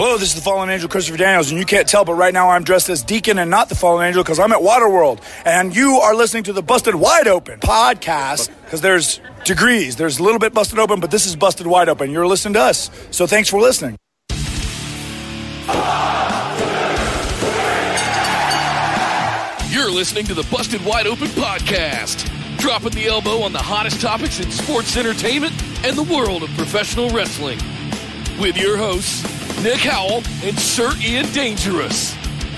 Hello, this is the fallen angel Christopher Daniels, and you can't tell, but right now I'm dressed as Deacon and not the fallen angel because I'm at Waterworld, and you are listening to the Busted Wide Open podcast because there's degrees. There's a little bit busted open, but this is busted wide open. You're listening to us, so thanks for listening. You're listening to the Busted Wide Open podcast, dropping the elbow on the hottest topics in sports entertainment and the world of professional wrestling. With your hosts, Nick Howell and Sir Ian Dangerous.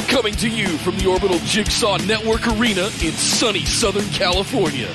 Coming to you from the Orbital Jigsaw Network Arena in sunny Southern California.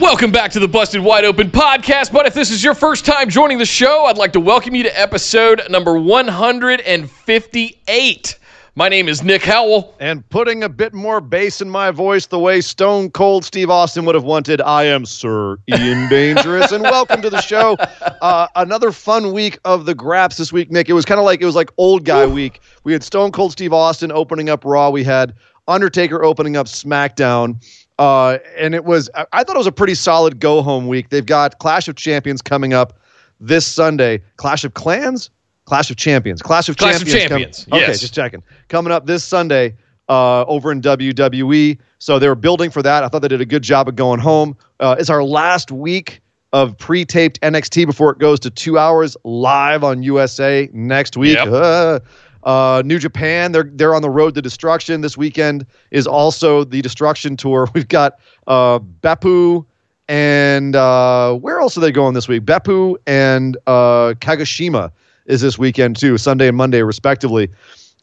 Welcome back to the Busted Wide Open podcast. But if this is your first time joining the show, I'd like to welcome you to episode number 158. My name is Nick Howell. And putting a bit more bass in my voice, the way Stone Cold Steve Austin would have wanted, I am Sir Ian Dangerous. and welcome to the show. Uh, another fun week of the Graps this week, Nick. It was kind of like it was like old guy week. We had Stone Cold Steve Austin opening up Raw. We had Undertaker opening up SmackDown. Uh, and it was, I, I thought it was a pretty solid go home week. They've got Clash of Champions coming up this Sunday. Clash of Clans? Clash of Champions. Clash of Clash of Champions. Champions, com- okay, just checking. Coming up this Sunday uh, over in WWE. So they were building for that. I thought they did a good job of going home. Uh, it's our last week of pre-taped NXT before it goes to two hours live on USA next week. Yep. Uh, uh, New Japan, they're they're on the road to destruction. This weekend is also the destruction tour. We've got uh, Beppu and uh, where else are they going this week? Beppu and uh, Kagoshima is this weekend too, Sunday and Monday respectively.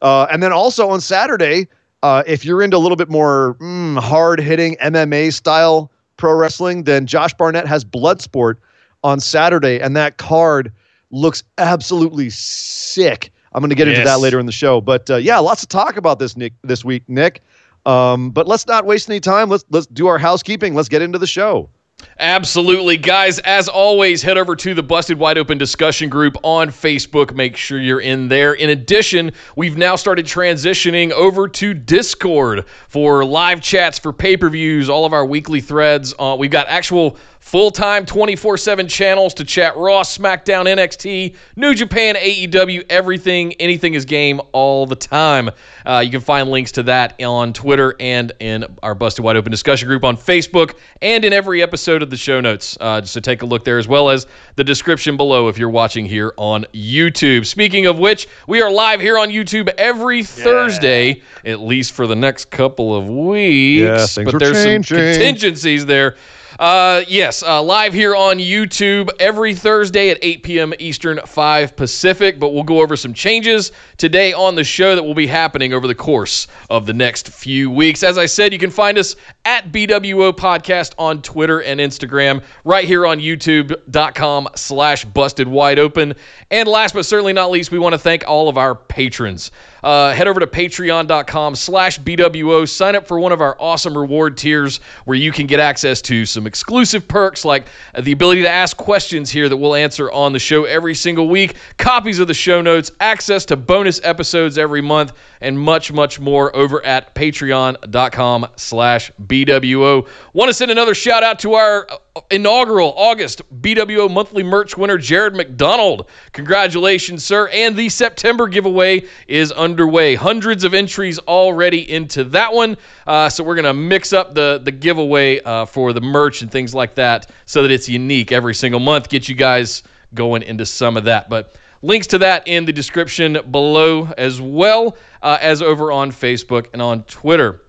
Uh, and then also on Saturday, uh, if you're into a little bit more mm, hard hitting MMA style pro wrestling, then Josh Barnett has Bloodsport on Saturday, and that card looks absolutely sick. I'm going to get into that later in the show, but uh, yeah, lots to talk about this Nick this week, Nick. Um, but let's not waste any time. Let's let's do our housekeeping. Let's get into the show. Absolutely, guys. As always, head over to the Busted Wide Open discussion group on Facebook. Make sure you're in there. In addition, we've now started transitioning over to Discord for live chats for pay per views, all of our weekly threads. Uh, we've got actual full time 24 7 channels to chat Raw, SmackDown, NXT, New Japan, AEW, everything. Anything is game all the time. Uh, you can find links to that on Twitter and in our Busted Wide Open discussion group on Facebook and in every episode of the show notes. Uh, so take a look there as well as the description below if you're watching here on YouTube. Speaking of which, we are live here on YouTube every Thursday, at least for the next couple of weeks. Yeah, things but are there's changing. some contingencies there. Uh, yes, uh, live here on YouTube every Thursday at 8 p.m. Eastern, 5 Pacific. But we'll go over some changes today on the show that will be happening over the course of the next few weeks. As I said, you can find us at BWO Podcast on Twitter and Instagram, right here on YouTube.com slash busted wide open. And last but certainly not least, we want to thank all of our patrons. Uh, head over to patreon.com slash BWO. Sign up for one of our awesome reward tiers where you can get access to some exclusive perks like the ability to ask questions here that we'll answer on the show every single week, copies of the show notes, access to bonus episodes every month, and much, much more over at patreon.com slash BWO. Want to send another shout out to our inaugural August BWO monthly merch winner, Jared McDonald. Congratulations, sir. And the September giveaway is underway. Hundreds of entries already into that one. Uh, so we're going to mix up the, the giveaway uh, for the merch and things like that so that it's unique every single month. Get you guys going into some of that. But links to that in the description below as well uh, as over on Facebook and on Twitter.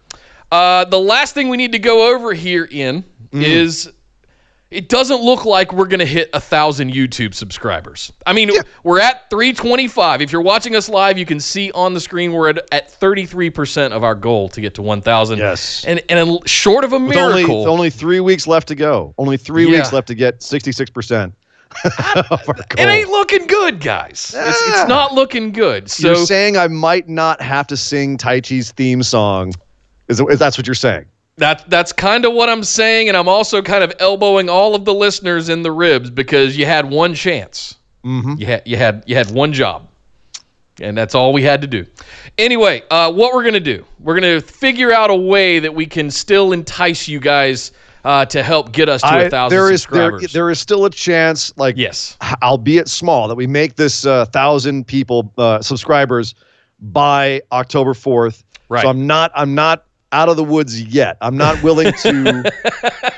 Uh, the last thing we need to go over here in Mm. is it doesn't look like we're going to hit a thousand YouTube subscribers. I mean, we're at 325. If you're watching us live, you can see on the screen we're at, at 33% of our goal to get to 1,000. Yes. And, and a- short of a With only, miracle. only three weeks left to go. Only three Yeah. weeks left to get 66% of our goal. it ain't looking good, guys. It's, it's not looking good. So you're saying I might not have to sing Taichi's theme song. Is, is that's what you're saying? That that's kind of what I'm saying, and I'm also kind of elbowing all of the listeners in the ribs because you had one chance. Mm-hmm. You had you had you had one job, and that's all we had to do. Anyway, uh, what we're gonna do? We're gonna figure out a way that we can still entice you guys uh, to help get us to a thousand there is there, subscribers. there is still a chance, like yes, albeit small, that we make this uh, thousand people uh, subscribers by October fourth. Right. So I'm not I'm not out of the woods yet. I'm not willing to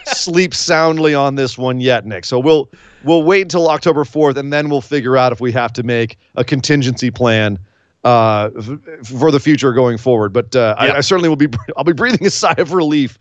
sleep soundly on this one yet, Nick. So we'll we'll wait until October fourth, and then we'll figure out if we have to make a contingency plan. Uh, f- for the future going forward, but uh, Yep. I, I certainly will be. I'll be breathing a sigh of relief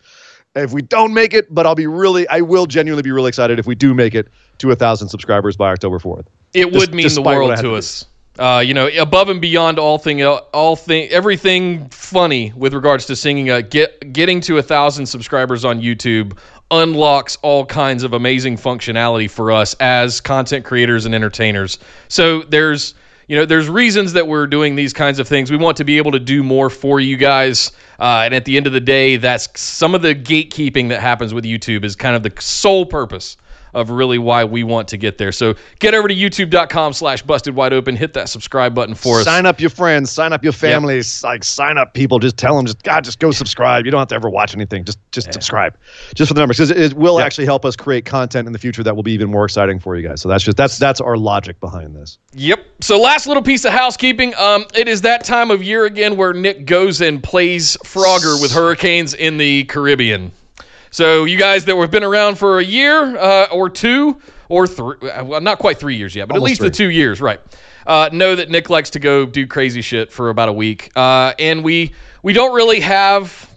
if we don't make it, but I'll be really, I will genuinely be really excited if we do make it to a thousand subscribers by October fourth. it Just- would mean the despite what I world to to us. Uh, you know, above and beyond all thing, all thing, everything funny with regards to singing. Uh, get getting to a thousand subscribers on YouTube unlocks all kinds of amazing functionality for us as content creators and entertainers. So there's you know there's reasons that we're doing these kinds of things. We want to be able to do more for you guys, uh, and at the end of the day, that's some of the gatekeeping that happens with YouTube is kind of the sole purpose of really why we want to get there. So get over to youtube.com slash busted wide open, hit that subscribe button for us. Sign up your friends, sign up your families, like sign up people. Just tell them, just God, just go subscribe. You don't have to ever watch anything. Just just subscribe, just for the numbers, because it, it will Yep. actually help us create content in the future that will be even more exciting for you guys. So that's just that's that's our logic behind this. Yep. So last little piece of housekeeping. Um, it is that time of year again where Nick goes and plays Frogger with hurricanes in the Caribbean. So you guys that have been around for a year uh, or two or three, well, not quite three years yet, but Almost at least the two years, right? Uh, know that Nick likes to go do crazy shit for about a week, uh, and we we don't really have.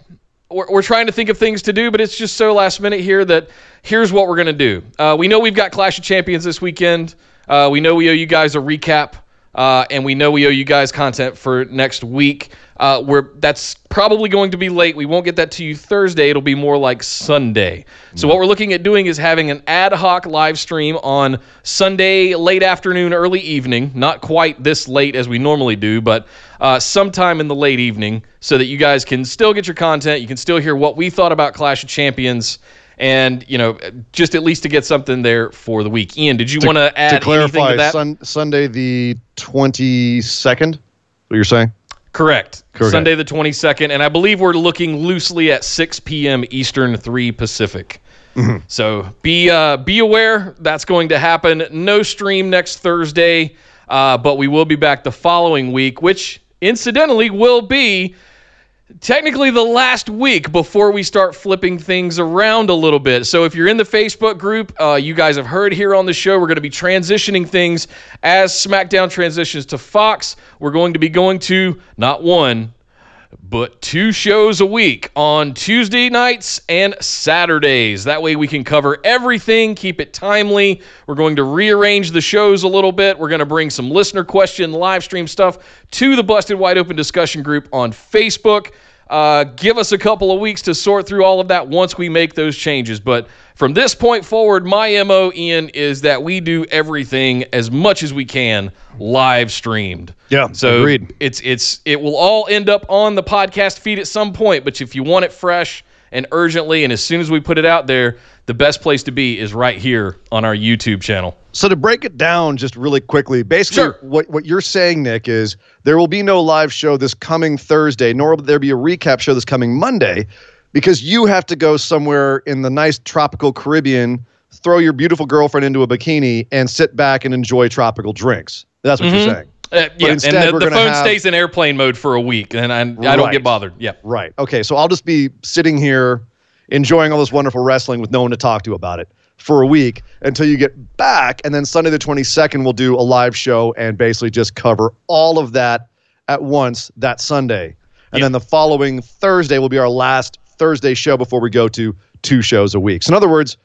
We're, we're trying to think of things to do, but it's just so last minute here that here's what we're gonna do. Uh, we know we've got Clash of Champions this weekend. Uh, we know we owe you guys a recap. Uh, and we know we owe you guys content for next week. Uh, we're that's probably going to be late. We won't get that to you Thursday. It'll be more like Sunday. So what we're looking at doing is having an ad hoc live stream on Sunday late afternoon, early evening. Not quite this late as we normally do, but uh, sometime in the late evening, so that you guys can still get your content. You can still hear what we thought about Clash of Champions. And you know, just at least to get something there for the week. Ian, did you want to add to clarify, to that? Sun, Sunday the twenty second. What you're saying? Correct. Correct. Sunday the 22nd. And I believe we're looking loosely at 6 p.m. Eastern, 3 Pacific. Mm-hmm. So be uh, be aware that's going to happen. No stream next Thursday, uh, but we will be back the following week, which incidentally will be technically the last week before we start flipping things around a little bit. So if you're in the Facebook group, uh, you guys have heard here on the show, we're going to be transitioning things as SmackDown transitions to Fox. We're going to be going to not one, but two shows a week on Tuesday nights and Saturdays. That way we can cover everything, keep it timely. We're going to rearrange the shows a little bit. We're going to bring some listener question live stream stuff to the Busted Wide Open discussion group on Facebook. Uh, give us a couple of weeks to sort through all of that once we make those changes. But from this point forward, my MO, Ian, is that we do everything as much as we can live streamed. Yeah, So agreed. it's it's it will all end up on the podcast feed at some point. But if you want it fresh and urgently, and as soon as we put it out there, the best place to be is right here on our YouTube channel. So to break it down just really quickly, basically Sure. what, what you're saying, Nick, is there will be no live show this coming Thursday, nor will there be a recap show this coming Monday, because you have to go somewhere in the nice tropical Caribbean, throw your beautiful girlfriend into a bikini, and sit back and enjoy tropical drinks. That's what you're mm-hmm. saying. Uh, yeah, and the, the phone have- stays in airplane mode for a week, and I, I don't Right. get bothered. Yeah. Right. Okay. So I'll just be sitting here enjoying all this wonderful wrestling with no one to talk to about it for a week until you get back. And then Sunday the 22nd, we'll do a live show and basically just cover all of that at once that Sunday. And Yeah. then the following Thursday will be our last Thursday show before we go to two shows a week. So in other words,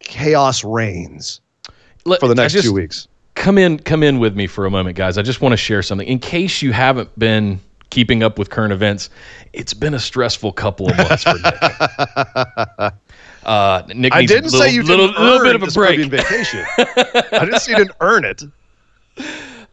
chaos reigns Let- for the next just- two weeks. Come in come in with me for a moment guys. I just want to share something. In case you haven't been keeping up with current events it's been a stressful couple of months for nick. Uh, nick I didn't little, say you little, didn't little earn bit of a break. vacation. I didn't say you didn't earn it.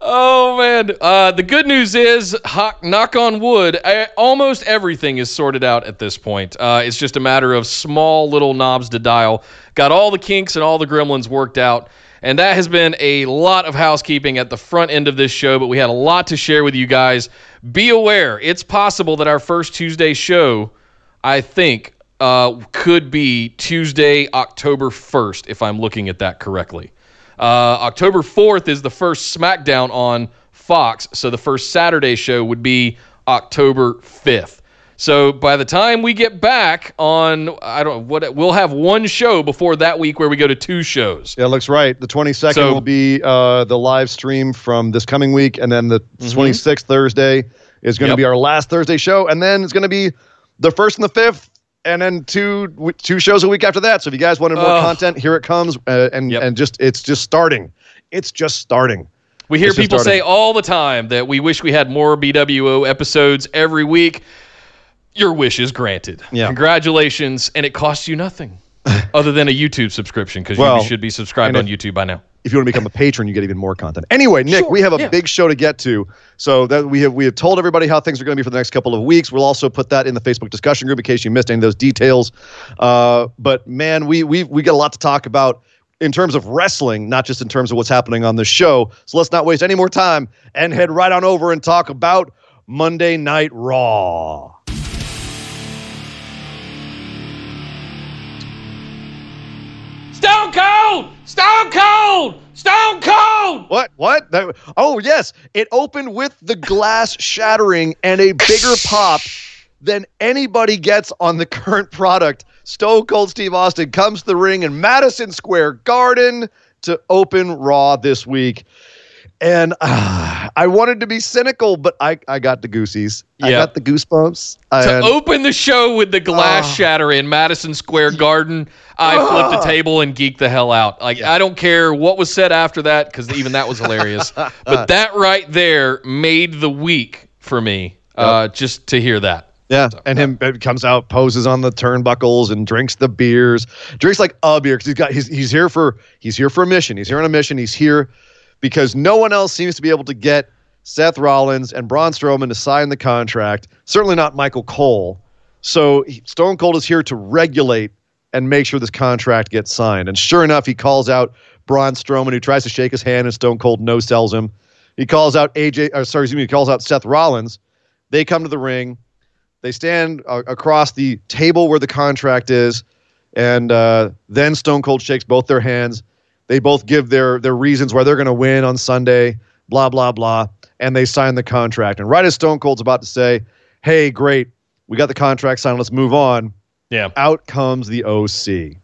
oh man. Uh, the good news is knock on wood I, almost everything is sorted out at this point. Uh, it's just a matter of small little knobs to dial. Got all the kinks and all the gremlins worked out And that has been a lot of housekeeping at the front end of this show, but we had a lot to share with you guys. Be aware, it's possible that our first Tuesday show, I think, uh, could be Tuesday, October 1st, if I'm looking at that correctly. Uh, October 4th is the first SmackDown on Fox, so the first Saturday show would be October 5th. So by the time we get back on, I don't know what we'll have one show before that week where we go to two shows. Yeah, it looks right. The 22nd So- will be uh, the live stream from this coming week, and then the 26th Thursday is going to Yep. be our last Thursday show, and then it's going to be the first and the fifth, and then two two shows a week after that. So if you guys wanted more Ugh. content, here it comes, uh, and Yep. and just it's just starting. It's just starting. We hear It's people say all the time that we wish we had more BWO episodes every week. Your wish is granted. Yeah. Congratulations, and it costs you nothing other than a YouTube subscription because Well, you should be subscribed on YouTube by now. if you want to become a patron, you get even more content. Anyway, Nick, Sure, we have a yeah. big show to get to. So that we have we have told everybody how things are going to be for the next couple of weeks. We'll also put that in the Facebook discussion group in case you missed any of those details. Uh, but man, we we we got a lot to talk about in terms of wrestling, not just in terms of what's happening on the show. So let's not waste any more time and head right on over and talk about Monday Night Raw. Stone Cold! Stone Cold! Stone Cold! What? What? That, oh, yes. It opened with the glass shattering and a bigger pop than anybody gets on the current product. Stone Cold Steve Austin comes to the ring in Madison Square Garden to open Raw this week. And uh, I wanted to be cynical, but I, I got the goosies. I got the goosebumps. To And- open the show with the glass Ah. shatter in Madison Square Garden, I flipped a table and geeked the hell out. Like I don't care what was said after that because even that was hilarious. but that right there made the week for me. Uh, just to hear that. Yeah, and him uh, comes out, poses on the turnbuckles, and drinks the beers. Drinks like a beer because he's got he's he's here for he's here for a mission. He's here on a mission. He's here because no one else seems to be able to get Seth Rollins and Braun Strowman to sign the contract. Certainly not Michael Cole. So Stone Cold is here to regulate and make sure this contract gets signed. And sure enough, he calls out Braun Strowman, who tries to shake his hand, and Stone Cold no sells him. He calls out AJ, or sorry, excuse me, he calls out Seth Rollins. They come to the ring. They stand uh, across the table where the contract is, and uh, then Stone Cold shakes both their hands. They both give their their reasons why they're going to win on Sunday. Blah blah blah, and they sign the contract. And right as Stone Cold's about to say, "Hey, great, we got the contract signed. Let's move on," Yeah. out comes the OC.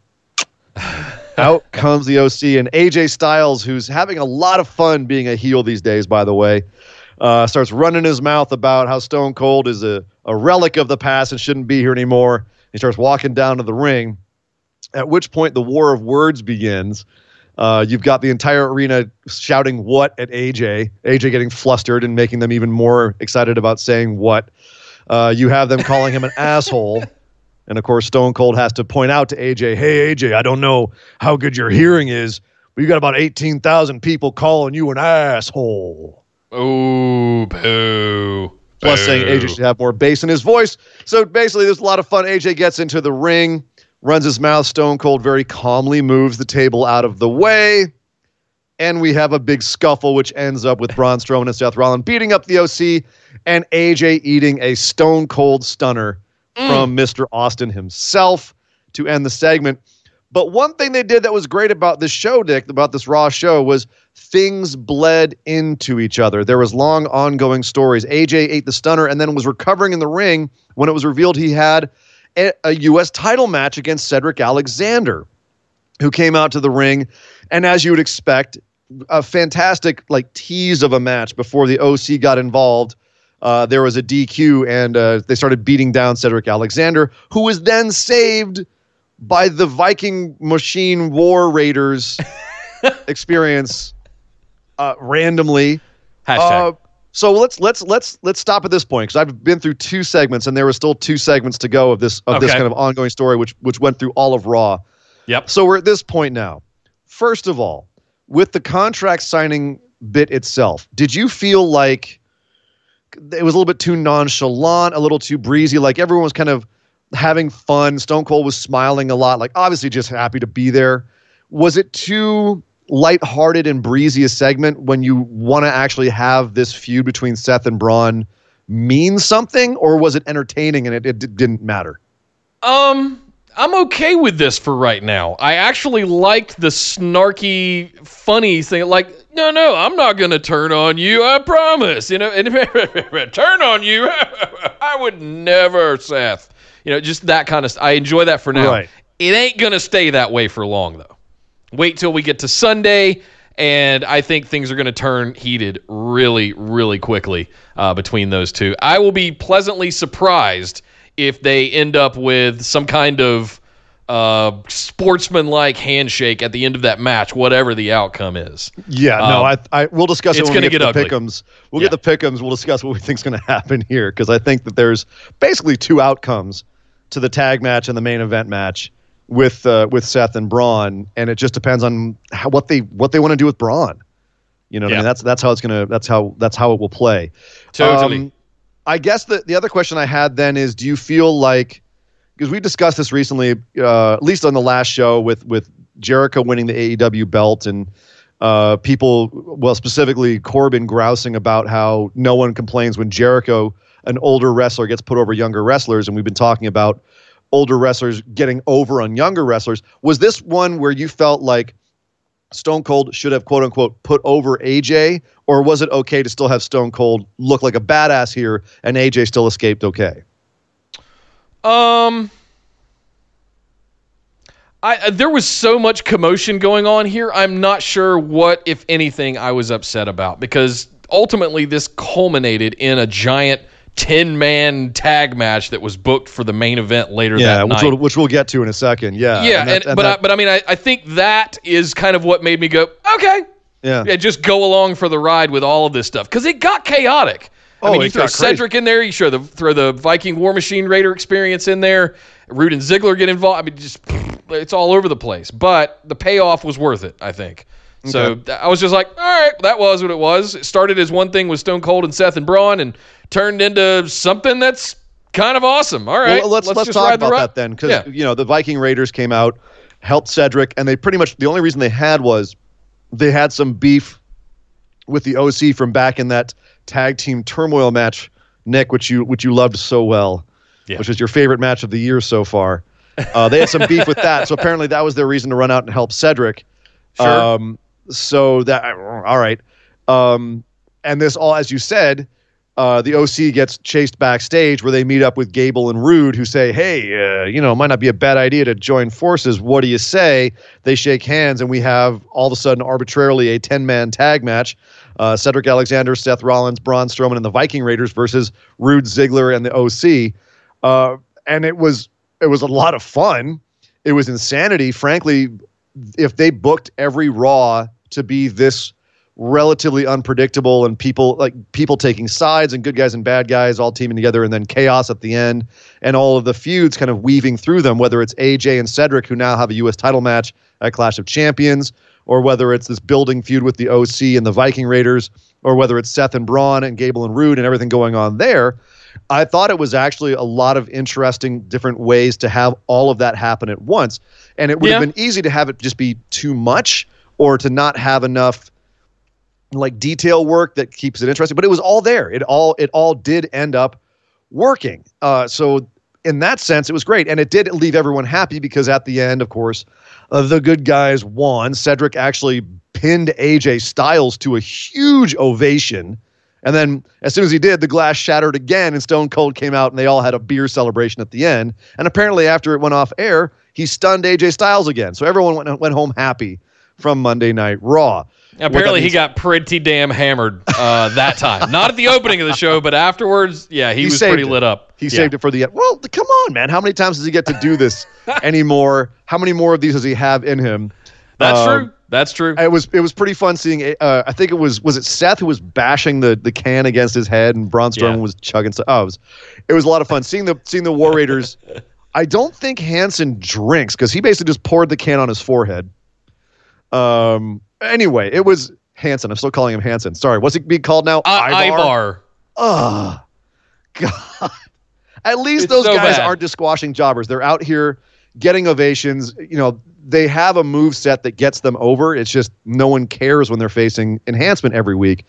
out comes the OC and AJ Styles, who's having a lot of fun being a heel these days, by the way, uh, starts running his mouth about how Stone Cold is a, a relic of the past and shouldn't be here anymore. He starts walking down to the ring, at which point the war of words begins. Uh, you've got the entire arena shouting what at AJ, AJ getting flustered and making them even more excited about saying what. Uh, you have them calling him an asshole. And of course, Stone Cold has to point out to AJ, hey, AJ, I don't know how good your hearing is, but you got about 18,000 people calling you an asshole. Oh, boo. Plus, saying AJ should have more bass in his voice. So basically, there's a lot of fun. AJ gets into the ring, runs his mouth. Stone Cold very calmly moves the table out of the way. And we have a big scuffle, which ends up with Braun Strowman and Seth Rollins beating up the OC and AJ eating a Stone Cold stunner from mm. Mr. Austin himself to end the segment. But one thing they did that was great about this show, Dick, about this Raw show, was things bled into each other. There was long, ongoing stories. AJ ate the stunner and then was recovering in the ring when it was revealed he had a, a U.S. title match against Cedric Alexander, who came out to the ring, and as you would expect, a fantastic like tease of a match before the OC got involved. Uh, there was a DQ and uh, they started beating down Cedric Alexander, who was then saved by the Viking Machine War Raiders experience uh, randomly. Hashtag. Uh, so let's let's let's let's stop at this point because I've been through two segments and there were still two segments to go of this of this kind of ongoing story, which which went through all of Raw. yep. So we're at this point now. First of all, with the contract signing bit itself, did you feel like it was a little bit too nonchalant, a little too breezy? Like everyone was kind of having fun. Stone Cold was smiling a lot, like obviously just happy to be there. Was it too lighthearted and breezy a segment when you want to actually have this feud between Seth and Braun mean something, or was it entertaining and it, it didn't matter? Um, I'm okay with this for right now. I actually liked the snarky, funny thing. Like, no, no, I'm not gonna turn on you. I promise. You know, and turn on you. I would never, Seth. You know, just that kind of. I enjoy that for now. Right. It ain't gonna stay that way for long though. Wait till we get to Sunday. And I think things are going to turn heated really, really quickly uh, between those two. I will be pleasantly surprised if they end up with some kind of uh, sportsman-like handshake at the end of that match, whatever the outcome is. Yeah, no, I, I we'll discuss it Um, it's when we gonna get, get the pickums. We'll Yeah. get the pickums. We'll discuss what we think's going to happen here because I think that there's basically two outcomes to the tag match and the main event match with uh, with Seth and Braun, and it just depends on how, what they what they want to do with Braun. You know, what I mean, that's that's how it's gonna that's how that's how it will play. Totally. Um, I guess the the other question I had then is, do you feel like because we discussed this recently, uh, at least on the last show with with Jericho winning the AEW belt and uh, people, well, specifically Corbin grousing about how no one complains when Jericho, an older wrestler, gets put over younger wrestlers, and we've been talking about older wrestlers getting over on younger wrestlers. Was this one where you felt like Stone Cold should have quote unquote put over AJ, or was it okay to still have Stone Cold look like a badass here and AJ still escaped okay? Um, I uh, there was so much commotion going on here. I'm not sure what, if anything, I was upset about because ultimately this culminated in a giant ten man tag match that was booked for the main event later Yeah, that which night. we'll, which we'll get to in a second. Yeah, yeah, and that- and, and but that- I, but I mean, I, I think that is kind of what made me go, okay, yeah, yeah, just go along for the ride with all of this stuff because it got chaotic. Oh, I mean, you throw crazy. Cedric in there, you throw the throw the Viking War Machine Raider experience in there. Roode and Ziggler get involved. I mean, just it's all over the place. But the payoff was worth it, I think. So Okay. th- I was just like, all right, that was what it was. It started as one thing with Stone Cold and Seth and Braun, and turned into something that's kind of awesome. All right, Well, let's let's, just talk ride the about that then, because Yeah. you know the Viking Raiders came out, helped Cedric, and they pretty much the only reason they had was they had some beef with the OC from back in that tag team turmoil match, Nick, which you which you loved so well, Yeah. which is your favorite match of the year so far. Uh, they had some beef with that, so apparently that was their reason to run out and help Cedric. Sure. Um, so that all right. Um, and this all, as you said, uh, the OC gets chased backstage where they meet up with Gable and Roode, who say, "Hey, uh, you know, it might not be a bad idea to join forces. What do you say?" They shake hands, and we have all of a sudden arbitrarily a ten-man tag match: uh, Cedric Alexander, Seth Rollins, Braun Strowman, and the Viking Raiders versus Roode, Ziggler, and the OC. Uh, and it was it was a lot of fun. It was insanity, frankly. If they booked every Raw to be this relatively unpredictable and people like people taking sides and good guys and bad guys all teaming together and then chaos at the end and all of the feuds kind of weaving through them whether it's AJ and Cedric who now have a US title match at Clash of Champions or whether it's this building feud with the OC and the Viking Raiders or whether it's Seth and Braun and Gable and Roode and everything going on there I thought it was actually a lot of interesting different ways to have all of that happen at once. And it would have been easy to have it just be too much or to not have enough like detail work that keeps it interesting. But it was all there. It all it all did end up working. Uh, so in that sense it was great. And it did leave everyone happy because at the end of course uh, the good guys won. Cedric actually pinned aj styles to a huge ovation and then as soon as he did the glass shattered again and stone cold came out and they all had a beer celebration at the end and apparently after it went off air he stunned aj styles again so everyone went, went home happy from monday night raw Apparently, he got pretty damn hammered uh, that time. Not at the opening of the show, but afterwards, yeah, he, was pretty it. lit up. He Yeah. saved it for the end. Well, come on, man. How many times does he get to do this anymore? How many more of these does he have in him? That's Um, true. That's true. It was it was pretty fun seeing. Uh, I think it was was it Seth who was bashing the, the can against his head, and Braun Strowman Yeah. was chugging. stuff. Oh, it was, it was a lot of fun seeing the seeing the War Raiders. I don't think Hanson drinks because he basically just poured the can on his forehead. Um. Anyway, it was Hanson. I'm still calling him Hanson. Sorry. What's he being called now? I- Ivar. Ugh. God. At least It's those so guys bad. aren't just squashing jobbers. They're out here getting ovations. You know, they have a move set that gets them over. It's just no one cares when they're facing enhancement every week.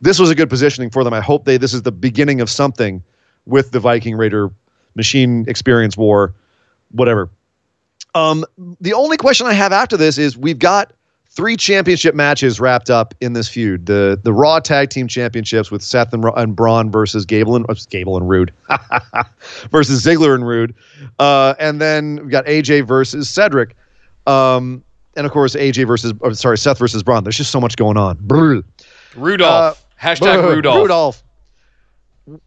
This was a good positioning for them. I hope they this is the beginning of something with the Viking Raider machine experience war, whatever. Um, the only question I have after this is we've got three championship matches wrapped up in this feud. The the Raw Tag Team Championships with Seth and, and Braun versus Gable and Gable and Roode versus Ziggler and Roode, uh, and then we've got AJ versus Cedric, um, and of course AJ versus or, sorry Seth versus Braun. There's just so much going on. Brr. Rudolph. Hashtag Brr. Rudolph. Rudolph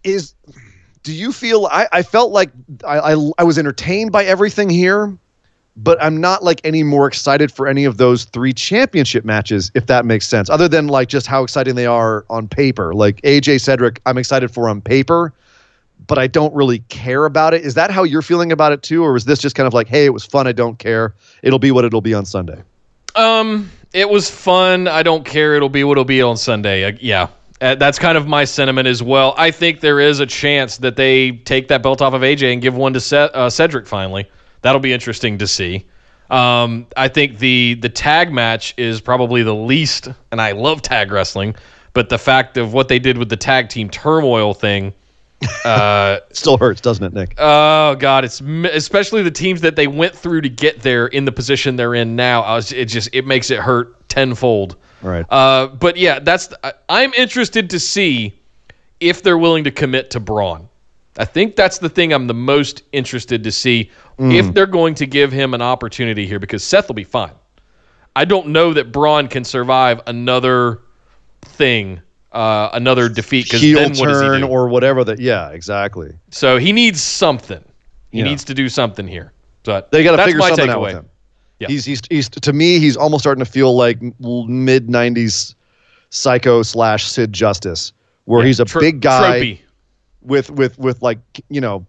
is. Do you feel? I, I felt like I, I I was entertained by everything here, but I'm not like any more excited for any of those three championship matches, if that makes sense. Other than like just how exciting they are on paper. Like AJ Cedric, I'm excited for on paper, but I don't really care about it. Is that how you're feeling about it too, or was this just kind of like, hey, it was fun, I don't care. It'll be what it'll be on Sunday. Um, it was fun. I don't care. It'll be what it'll be on Sunday. Uh, yeah. Uh, that's kind of my sentiment as well. I think there is a chance that they take that belt off of AJ and give one to uh, Cedric finally. That'll be interesting to see. Um, I think the the tag match is probably the least, and I love tag wrestling, but the fact of what they did with the tag team turmoil thing, uh, Still hurts, doesn't it, Nick? Oh God, it's especially the teams that they went through to get there in the position they're in now. I was, it just it makes it hurt tenfold. Right. Uh, but yeah, that's I'm interested to see if they're willing to commit to Braun. I think that's the thing I'm the most interested to see if they're going to give him an opportunity here because Seth will be fine. I don't know that Braun can survive another thing, uh, another defeat. Because then what does he turn do? or whatever. That yeah, exactly. So he needs something. He Yeah. needs to do something here. But They got to figure something takeaway. out with him. Yeah. He's, he's he's to me he's almost starting to feel like mid '90s psycho slash Sid Justice, where Yeah, he's a tro- big guy tropey. with with with like you know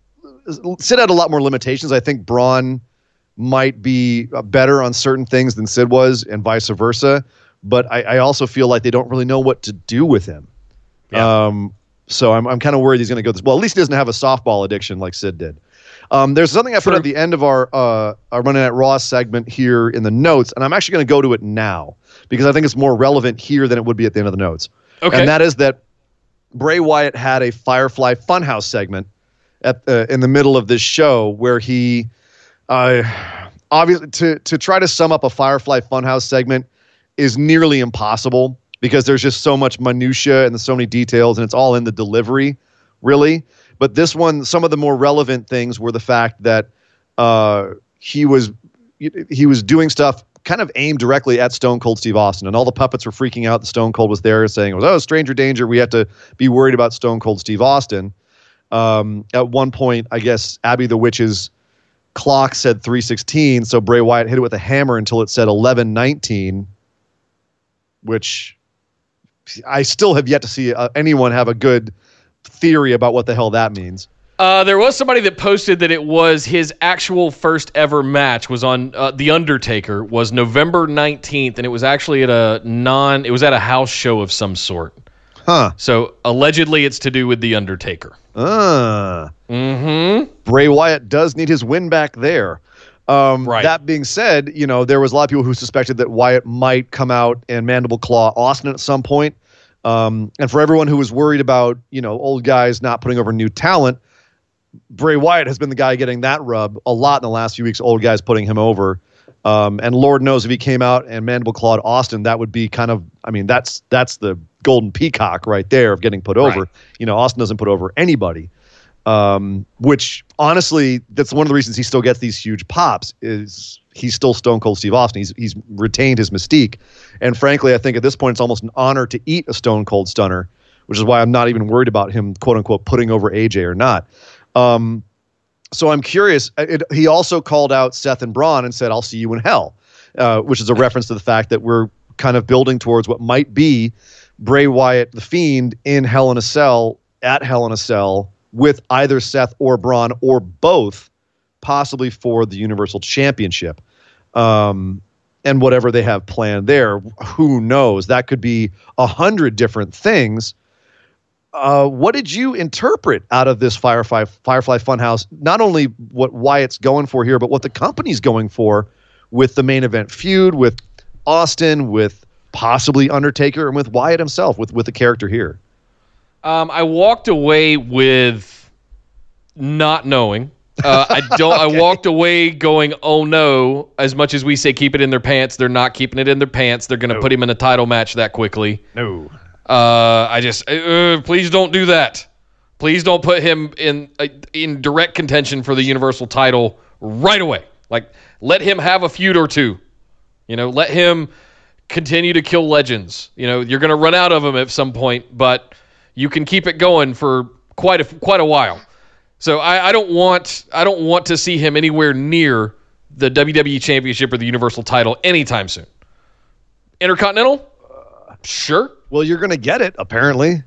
Sid had a lot more limitations. I think Braun might be uh, better on certain things than Sid was, and vice versa. But I, I also feel like they don't really know what to do with him. Yeah. Um, so I'm I'm kind of worried he's going to go this. Well, at least he doesn't have a softball addiction like Sid did. Um, there's something I put True. at the end of our uh, our running at Raw segment here in the notes, and I'm actually going to go to it now because I think it's more relevant here than it would be at the end of the notes. Okay. And that is that Bray Wyatt had a Firefly Funhouse segment at uh, in the middle of this show where he, uh, obviously, to to try to sum up a Firefly Funhouse segment is nearly impossible because there's just so much minutia and so many details, and it's all in the delivery, really. But this one, some of the more relevant things were the fact that uh, he was he was doing stuff kind of aimed directly at Stone Cold Steve Austin, and all the puppets were freaking out. that Stone Cold was there, saying, "Oh, stranger danger! We have to be worried about Stone Cold Steve Austin." Um, at one point, I guess Abby the Witch's clock said 316, so Bray Wyatt hit it with a hammer until it said 1119, which I still have yet to see uh, anyone have a good theory about what the hell that means. Uh, there was somebody that posted that it was his actual first ever match was on uh, the Undertaker was November nineteenth, and it was actually at a non. It was at a house show of some sort. Huh. So allegedly, it's to do with the Undertaker. Ah. Mm-hmm. Bray Wyatt does need his win back there. Um, Right. That being said, you know there was a lot of people who suspected that Wyatt might come out and mandible claw Austin at some point. Um, and for everyone who was worried about you know old guys not putting over new talent, Bray Wyatt has been the guy getting that rub a lot in the last few weeks. Old guys putting him over. Um, and Lord knows if he came out and mandible clawed Austin, that would be kind of, I mean, that's that's the golden peacock right there of getting put over. Right. You know, Austin doesn't put over anybody um, which honestly, that's one of the reasons he still gets these huge pops. Is he's still Stone Cold Steve Austin. He's he's retained his mystique, and frankly, I think at this point it's almost an honor to eat a Stone Cold Stunner, which is why I'm not even worried about him quote unquote putting over AJ or not. Um, so I'm curious. It, he also called out Seth and Braun and said, "I'll see you in hell," uh, which is a reference to the fact that we're kind of building towards what might be Bray Wyatt, the Fiend, in Hell in a Cell at Hell in a Cell with either Seth or Braun or both, possibly for the Universal Championship. Um, and whatever they have planned there, who knows? That could be a hundred different things. Uh, what did you interpret out of this Firefly Firefly Funhouse? Not only what Wyatt's going for here, but what the company's going for with the main event feud with Austin, with possibly Undertaker, and with Wyatt himself, with with the character here. Um, I walked away with not knowing. Uh, I don't. okay. I walked away going, "Oh no!" As much as we say, keep it in their pants, they're not keeping it in their pants. They're going to no. put him in a title match that quickly. No. Uh, I just uh, uh, please don't do that. Please don't put him in uh, in direct contention for the Universal title right away. Like, let him have a feud or two. You know, let him continue to kill legends. You know, you're going to run out of them at some point, but you can keep it going for quite a quite a while. So I, I don't want I don't want to see him anywhere near the WWE Championship or the Universal Title anytime soon. Intercontinental, sure. Well, you're going to get it apparently,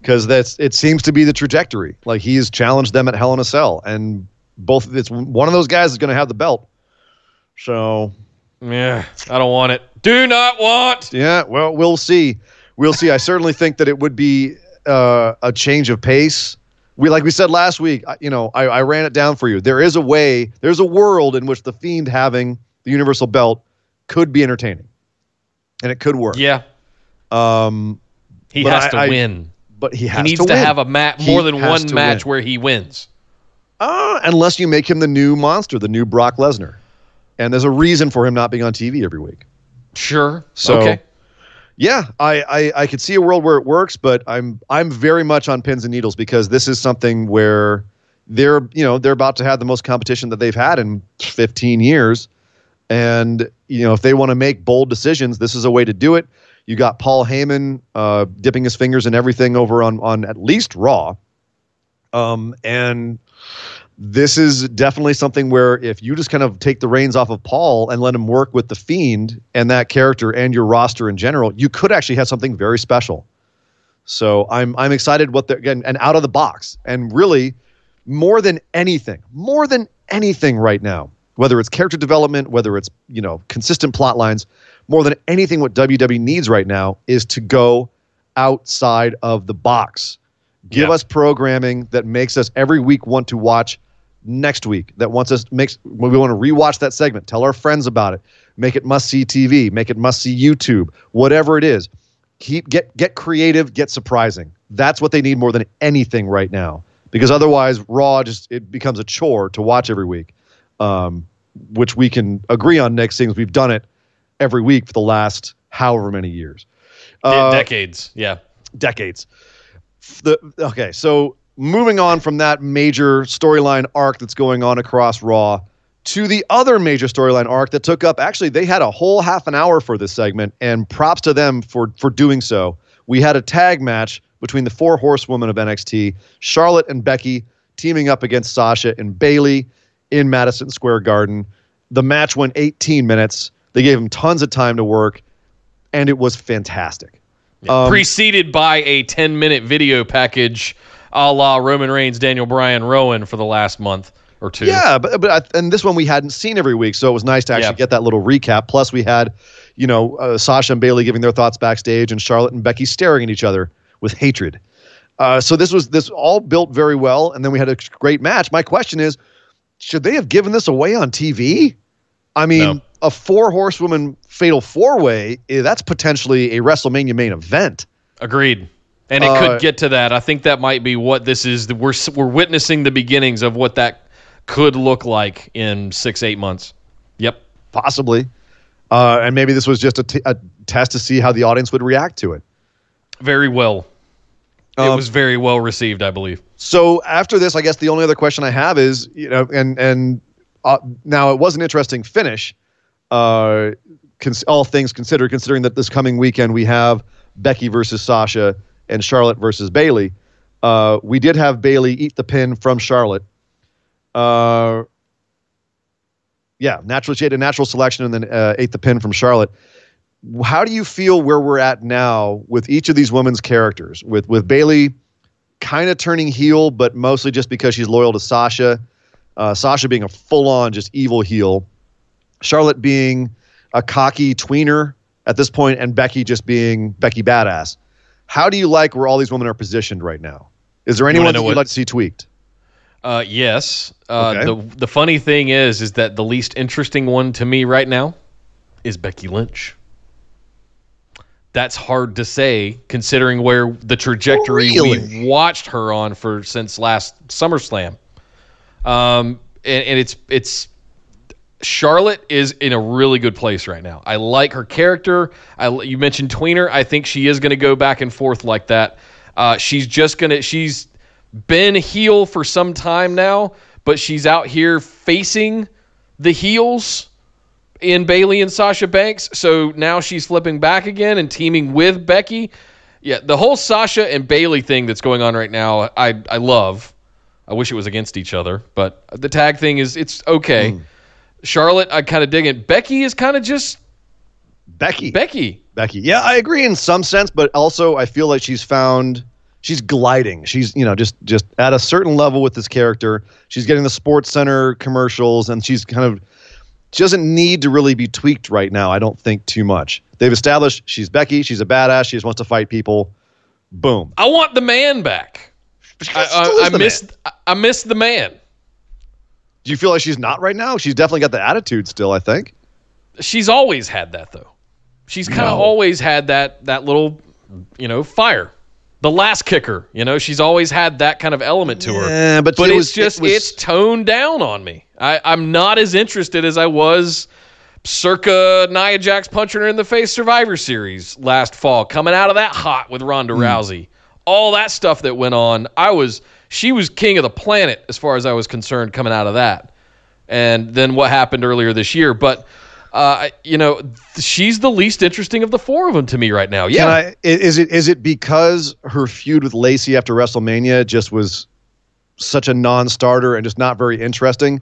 because that's it seems to be the trajectory. Like he's challenged them at Hell in a Cell, and both it's one of those guys is going to have the belt. So, yeah, I don't want it. Do not want. Yeah, well, we'll see. We'll see. I certainly think that it would be uh, a change of pace. We like we said last week. You know, I, I ran it down for you. There is a way. There's a world in which the Fiend having the Universal Belt could be entertaining, and it could work. Yeah. Um, he has I, to I, win. But he has he needs to, to have a match more than one match win. where he wins. Uh, unless you make him the new monster, the new Brock Lesnar, and there's a reason for him not being on TV every week. Sure. So, okay yeah, I, I, I could see a world where it works, but I'm I'm very much on pins and needles because this is something where they're you know they're about to have the most competition that they've had in 15 years, and you know if they want to make bold decisions, this is a way to do it. You got Paul Heyman uh, dipping his fingers in everything over on on at least Raw, um, and this is definitely something where if you just kind of take the reins off of Paul and let him work with the Fiend and that character and your roster in general, you could actually have something very special. So I'm I'm excited what they're again and out of the box and really more than anything, more than anything right now, whether it's character development, whether it's you know consistent plot lines, more than anything, what WWE needs right now is to go outside of the box. Give yeah. us programming that makes us every week want to watch next week that wants us makes we want to rewatch that segment tell our friends about it make it must see tv make it must see youtube whatever it is. Keep get get creative get surprising. That's what they need more than anything right now. Because otherwise raw just it becomes a chore to watch every week um, which we can agree on next things we've done it every week for the last however many years. Uh, decades yeah. decades. The okay so moving on from that major storyline arc that's going on across Raw to the other major storyline arc that took up actually they had a whole half an hour for this segment and props to them for for doing so. We had a tag match between the four horsewomen of NXT, Charlotte and Becky teaming up against Sasha and Bayley in Madison Square Garden. The match went 18 minutes. They gave them tons of time to work and it was fantastic. Yeah, um, preceded by a 10 minute video package a la Roman Reigns, Daniel Bryan, Rowan for the last month or two. Yeah, but but I, and this one we hadn't seen every week, so it was nice to actually yeah. get that little recap. Plus, we had, you know, uh, Sasha and Bayley giving their thoughts backstage, and Charlotte and Becky staring at each other with hatred. Uh, so this was this all built very well, and then we had a great match. My question is, should they have given this away on TV? I mean, no. a four horsewoman fatal four way eh, that's potentially a WrestleMania main event. Agreed. And it uh, could get to that. I think that might be what this is. We're we're witnessing the beginnings of what that could look like in six eight months. Yep, possibly. Uh, and maybe this was just a, t- a test to see how the audience would react to it. Very well. Um, it was very well received, I believe. So after this, I guess the only other question I have is, you know, and and uh, now it was an interesting finish, uh, cons- all things considered, considering that this coming weekend we have Becky versus Sasha and Charlotte versus Bayley. Uh, we did have Bayley eat the pin from Charlotte. Uh, yeah, natural she had a natural selection and then uh, ate the pin from Charlotte. How do you feel where we're at now with each of these women's characters? With with Bayley kind of turning heel, but mostly just because she's loyal to Sasha. Uh, Sasha being a full on just evil heel. Charlotte being a cocky tweener at this point, and Becky just being Becky Badass. How do you like where all these women are positioned right now? Is there anyone that you'd what- like to see tweaked? Uh, yes. Uh, Okay. The the funny thing is, is that the least interesting one to me right now is Becky Lynch. That's hard to say, considering where the trajectory Really? we've watched her on for since last SummerSlam. Um, and, and it's it's Charlotte is in a really good place right now. I like her character. I you mentioned Tweener. I think she is going to go back and forth like that. Uh, she's just gonna. She's been heel for some time now, but she's out here facing the heels in Bayley and Sasha Banks. So now she's flipping back again and teaming with Becky. Yeah, the whole Sasha and Bayley thing that's going on right now, I I love. I wish it was against each other, but the tag thing is it's okay. Charlotte, I kind of dig it. Becky is kind of just Becky. Becky. Becky. Yeah, I agree in some sense, but also I feel like she's found she's gliding. She's, you know, just just at a certain level with this character. She's getting the sports center commercials and she's kind of she doesn't need to really be tweaked right now, I don't think too much. They've established she's Becky, she's a badass, she just wants to fight people. Boom. I want the man back. I, I, I the miss man. I- I miss the man. Do you feel like she's not right now? She's definitely got the attitude still, I think. She's always had that though. She's kind of No. always had that that little, you know, fire. The last kicker, you know, she's always had that kind of element to her. Yeah, but but it it's was- it just was- it's toned down on me. I, I'm not as interested as I was circa Nia Jax punching her in the face Survivor Series last fall, coming out of that hot with Ronda Hmm. Rousey. All that stuff that went on, I was she was king of the planet as far as I was concerned coming out of that. And then what happened earlier this year, but uh, you know, she's the least interesting of the four of them to me right now. Yeah, I, i- is it is it because her feud with Lacey after WrestleMania just was such a non-starter and just not very interesting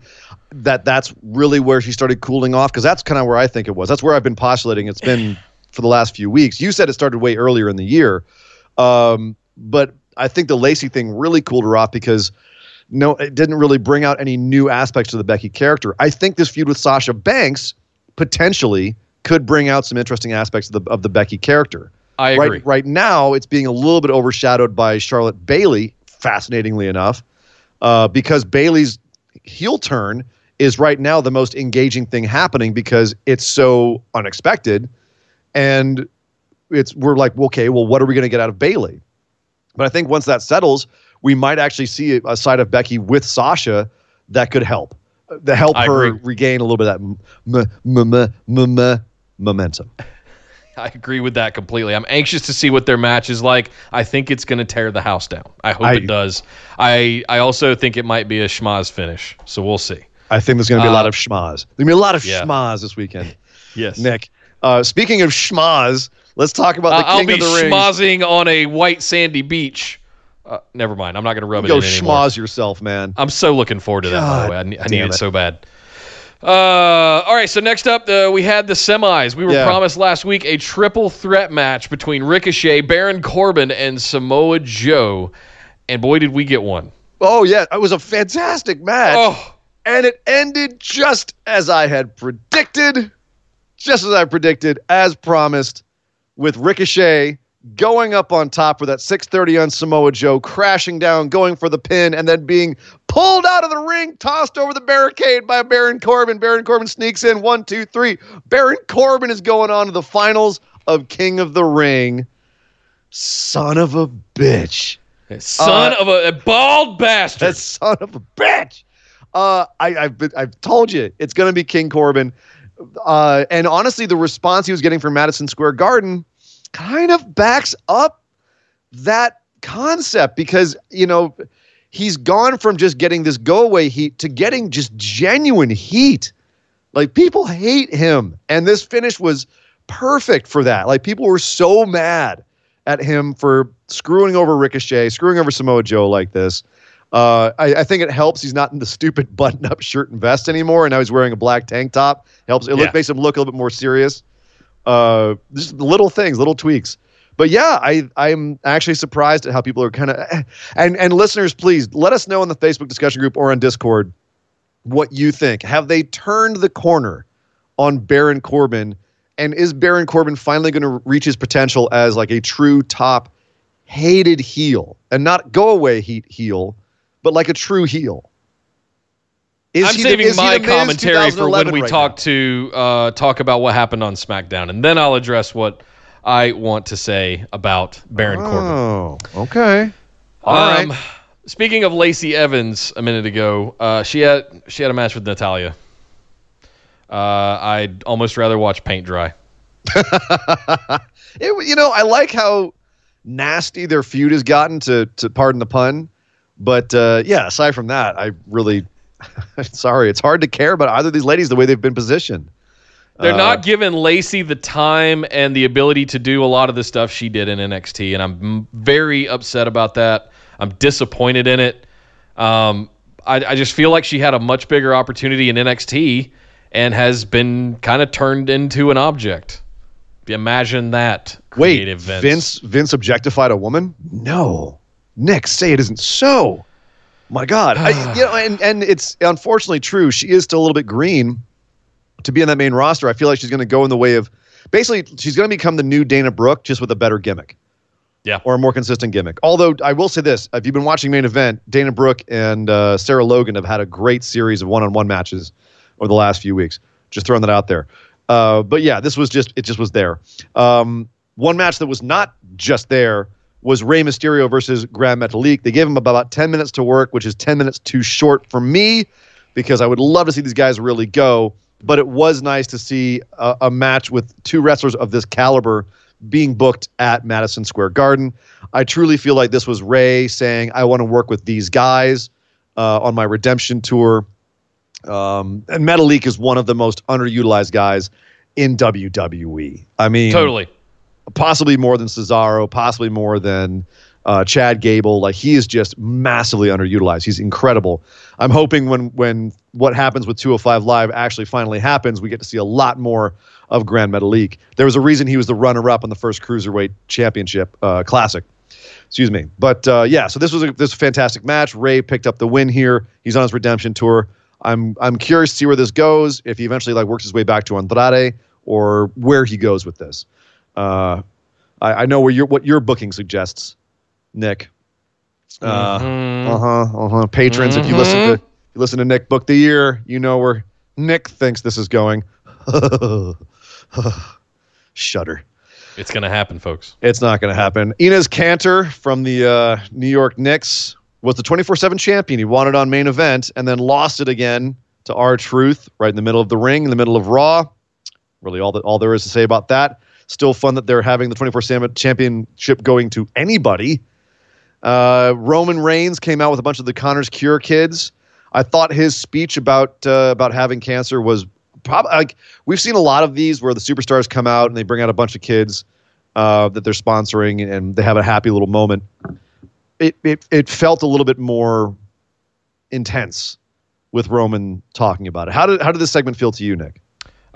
that that's really where she started cooling off because that's kind of where I think it was. That's where I've been postulating it's been for the last few weeks. You said it started way earlier in the year, um, but I think the Lacey thing really cooled her off because no, it didn't really bring out any new aspects to the Becky character. I think this feud with Sasha Banks potentially could bring out some interesting aspects of the of the Becky character. I agree. Right, right now, it's being a little bit overshadowed by Charlotte Bayley, fascinatingly enough, uh, because Bayley's heel turn is right now the most engaging thing happening because it's so unexpected, and it's we're like, okay, well, what are we going to get out of Bayley? But I think once that settles, we might actually see a side of Becky with Sasha that could help, uh, to help I her agree. regain a little bit of that m- m- m- momentum. I agree with that completely. I'm anxious to see what their match is like. I think it's going to tear the house down. I hope I- it does. I I also think it might be a schmaz finish. So we'll see. I think there's going to be a lot Uh, of schmaz. There's going to be a lot of yeah. schmaz this weekend. Yes, Nick, uh, speaking of schmaz, let's talk about Uh, the I'll king be of the ring. schmozzing on a white sandy beach. Uh, never mind. I'm not going to rub it Go in anymore. yourself, man. I'm so looking forward to that. by the way, I, I need it it. so bad. Uh, all right. So next up, uh, we had the semis. We were Yeah. promised last week a triple threat match between Ricochet, Baron Corbin, and Samoa Joe, and boy, did we get one. Oh yeah, it was a fantastic match, Oh, and it ended just as I had predicted, just as I predicted, as promised, with Ricochet going up on top for that 6:30 on Samoa Joe, crashing down, going for the pin, and then being pulled out of the ring, tossed over the barricade by Baron Corbin. Baron Corbin sneaks in one, two, three. Baron Corbin is going on to the finals of King of the Ring. Son of a bitch. son Uh, of a, a bald bastard. That son of a bitch. Uh, I, I've been, I've told you it's going to be King Corbin. Uh, and honestly, the response he was getting from Madison Square Garden kind of backs up that concept because you know he's gone from just getting this go away heat to getting just genuine heat. Like people hate him, and this finish was perfect for that. Like people were so mad at him for screwing over Ricochet, screwing over Samoa Joe like this. Uh, I, I, think it helps. He's not in the stupid button-up shirt and vest anymore, and now he's wearing a black tank top. Helps. It yeah. look, makes him look a little bit more serious. Uh, just little things, little tweaks. But yeah, I I'm actually surprised at how people are kind of and and listeners, please let us know in the Facebook discussion group or on Discord what you think. Have they turned the corner on Baron Corbin? And is Baron Corbin finally going to reach his potential as like a true top hated heel and not go away heat heel, but like a true heel? Is I'm saving the, my commentary for when we right talk now? to uh, talk about what happened on SmackDown, and then I'll address what I want to say about Baron oh, Corbin. Oh, okay. All um, right. Speaking of Lacey Evans, a minute ago, uh, she had she had a match with Natalya. Uh, I'd almost rather watch paint dry. it, you know, I like how nasty their feud has gotten. To to pardon the pun, but uh, yeah, aside from that, I really sorry, it's hard to care about either of these ladies the way they've been positioned. They're uh, not giving Lacey the time and the ability to do a lot of the stuff she did in NXT, and I'm very upset about that. I'm disappointed in it. Um, I, I just feel like she had a much bigger opportunity in NXT and has been kind of turned into an object. Imagine that. Wait, Vince. Vince Vince objectified a woman? No, Nick, say it isn't so. My God, I, you know, and and it's unfortunately true. She is still a little bit green to be in that main roster. I feel like she's going to go in the way of basically she's going to become the new Dana Brooke, just with a better gimmick. Yeah. Or a more consistent gimmick. Although I will say this if you've been watching main event, Dana Brooke and uh, Sarah Logan have had a great series of one on one matches over the last few weeks. Just throwing that out there. Uh, but yeah, this was just, it just was there. Um, one match that was not just there was Rey Mysterio versus Gran Metalik. They gave him about 10 minutes to work, which is 10 minutes too short for me because I would love to see these guys really go. But it was nice to see a, a match with two wrestlers of this caliber being booked at Madison Square Garden. I truly feel like this was Rey saying, I want to work with these guys uh, on my redemption tour. Um, and Metalik is one of the most underutilized guys in WWE. I mean, totally. Possibly more than Cesaro, possibly more than uh, Chad Gable. Like he is just massively underutilized. He's incredible. I'm hoping when when what happens with 205 Live actually finally happens, we get to see a lot more of Gran Metalik. There was a reason he was the runner-up on the first cruiserweight championship uh, classic. Excuse me, but uh, yeah. So this was a, this was a fantastic match. Rey picked up the win here. He's on his redemption tour. I'm I'm curious to see where this goes. If he eventually like works his way back to Andrade or where he goes with this. Uh, I, I know where your what your booking suggests, Nick. Uh mm-hmm. huh. Uh huh. Patrons, mm-hmm. if you listen to mm-hmm. you listen to Nick Book the Year, you know where Nick thinks this is going. Shudder. It's going to happen, folks. It's not going to happen. Enes Kanter from the uh, New York Knicks was the 24 7 champion. He won it on main event and then lost it again to R-Truth right in the middle of the ring, in the middle of Raw. Really, all that all there is to say about that. Still fun that they're having the 24 7 championship going to anybody. Uh, Roman Reigns came out with a bunch of the Connor's Cure kids. I thought his speech about uh, about having cancer was probably like we've seen a lot of these where the superstars come out and they bring out a bunch of kids uh, that they're sponsoring and they have a happy little moment. It, it it felt a little bit more intense with Roman talking about it. How did how did this segment feel to you, Nick?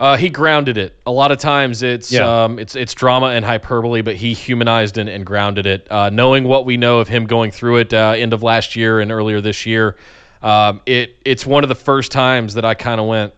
Uh, he grounded it. A lot of times it's yeah. um, it's it's drama and hyperbole, but he humanized and, and grounded it. Uh, knowing what we know of him going through it uh, end of last year and earlier this year, um, it it's one of the first times that I kind of went,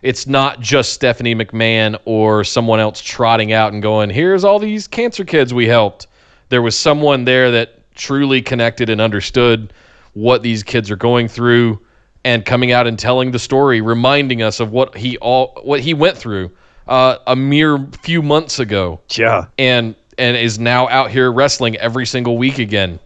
it's not just Stephanie McMahon or someone else trotting out and going, here's all these cancer kids we helped. There was someone there that truly connected and understood what these kids are going through and coming out and telling the story, reminding us of what he all what he went through uh, a mere few months ago. Yeah. And and is now out here wrestling every single week again.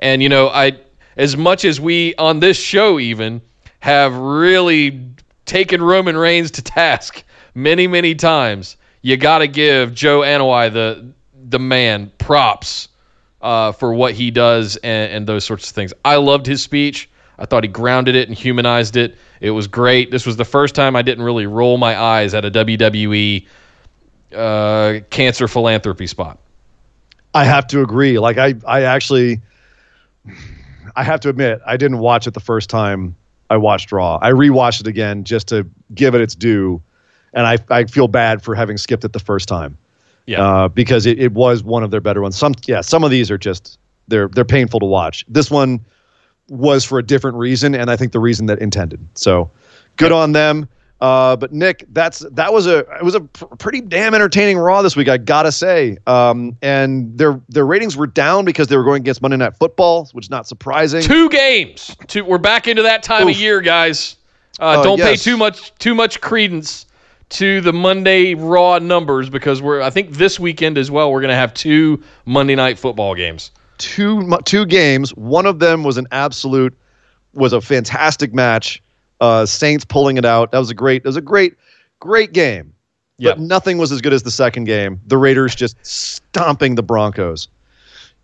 And you know, I as much as we on this show even have really taken Roman Reigns to task many, many times. You got to give Joe Anoa'i, the the man, props uh, for what he does and, and, those sorts of things. I loved his speech. I thought he grounded it and humanized it. It was great. This was the first time I didn't really roll my eyes at a WWE uh, cancer philanthropy spot. I have to agree. Like I, I actually, I have to admit, I didn't watch it the first time I watched Raw. I rewatched it again just to give it its due, and I, I feel bad for having skipped it the first time. Yeah. Uh, because it, it was one of their better ones. Some, yeah, some of these are just they're they're painful to watch. This one was for a different reason, and I think the reason that intended. So, good on them. Uh, but Nick, that's that was a it was a pr- pretty damn entertaining Raw this week. I gotta say, um, and their their ratings were down because they were going against Monday Night Football, which is not surprising. Two games. Two, we're back into that time Oof. of year, guys. Uh, Uh, don't pay too much too much credence to the Monday Raw numbers because we're I think this weekend as well we're going to have two Monday Night Football games. Two two games. One of them was an absolute was a fantastic match. Uh, Saints pulling it out. That was a great. It was a great, great game. Yep. But nothing was as good as the second game. The Raiders just stomping the Broncos.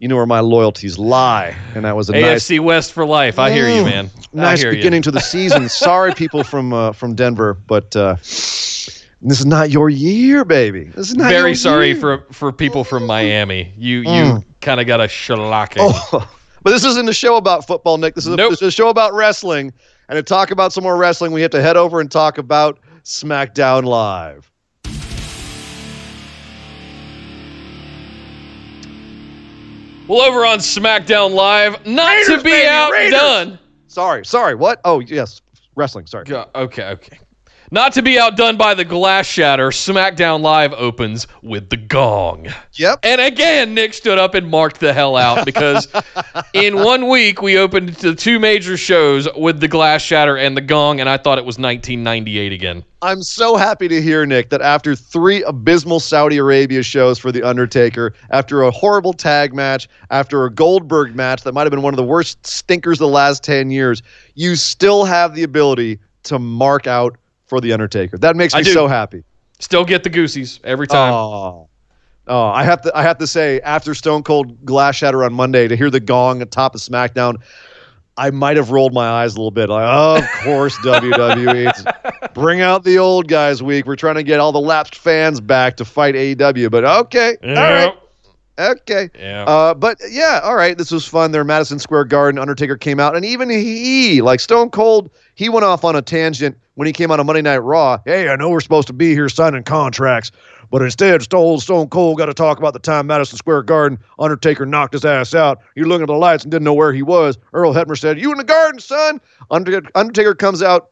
You know where my loyalties lie, and that was a nice, AFC West for life. I hear you, Mm. man. Nice beginning you. to the season. Sorry, people from uh, from Denver, but uh, this is not your year, baby. This is not Very your sorry year. for for people from Miami. You you Mm. kind of got a shellacking. Oh, but this isn't a show about football, Nick. This is, a, this is a show about wrestling. And to talk about some more wrestling, we have to head over and talk about SmackDown Live. Well, over on SmackDown Live, not to be baby, outdone. Sorry, sorry. What? Oh, yes, wrestling. Sorry. Okay, okay. Not to be outdone by the glass shatter, SmackDown Live opens with the gong. Yep. And again, Nick stood up and marked the hell out because in one week we opened the two major shows with the glass shatter and the gong, and I thought it was 1998 again. I'm so happy to hear, Nick, that after three abysmal Saudi Arabia shows for The Undertaker, after a horrible tag match, after a Goldberg match that might have been one of the worst stinkers of the last 10 years, you still have the ability to mark out for The Undertaker. That makes I me do. so happy. Still get the goosies every time. Oh. Oh, I have to I have to say, after Stone Cold Glass Shatter on Monday, to hear the gong at top of SmackDown, I might have rolled my eyes a little bit. Like, oh, of course, WWE. Bring out the old guys week. We're trying to get all the lapsed fans back to fight AEW. But okay. All right. Okay. Yeah. Uh, but yeah, all right. This was fun. There, Madison Square Garden. Undertaker came out, and even he, like Stone Cold, he went off on a tangent when he came out on Monday Night Raw. Hey, I know we're supposed to be here signing contracts, but instead, Stone Stone Cold got to talk about the time Madison Square Garden Undertaker knocked his ass out. You looking at the lights and didn't know where he was. Earl Hebner said, "You in the garden, son." Undertaker, Undertaker comes out,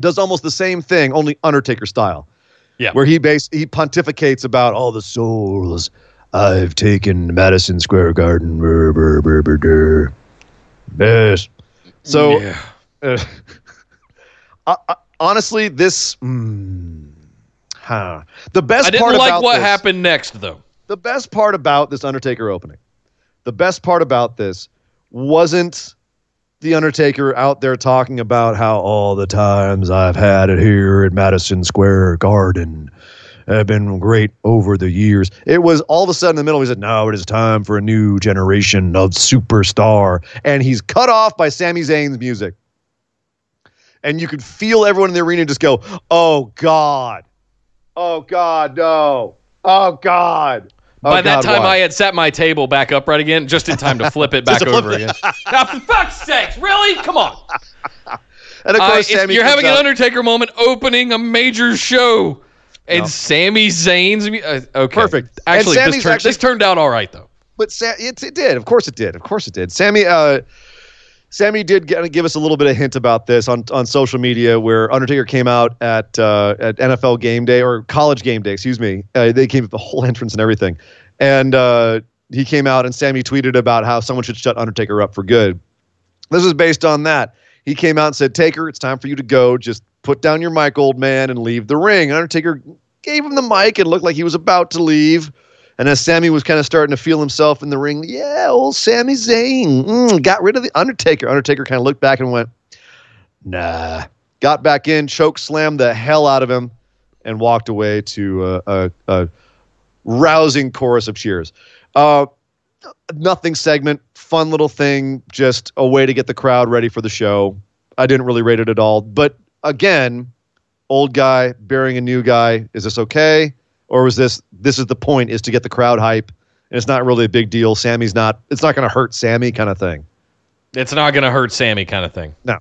does almost the same thing, only Undertaker style yeah. where he base he pontificates about all the souls I've taken Madison Square Garden. Brr, brr, brr, brr, brr. Yes. So, Yeah. uh, uh, uh, honestly, this. Mm, huh. The best I didn't part like about what this- happened next, though. the best part about this Undertaker opening, the best part about this wasn't the Undertaker out there talking about how all the times I've had it here at Madison Square Garden have been great over the years. It was all of a sudden in the middle, he said, Now it is time for a new generation of superstar. And he's cut off by Sami Zayn's music. And you could feel everyone in the arena just go, Oh God. Oh God, no. Oh God. Oh, By that God, time, why? I had set my table back up right again, just in time to flip it back flip over again. now, for fuck's sakes, really? Come on. And of Uh, course, Sami you're having comes an Undertaker moment opening a major show. And No. Sami Zayn's uh, okay, Perfect. Actually, this turned, actually- this turned out all right though. but Sa- it, it did. Of course, it did. Of course, it did. Sami, uh, Sami did get, give us a little bit of hint about this on, on social media, where Undertaker came out at uh, at NFL Game Day or College Game Day, excuse me. Uh, they came with the whole entrance and everything, and uh, he came out and Sami tweeted about how someone should shut Undertaker up for good. This is based on that. He came out and said, "Taker, it's time for you to go. Just put down your mic, old man, and leave the ring." And Undertaker gave him the mic and looked like he was about to leave. And as Sami was kind of starting to feel himself in the ring, yeah, old Sami Zayn mm, got rid of the Undertaker. Undertaker kind of looked back and went, nah. Got back in, choke slammed the hell out of him, and walked away to a, a, a rousing chorus of cheers. Uh, nothing segment, fun little thing, just a way to get the crowd ready for the show. I didn't really rate it at all. But again, old guy burying a new guy. Is this okay? Or was this this is the point is to get the crowd hype and it's not really a big deal. Sami's not it's not gonna hurt Sami kind of thing. It's not going to hurt Sami, kind of thing. No.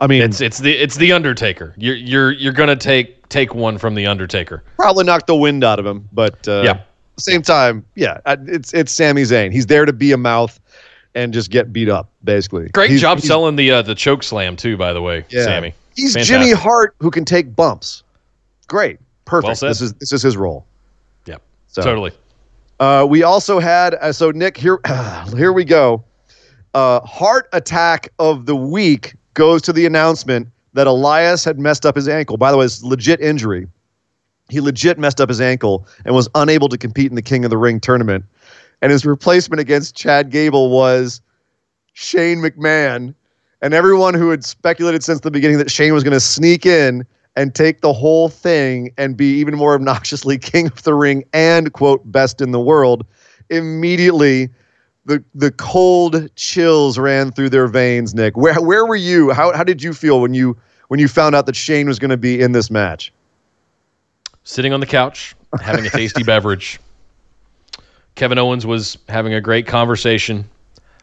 I mean It's it's the it's the Undertaker. You're you're you're going to take take one from the Undertaker. probably knock the wind out of him, but uh, Yeah. same time, yeah, it's it's Sami Zayn. He's there to be a mouth and just get beat up, basically. Great He's- job he's- selling the uh, the choke slam too. By the way, Yeah. Sami. He's Fantastic. Jimmy Hart who can take bumps. Great, perfect. Well. This is this is his role. Yep. So, Totally. Uh, we also had uh, so Nick here. here we go. Uh, heart attack of the week goes to the announcement that Elias had messed up his ankle. By the way, it's legit injury. He legit messed up his ankle and was unable to compete in the King of the Ring tournament. And his replacement against Chad Gable was Shane McMahon. And everyone who had speculated since the beginning that Shane was going to sneak in and take the whole thing and be even more obnoxiously king of the ring and quote best in the world immediately the the cold chills ran through their veins nick where where were you how how did you feel when you when you found out that Shane was going to be in this match Sitting on the couch, having a tasty beverage. Kevin Owens was having a great conversation.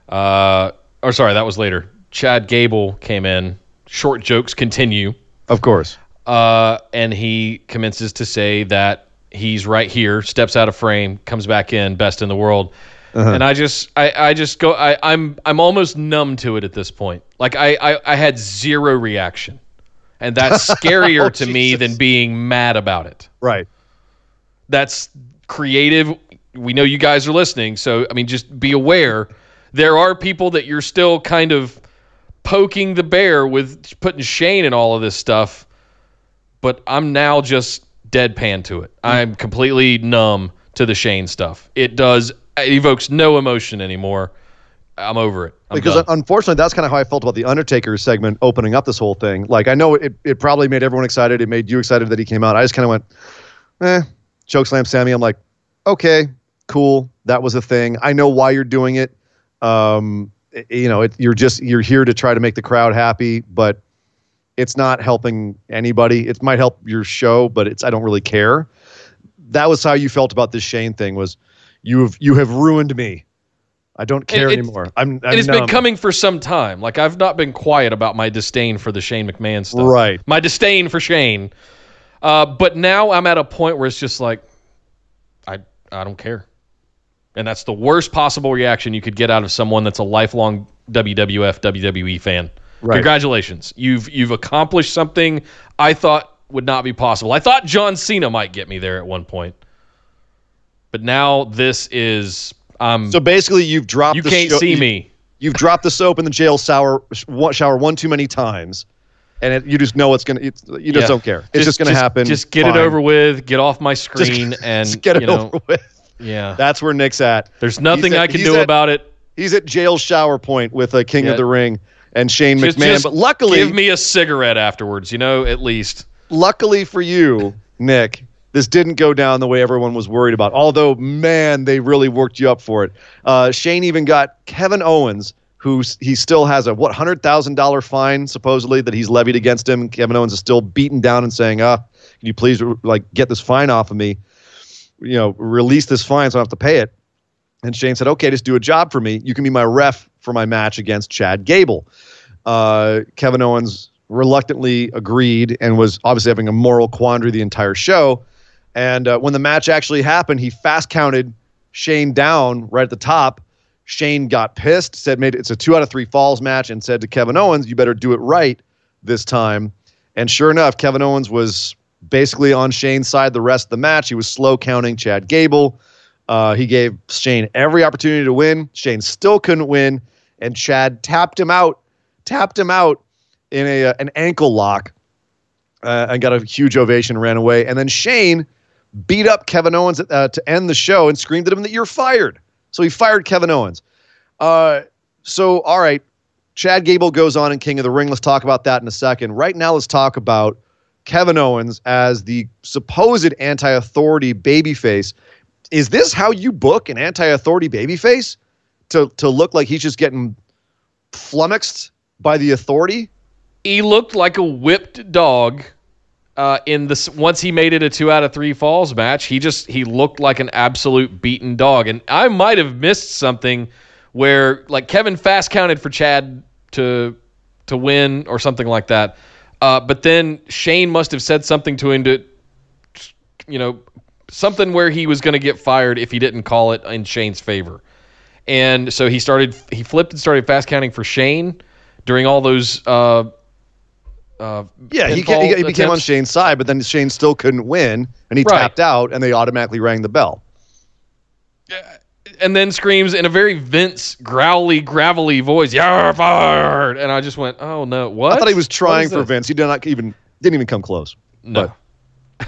Uh, or sorry, that was later. Chad Gable came in. Short jokes continue. of course Uh, and he commences to say that he's right here, steps out of frame, comes back in, best in the world. And I just, I, I just go, I, I'm, I'm almost numb to it at this point. Like I, I, I had zero reaction, and that's scarier Oh, to me than being mad about it. right That's creative. We know you guys are listening, so I mean, just be aware. There are people that you're still kind of poking the bear with putting Shane and all of this stuff, but I'm now just deadpan to it. I'm completely numb to the Shane stuff. It does it evokes no emotion anymore. I'm over it. I'm because done. unfortunately that's kind of how i felt about the undertaker segment opening up this whole thing like i know it, it probably made everyone excited it made you excited that he came out i just kind of went eh chokeslam sami i'm like okay cool that was a thing i know why you're doing it um you know it, you're just you're here to try to make the crowd happy but it's not helping anybody it might help your show but it's i don't really care that was how you felt about this shane thing was you have you have ruined me i don't care it- anymore i'm, I'm it's been coming for some time. Like I've not been quiet about my disdain for the Shane McMahon stuff. Right. My disdain for Shane. Uh, but now I'm at a point where it's just like, I I don't care, and that's the worst possible reaction you could get out of someone that's a lifelong WWF WWE fan. Right. Congratulations, you've you've accomplished something I thought would not be possible. I thought John Cena might get me there at one point, but now this is. Um, So basically, you've dropped. you the can't see you- me. You've dropped the soap in the jail shower, one, shower one too many times, and it, you just know it's gonna. It's, you just Yeah. don't care. It's just, gonna happen. Just get Fine. it over with. Get off my Just- screen and just get it know, over with. Yeah. That's where Nick's at. There's nothing at- I can do at- about it. He's at jail shower point with a King Yeah. of the Ring and Shane Just, McMahon. just but luckily, give me a cigarette afterwards. You know, at least. luckily for you, Nick, this didn't go down the way everyone was worried about. Although, man, they really worked you up for it. Uh, Shane even got Kevin Owens, who he still has a what hundred thousand dollar fine supposedly that he's levied against him. Kevin Owens is still beaten down and saying, "Ah, can you please like get this fine off of me? You know, release this fine so I don't have to pay it." And Shane said, "Okay, just do a job for me. You can be my ref for my match against Chad Gable." Uh, Kevin Owens reluctantly agreed and was obviously having a moral quandary the entire show. And uh, when the match actually happened, he fast counted Shane down right at the top. Shane got pissed, said made it's a two out of three falls match, and said to Kevin Owens, "You better do it right this time." And sure enough, Kevin Owens was basically on Shane's side the rest of the match. He was slow counting Chad Gable. Uh, he gave Shane every opportunity to win. Shane still couldn't win, and Chad tapped him out, tapped him out in a uh, an ankle lock, uh, and got a huge ovation. Ran away, and then Shane beat up Kevin Owens uh, to end the show and screamed at him that you're fired. So he fired Kevin Owens. Uh, so all right, Chad Gable goes on in King of the Ring. Let's talk about that in a second. Right now, let's talk about Kevin Owens as the supposed anti-authority babyface. Is this how you book an anti-authority babyface? to to look like he's just getting flummoxed by the authority. He looked like a whipped dog. Uh, in this, once he made it a two out of three falls match, he just he looked like an absolute beaten dog. And I might have missed something where like Kevin fast counted for Chad to to win or something like that. Uh, but then Shane must have said something to him to, you know, something where he was going to get fired if he didn't call it in Shane's favor. And so he started, he flipped and started fast counting for Shane during all those. Uh, uh, yeah, he, he, he, became on Shane's side, but then Shane still couldn't win, and he right. tapped out, and they automatically rang the bell. And then screams in a very Vince growly, gravelly voice, "You're fired!" And I just went, "Oh no, what?" I thought he was trying for Vince. He did not even didn't even come close. No. But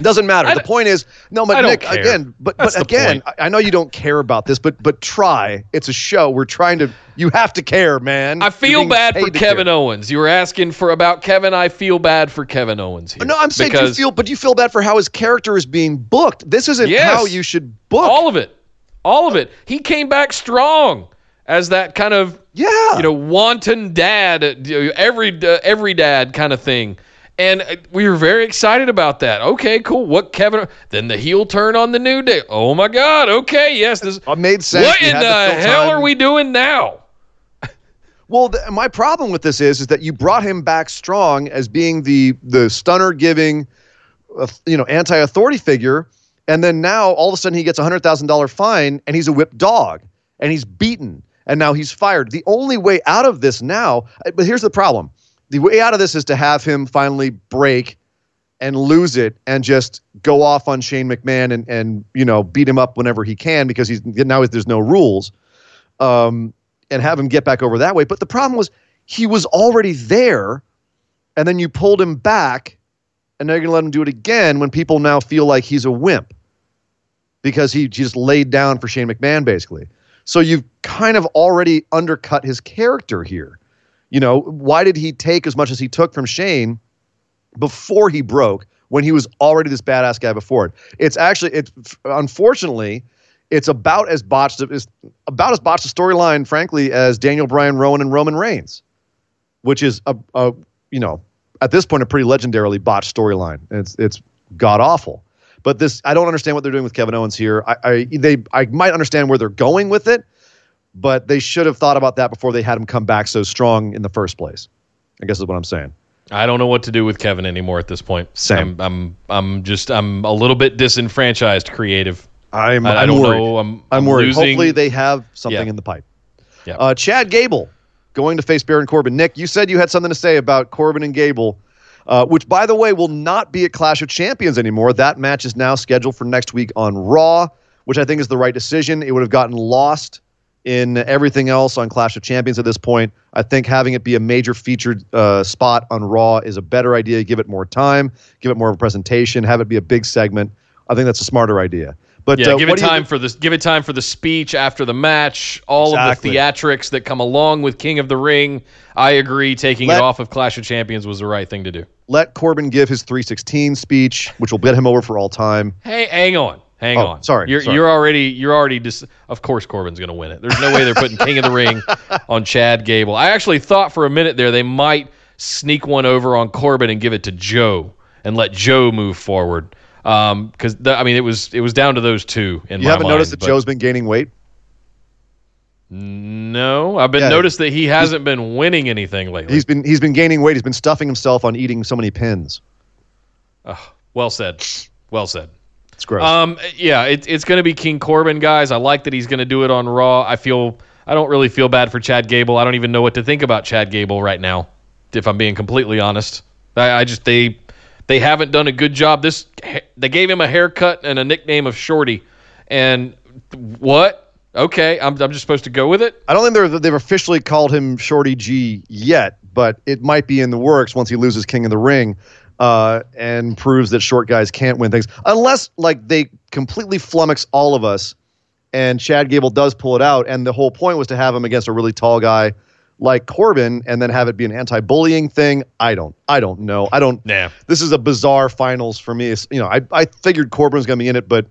doesn't matter. the point is, no, but Nick, care. again, but That's but again, I know you don't care about this, but but try. It's a show. We're trying to. You have to care, man. I feel bad for Kevin care. Owens. You were asking for about Kevin. I feel bad for Kevin Owens here. No, I'm saying you feel, but you feel bad for how his character is being booked. This isn't yes, how you should book all of it. All of it. He came back strong as that kind of yeah, you know, wanton dad, every uh, every dad kind of thing. And uh, we were very excited about that. Okay, cool. What Kevin? Then the heel turn on the new day. Oh my God. Okay, yes, this it made sense. What in the hell time. are we doing now? Well, the, my problem with this is, is that you brought him back strong as being the the stunner giving, uh, you know, anti authority figure, and then now all of a sudden he gets a hundred thousand dollar fine and he's a whipped dog and he's beaten and now he's fired. The only way out of this now, uh, but here's the problem the way out of this is to have him finally break and lose it and just go off on Shane McMahon and and you know beat him up whenever he can because he's now there's no rules, um, and have him get back over that way. But the problem was he was already there, and then you pulled him back, and now you're gonna let him do it again when people now feel like he's a wimp because he just laid down for Shane McMahon basically. So you've kind of already undercut his character here. You know, why did he take as much as he took from Shane before he broke when he was already this badass guy before it? It's actually it's unfortunately it's about as botched as about as botched a storyline, frankly, as Daniel Bryan, Rowan, and Roman Reigns, which is a, a you know at this point a pretty legendarily botched storyline. It's it's god awful. But this, I don't understand what they're doing with Kevin Owens here. I, I they I might understand where they're going with it, but they should have thought about that before they had him come back so strong in the first place. I guess is what I'm saying. I don't know what to do with Kevin anymore at this point. Same. I'm I'm, I'm just I'm a little bit disenfranchised creative. I'm I, I don't worried. know. I'm, I'm, I'm worried. Losing. Hopefully they have something yeah. in the pipe. Yeah. Uh, Chad Gable going to face Baron Corbin. Nick, you said you had something to say about Corbin and Gable, uh, which by the way will not be at Clash of Champions anymore. That match is now scheduled for next week on Raw, which I think is the right decision. It would have gotten lost in everything else on Clash of Champions at this point. I think having it be a major featured uh, spot on Raw is a better idea. Give it more time, give it more of a presentation, have it be a big segment. I think that's a smarter idea. But yeah, uh, give it time for the give it time for the speech after the match, all exactly. of the theatrics that come along with King of the Ring. I agree, taking let, it off of Clash of Champions was the right thing to do. Let Corbin give his 316 speech, which will get him over for all time. Hey, hang on. Hang oh, on. Sorry you're, sorry. you're already you're already dis- of course Corbin's going to win it. There's no way they're putting King of the Ring on Chad Gable. I actually thought for a minute there they might sneak one over on Corbin and give it to Joe and let Joe move forward. Um, because I mean it was it was down to those two. In you haven't mind, noticed that Joe's been gaining weight. No, I've been yeah, noticed that he hasn't been winning anything lately. He's been he's been gaining weight. He's been stuffing himself on eating so many pins. Oh, well said. Well said. It's gross. Um, yeah, it, it's going to be King Corbin, guys. I like that he's going to do it on Raw. I feel I don't really feel bad for Chad Gable. I don't even know what to think about Chad Gable right now, if I'm being completely honest. I, I just they they haven't done a good job. This they gave him a haircut and a nickname of Shorty, and what? Okay, I'm I'm just supposed to go with it. I don't think they're they've officially called him Shorty G yet, but it might be in the works once he loses King of the Ring uh, and proves that short guys can't win things unless like they completely flummox all of us and Chad Gable does pull it out and the whole point was to have him against a really tall guy like Corbin and then have it be an anti-bullying thing. I don't I don't know. I don't nah. This is a bizarre finals for me. It's, you know, I I figured Corbin was going to be in it but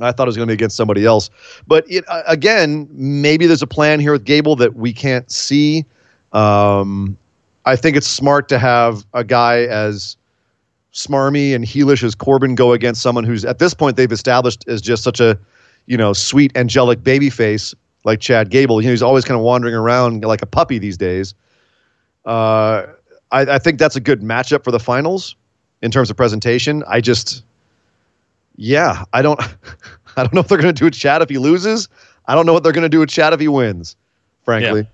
I thought it was going to be against somebody else. But it, uh, again, maybe there's a plan here with Gable that we can't see. Um, I think it's smart to have a guy as smarmy and heelish as Corbin go against someone who's at this point they've established as just such a you know sweet angelic baby face like Chad Gable. You know, he's always kind of wandering around like a puppy these days. Uh, I, I think that's a good matchup for the finals in terms of presentation. I just, yeah, I don't, I don't know if they're going to do a Chad if he loses. I don't know what they're going to do with Chad if he wins. Frankly, Yeah.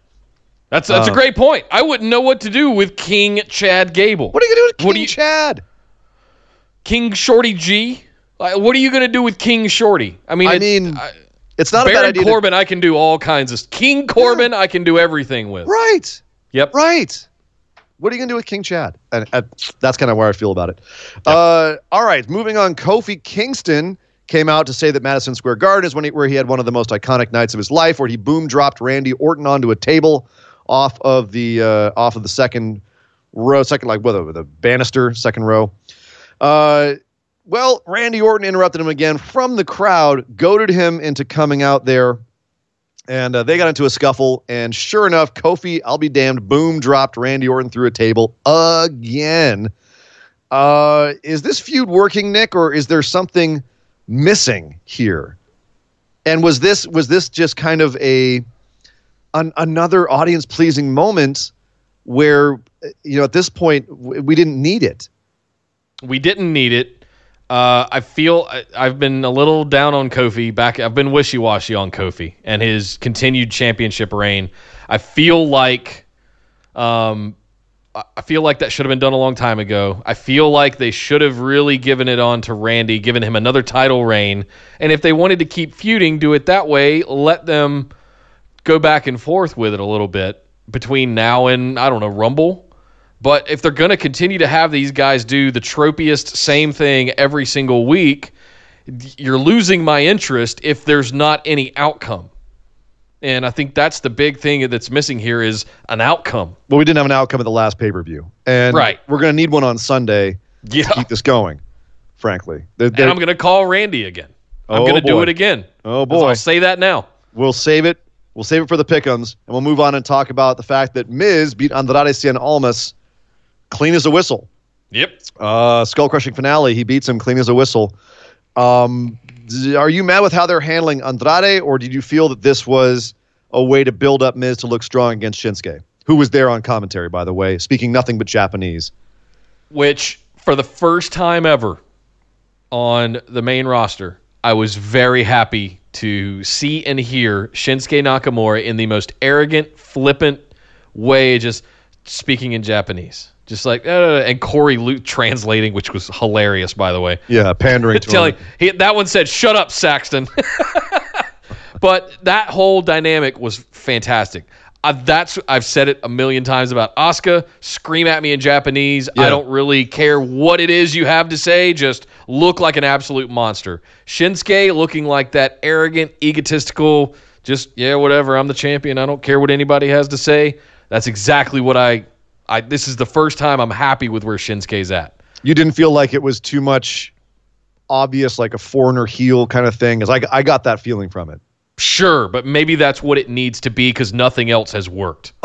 That's that's Uh, a great point. I wouldn't know what to do with King Chad Gable. what are you going to do with What King do you- Chad? King Shorty G? Like, what are you going to do with King Shorty? I mean, I it- mean, I- It's not a bad Baron idea. to- Corbin, I can do all kinds of King Corbin. I can do everything with. right, Yep. right. What are you going to do with King Chad? And, and that's kind of where I feel about it. Uh, all right, moving on. Kofi Kingston came out to say that Madison Square Garden is when he, where he had one of the most iconic nights of his life, where he boom dropped Randy Orton onto a table off of the uh, off of the second row, second like whether the banister, second row. Uh, well, Randy Orton interrupted him again from the crowd, goaded him into coming out there and uh, they got into a scuffle. And sure enough, Kofi, I'll be damned, boom, dropped Randy Orton through a table again. Uh, is this feud working, Nick, or is there something missing here? And was this was this just kind of a an, another audience pleasing moment where you know at this point we didn't need it? We didn't need it. Uh, I feel I, I've been a little down on Kofi. Back, I've been wishy washy on Kofi and his continued championship reign. I feel like, um, I feel like that should have been done a long time ago. I feel like they should have really given it on to Randy, given him another title reign. And if they wanted to keep feuding, do it that way. Let them go back and forth with it a little bit between now and I don't know Rumble. But if they're going to continue to have these guys do the tropiest same thing every single week, you're losing my interest if there's not any outcome. And I think that's the big thing that's missing here is an outcome. Well, we didn't have an outcome at the last pay per view, and Right. we're going to need one on Sunday Yeah. to keep this going. Frankly, There- And I'm going to call Randy again. I'm Oh, going to do it again. Oh, boy. I'll say that now. We'll save it. We'll save it for the pickums, and we'll move on and talk about the fact that Miz beat Andrade Cien Almas clean as a whistle. Yep. Uh, skull crushing finale. He beats him clean as a whistle. Um, are you mad with how they're handling Andrade, or did you feel that this was a way to build up Miz to look strong against Shinsuke, who was there on commentary, by the way, speaking nothing but Japanese? which for the first time ever on the main roster, I was very happy to see and hear Shinsuke Nakamura in the most arrogant, flippant way, just speaking in Japanese. Just like, uh, and Corey Luke translating, which was hilarious, by the way. Yeah, pandering to Telling him. he, that one said, "Shut up, Saxton." but that whole dynamic was fantastic. Uh, that's I've said it a million times about Asuka. Scream at me in Japanese. I don't really care what it is you have to say. Just look like an absolute monster. Shinsuke looking like that arrogant, egotistical. Just yeah, whatever. I'm the champion. I don't care what anybody has to say. That's exactly what I. I this is the first time I'm happy with where Shinsuke's at. You didn't feel like it was too much obvious, like a foreigner heel kind of thing, as I, I got that feeling from it. Sure, but maybe that's what it needs to be because nothing else has worked.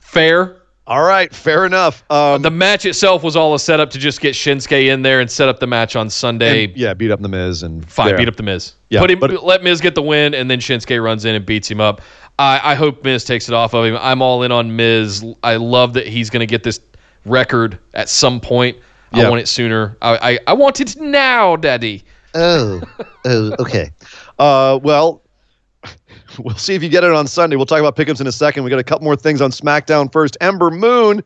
Fair. All right, fair enough. Um, The match itself was all a setup to just get Shinsuke in there and set up the match on Sunday. and, yeah, beat up the Miz and Fine, yeah. beat up the Miz. Yeah, Put him, but- let Miz get the win, and then Shinsuke runs in and beats him up. I, I hope Miz takes it off of him. I'm all in on Miz. I love that he's going to get this record at some point. I want it sooner. I, I, I want it now, Daddy. Oh, oh, okay. Uh, well, we'll see if you get it on Sunday. We'll talk about pickups in a second. We got a couple more things on SmackDown first. Ember Moon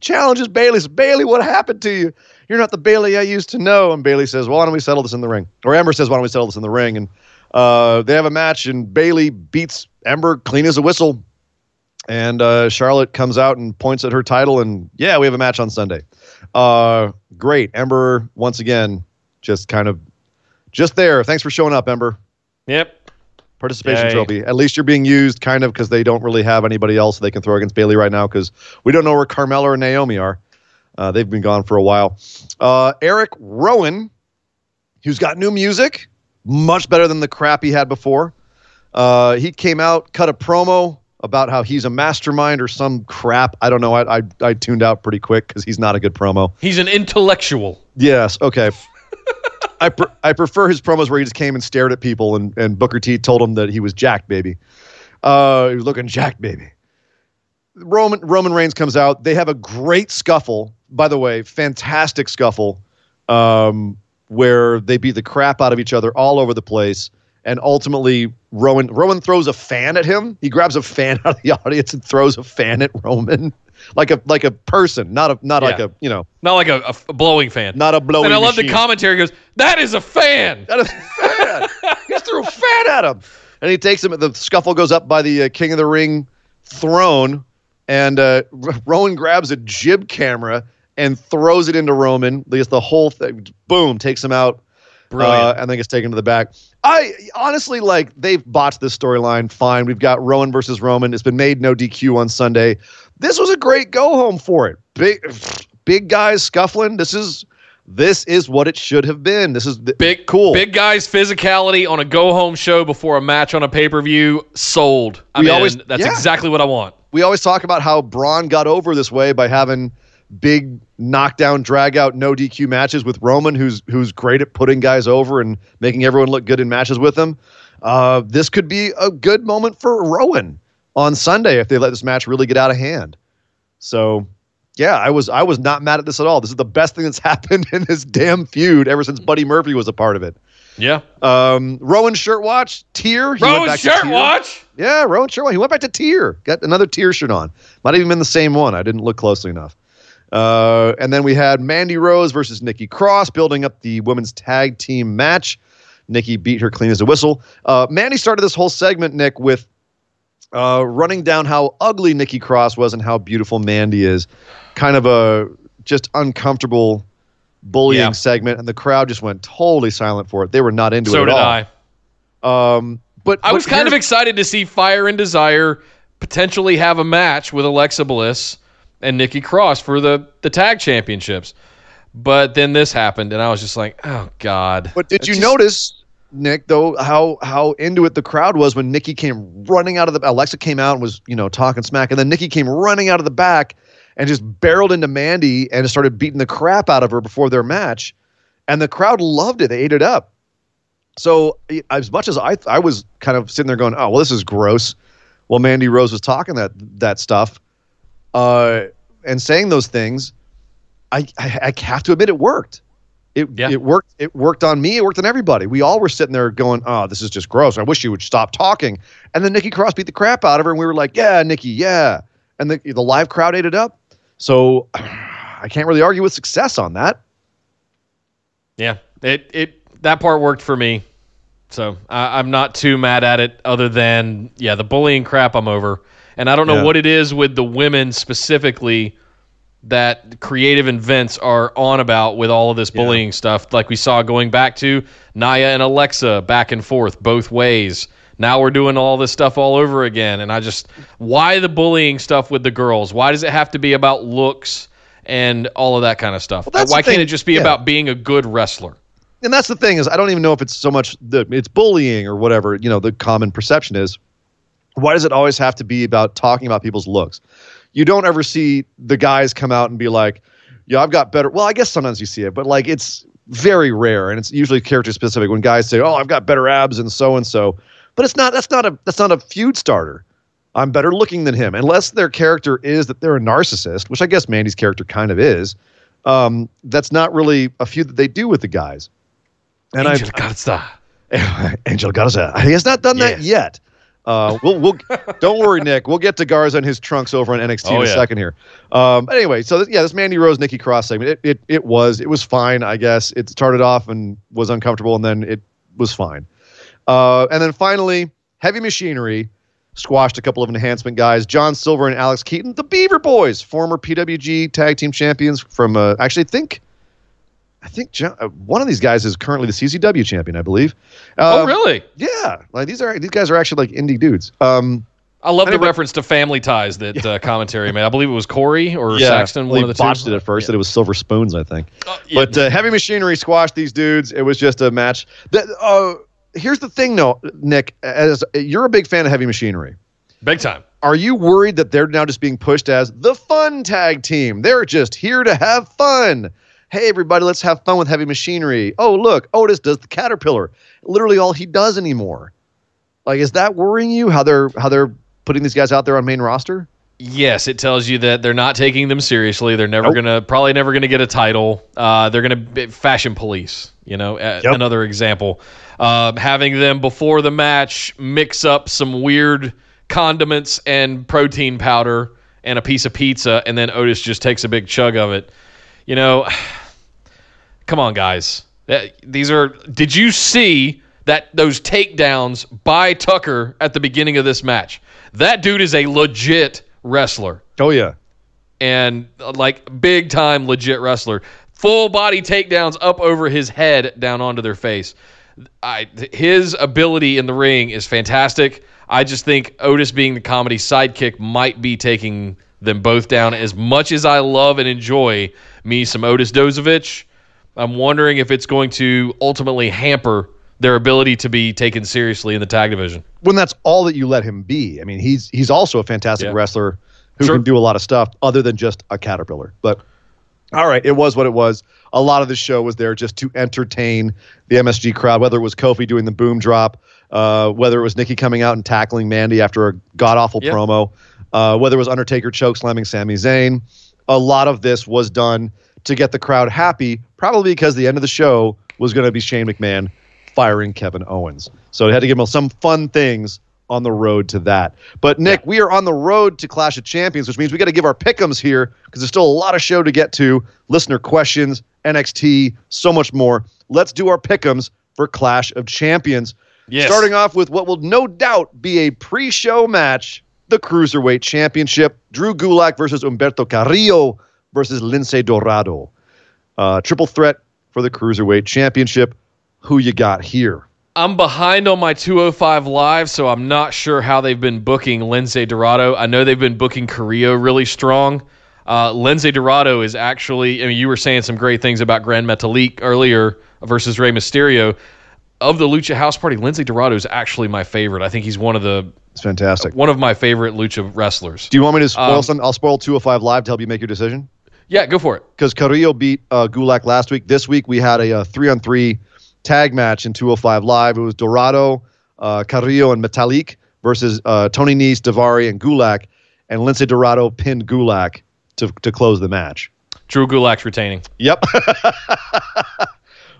challenges Bayley. Says, Bayley, what happened to you? You're not the Bayley I used to know. And Bayley says, well, why don't we settle this in the ring? Or Ember says, why don't we settle this in the ring? And uh, they have a match, and Bayley beats Ember clean as a whistle. And uh, Charlotte comes out and points at her title, and yeah, we have a match on Sunday. Uh, great. Ember, once again, just kind of just there. Thanks for showing up, Ember. Yep. Participation Yay. trophy. At least you're being used, kind of, because they don't really have anybody else they can throw against Bayley right now. Because we don't know where Carmella or Naomi are. Uh, they've been gone for a while. Uh, Erick Rowan who's got new music, much better than the crap he had before. Uh, he came out, cut a promo about how he's a mastermind or some crap. I don't know. I I, I tuned out pretty quick because he's not a good promo. He's an intellectual. Yes. Okay. I pre- I prefer his promos where he just came and stared at people, and, and Booker T told him that he was jacked, baby. Uh, he was looking jacked, baby. Roman Roman Reigns comes out. They have a great scuffle. By the way, fantastic scuffle, um, where they beat the crap out of each other all over the place. And ultimately, Roman Roman throws a fan at him. He grabs a fan out of the audience and throws a fan at Roman, like a like a person, not a not like a you know Not like a, a, blowing fan. not a blowing. and I love the commentary. Goes, "That is a fan." That is a fan. he threw a fan at him, and he takes him. The scuffle goes up by the uh, King of the Ring throne, and uh, Rowan grabs a jib camera and throws it into Roman. Just the whole thing, boom, takes him out. Brilliant. Uh, and then gets taken to the back. I honestly like they've botched this storyline. Fine, we've got Rowan versus Roman. It's been made no DQ on Sunday. This was a great go home for it. Big, big guys scuffling. This is this is what it should have been. This is th- Big cool. Big guys physicality on a go home show before a match on a pay per view. Sold. I We mean, always- that's yeah. exactly what I want. we always talk about how Braun got over this way by having big knockdown, drag out, no DQ matches with Roman, who's who's great at putting guys over and making everyone look good in matches with him. Uh, this could be a good moment for Rowan on Sunday if they let this match really get out of hand. So, yeah, I was I was not mad at this at all. This is the best thing that's happened in this damn feud ever since Buddy Murphy was a part of it. Yeah. Um, Rowan shirt watch tier. He Rowan back shirt tier. watch. Yeah, Rowan Sherwood. He went back to tier. Got another tier shirt on. Might have even been the same one. I didn't look closely enough. Uh, and then we had Mandy Rose versus Nikki Cross building up the women's tag team match. Nikki beat her clean as a whistle. Uh, Mandy started this whole segment, Nick, with uh, running down how ugly Nikki Cross was and how beautiful Mandy is. Kind of a just uncomfortable bullying Yeah. segment, and the crowd just went totally silent for it. They were not into So it did at all. I. Um, but I but was kind of excited to see Fire and Desire potentially have a match with Alexa Bliss and Nikki Cross for the, the tag championships. But then this happened, and I was just like, oh, God. But did you just- notice, Nick, though, how how into it the crowd was when Nikki came running out of the Alexa came out and was, you know, talking smack, and then Nikki came running out of the back and just barreled into Mandy and started beating the crap out of her before their match. And the crowd loved it. They ate it up. So as much as I I was kind of sitting there going, Oh, well, this is gross. While Mandy Rose was talking that that stuff, uh, and saying those things, I, I I have to admit it worked. It Yeah. it worked. It worked on me. It worked on everybody. We all were sitting there going, "Oh, this is just gross. I wish you would stop talking." And then Nikki Cross beat the crap out of her, and we were like, "Yeah, Nikki, yeah." And the the live crowd ate it up. So I can't really argue with success on that. Yeah, it it that part worked for me. So I, I'm not too mad at it. Other than yeah, the bullying crap I'm over, and I don't know Yeah. what it is with the women specifically that creative and Vince are on about with all of this bullying stuff. Like we saw going back to Nia and Alexa back and forth both ways. Now we're doing all this stuff all over again, and I just why the bullying stuff with the girls? Why does it have to be about looks and all of that kind of stuff? that's why can't it just be yeah. about being a good wrestler? and that's the thing is I don't even know if it's so much that it's bullying or whatever you know the common perception is. Why does it always have to be about talking about people's looks? You don't ever see the guys come out and be like, "Yeah, I've got better." Well, I guess sometimes you see it, but like it's very rare, and it's usually character specific when guys say, "Oh, I've got better abs and so and so," but it's not. That's not a. That's not a feud starter. I'm better looking than him, unless their character is that they're a narcissist, which I guess Mandy's character kind of is. Um, that's not really a feud that they do with the guys. And Angel Garza. Angel Garza. He has not done that yet. Uh, we'll, we'll don't worry, Nick. We'll get to Garza and his trunks over on NXT Oh, in a yeah. second here. Um, but anyway, so th- yeah, this Mandy Rose Nikki Cross segment, it, it it was it was fine, I guess. It started off and was uncomfortable, and then it was fine. Uh, and then finally, Heavy Machinery squashed a couple of enhancement guys, John Silver and Alex Keaton, the Beaver Boys, former PWG Tag Team Champions from uh, actually I think. I think John, uh, one of these guys is currently the CCW champion, I believe. oh, Uh, really? yeah, like these are these guys are actually like indie dudes. Um, I love the reference to family ties that uh, commentary made. I believe it was Corey or Yeah, Saxton, one of the botched two. it at first. Yeah. That it was silver spoons, I think. Uh, yeah. But uh, heavy machinery squashed these dudes. It was just a match. That uh, here's the thing, though, Nick. As you're a big fan of heavy machinery, Big time. are you worried that they're now just being pushed as the fun tag team? They're just here to have fun. Hey, everybody, let's have fun with heavy machinery. Oh, look, Otis does the caterpillar. Literally all he does anymore. Like, is that worrying you? How they're how they're putting these guys out there on main roster? Yes, it tells you that they're not taking them seriously. They're never Nope. gonna, probably never gonna get a title. Uh, they're gonna be fashion police. You know, Yep. another example. Um, having them before the match mix up some weird condiments and protein powder and a piece of pizza, and then Otis just takes a big chug of it. You know, come on, guys. These are. Did you see that those takedowns by Tucker at the beginning of this match? That dude is a legit wrestler Oh yeah. and uh, like big time legit wrestler. Full body takedowns up over his head down onto their face. I his ability in the ring is fantastic. I just think Otis being the comedy sidekick might be taking them both down as much as I love and enjoy me some Otis Dozovich. I'm wondering if it's going to ultimately hamper their ability to be taken seriously in the tag division. when that's all that you let him be. I mean, he's he's also a fantastic Yeah. wrestler who Sure. can do a lot of stuff other than just a caterpillar. But all right, it was what it was. A lot of the show was there just to entertain the MSG crowd, whether it was Kofi doing the boom drop, uh, whether it was Nikki coming out and tackling Mandy after a god awful Yeah. promo, uh, whether it was Undertaker choke slamming Sami Zayn. A lot of this was done to get the crowd happy, probably because the end of the show was going to be Shane McMahon firing Kevin Owens. So they had to give him some fun things on the road to that. But Nick, we are on the road to Clash of Champions, which means we got to give our pickums here because there's still a lot of show to get to. Listener questions, NXT, so much more. Let's do our pickums for Clash of Champions. Yes. Starting off with what will no doubt be a pre-show match, the Cruiserweight Championship. Drew Gulak versus Humberto Carrillo versus Lince Dorado. Uh, triple threat for the Cruiserweight Championship. Who you got here? I'm behind on my 205 live, so I'm not sure how they've been booking Lince Dorado. I know they've been booking Carrillo really strong. Uh, Lince Dorado is actually, I mean, you were saying some great things about Grand Metalik earlier versus Rey Mysterio. Of the Lucha House Party, Lince Dorado is actually my favorite. I think he's one of the It's fantastic. one of my favorite Lucha wrestlers. Do you want me to spoil Um, some? I'll spoil 205 Live to help you make your decision. Yeah, go for it. Because Carrillo beat uh, Gulak last week. This week we had a, uh three on three tag match in 205 Live. It was Dorado, uh, Carrillo, and Metalik versus uh, Tony Nese, Davari, and Gulak. And Lince Dorado pinned Gulak to, to close the match. Drew Gulak's retaining. Yep.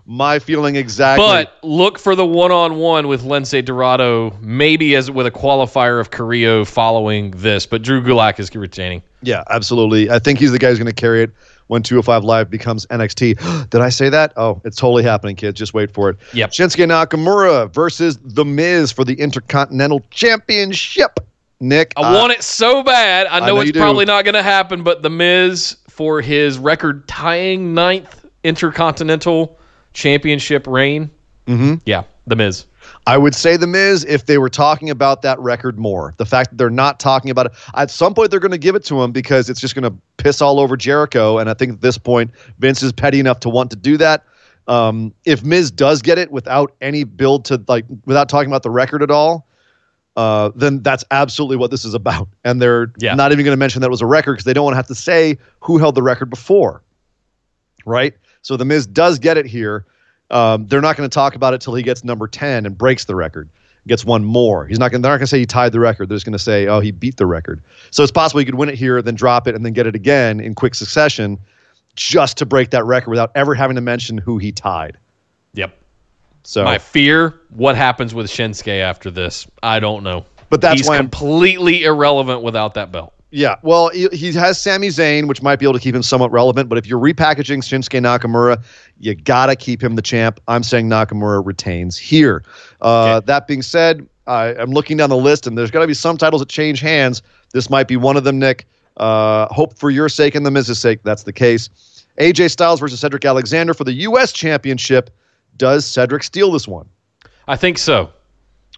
My feeling exactly. But look for the one-on-one with Lince Dorado, maybe as with a qualifier of Carrillo following this. But Drew Gulak is retaining. Yeah, absolutely. I think he's the guy who's going to carry it when 205 Live becomes NXT. Did I say that? Oh, it's totally happening, kids. Just wait for it. Yep. Shinsuke Nakamura versus The Miz for the Intercontinental Championship. Nick, I want uh, it so bad. I know, know it's do. probably not going to happen, but The Miz for his record tying ninth Intercontinental Championship reign. Mm-hmm. Yeah, The Miz. I would say The Miz if they were talking about that record more. The fact that they're not talking about it, at some point they're going to give it to him because it's just going to piss all over Jericho. And I think at this point, Vince is petty enough to want to do that. Um, if Miz does get it without any build to like, without talking about the record at all, uh, then that's absolutely what this is about. And they're Yeah. not even going to mention that it was a record because they don't want to have to say who held the record before. Right? So the Miz does get it here. Um, they're not going to talk about it till he gets number 10 and breaks the record, gets one more. He's not going. They're not going to say he tied the record. They're just going to say, oh, he beat the record. So it's possible he could win it here, then drop it, and then get it again in quick succession, just to break that record without ever having to mention who he tied. Yep. So, My fear: what happens with Shinsuke after this? I don't know. But that's He's why I'm- completely irrelevant without that belt. Yeah, well, he, has Sami Zayn, which might be able to keep him somewhat relevant. But if you're repackaging Shinsuke Nakamura, you gotta keep him the champ. I'm saying Nakamura retains here. Uh, Okay. That being said, I, I'm looking down the list, and there's got to be some titles that change hands. This might be one of them, Nick. Uh, hope for your sake and the Miz's sake that's the case. AJ Styles versus Cedric Alexander for the U.S. Championship. Does Cedric steal this one? I think so.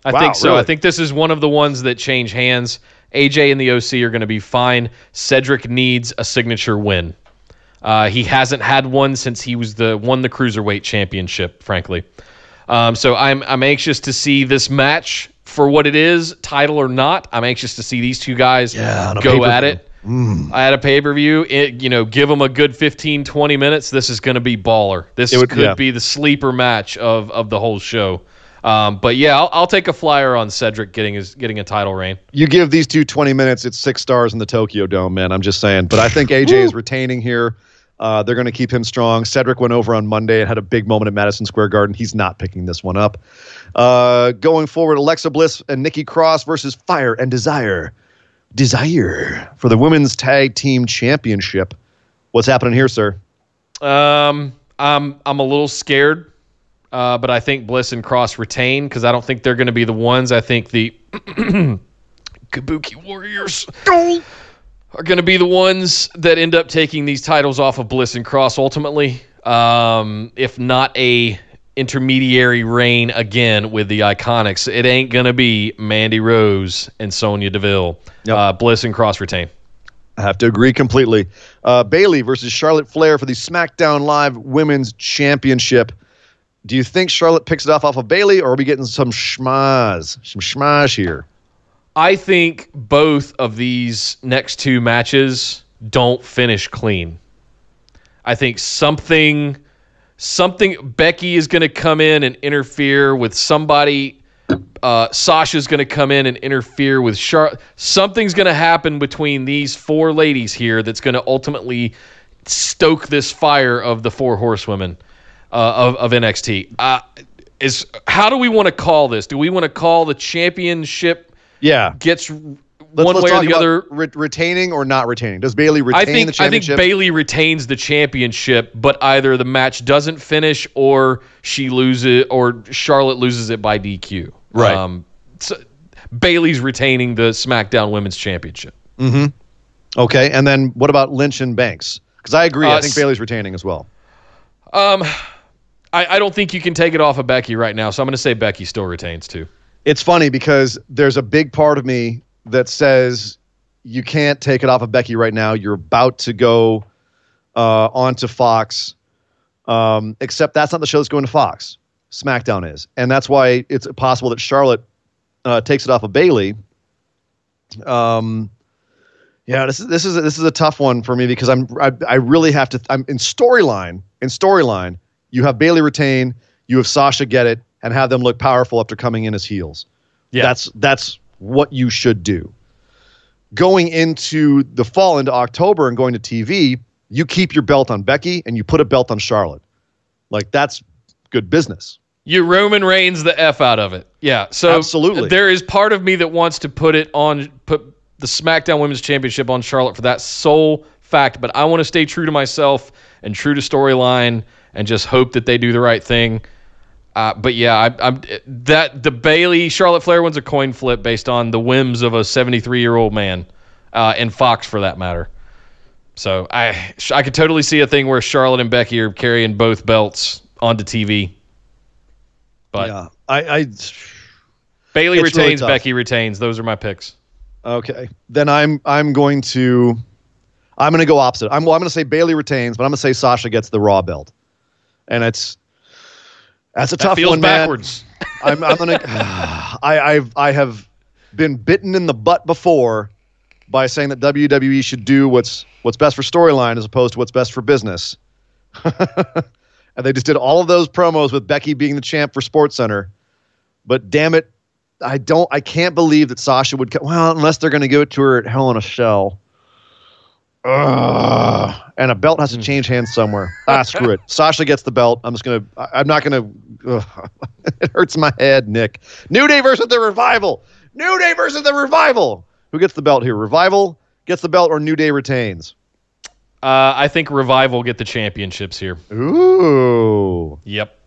I Wow, think so. really? I think this is one of the ones that change hands. AJ and the OC are going to be fine. Cedric needs a signature win. Uh, he hasn't had one since he was the won the cruiserweight championship. Frankly, um, so I'm I'm anxious to see this match for what it is, title or not. I'm anxious to see these two guys Yeah, go at it. At a pay per view, you know, give them a good 15, 20 minutes. This is going to be baller. This would- could yeah. be the sleeper match of of the whole show. Um, but yeah, I'll, I'll take a flyer on Cedric getting his getting a title reign. You give these two 20 minutes, it's six stars in the Tokyo Dome, man. I'm just saying. But I think AJ is retaining here. Uh, they're going to keep him strong. Cedric went over on Monday and had a big moment at Madison Square Garden. He's not picking this one up. Uh, going forward, Alexa Bliss and Nikki Cross versus Fire and Desire. Desire for the Women's Tag Team Championship. What's happening here, sir? Um, I'm I'm a little scared, uh, but I think Bliss and Cross retain because I don't think they're going to be the ones. I think the Kabuki Warriors are going to be the ones that end up taking these titles off of Bliss and Cross ultimately. Um, if not a intermediary reign again with the Iconics, it ain't going to be Mandy Rose and Sonya Deville. Yep. Uh, Bliss and Cross retain. I have to agree completely. Uh, Bayley versus Charlotte Flair for the SmackDown Live Women's Championship. Do you think Charlotte picks it off off of Bayley, or are we getting some schmaz, some schmaz here? I think both of these next two matches don't finish clean. I think something something Becky is going to come in and interfere with somebody uh, Sasha's going to come in and interfere with Charlotte. Something's going to happen between these four ladies here that's going to ultimately stoke this fire of the four horsewomen uh, of, of NXT. Uh, is how do we want to call this? Do we want to call the championship Yeah, gets Let's- one let's way or the about other? re- retaining or not retaining. Does Bayley retain I think the championship? I think? Bayley retains the championship, but either the match doesn't finish or she loses or Charlotte loses it by DQ. Right. Um, so Bayley's retaining the SmackDown Women's Championship. okay, and then what about Lynch and Banks? Because I agree. I Uh, think s- Bayley's retaining as well. I, I don't think you can take it off of Becky right now, so I'm going to say Becky still retains too. It's funny because there's a big part of me that says you can't take it off of Becky right now. You're about to go uh, onto Fox, um, except that's not the show that's going to Fox. SmackDown is, and that's why it's possible that Charlotte uh, takes it off of Bayley. Um, yeah, this is this is this is a tough one for me because I'm I, I really have to. I'm in storyline. In storyline, you have Bayley retain, you have Sasha get it, and have them look powerful after coming in as heels. Yeah. That's that's what you should do. Going into the fall into October and going to TV, you keep your belt on Becky and you put a belt on Charlotte. Like that's good business. You Roman Reigns the f out of it. Yeah. So Absolutely. there is part of me that wants to put it on put the SmackDown Women's Championship on Charlotte for that sole fact, but I want to stay true to myself and true to storyline and just hope that they do the right thing. Uh, but yeah, I, I'm that the Bayley Charlotte Flair one's a coin flip based on the whims of a 73 year old man, uh, and Fox for that matter. So I I could totally see a thing where Charlotte and Becky are carrying both belts onto TV. But yeah. I, I Bayley It's really retains. Becky retains. Those are my picks. Okay. Then I'm I'm going to I'm going to go opposite. I'm well, I'm going to say Bayley retains, but I'm going to say Sasha gets the Raw belt. And it's that's a That tough one, man. backwards. I'm I'm going to I I've I have been bitten in the butt before by saying that WWE should do what's what's best for storyline as opposed to what's best for business. and they just did all of those promos with Becky being the champ for Sports Center. But damn it, I don't. I can't believe that Sasha would. co- Well, unless they're going to give it to her at Hell in a Cell. Ugh. And a belt has to change hands somewhere. Ah, screw it. Sasha gets the belt. I'm just gonna. I- I'm not gonna. ugh. it hurts my head, Nick. New Day versus the Revival. New Day versus the Revival. Who gets the belt here? Revival gets the belt, or New Day retains? Uh, I think Revival get the championships here. Ooh, Yep.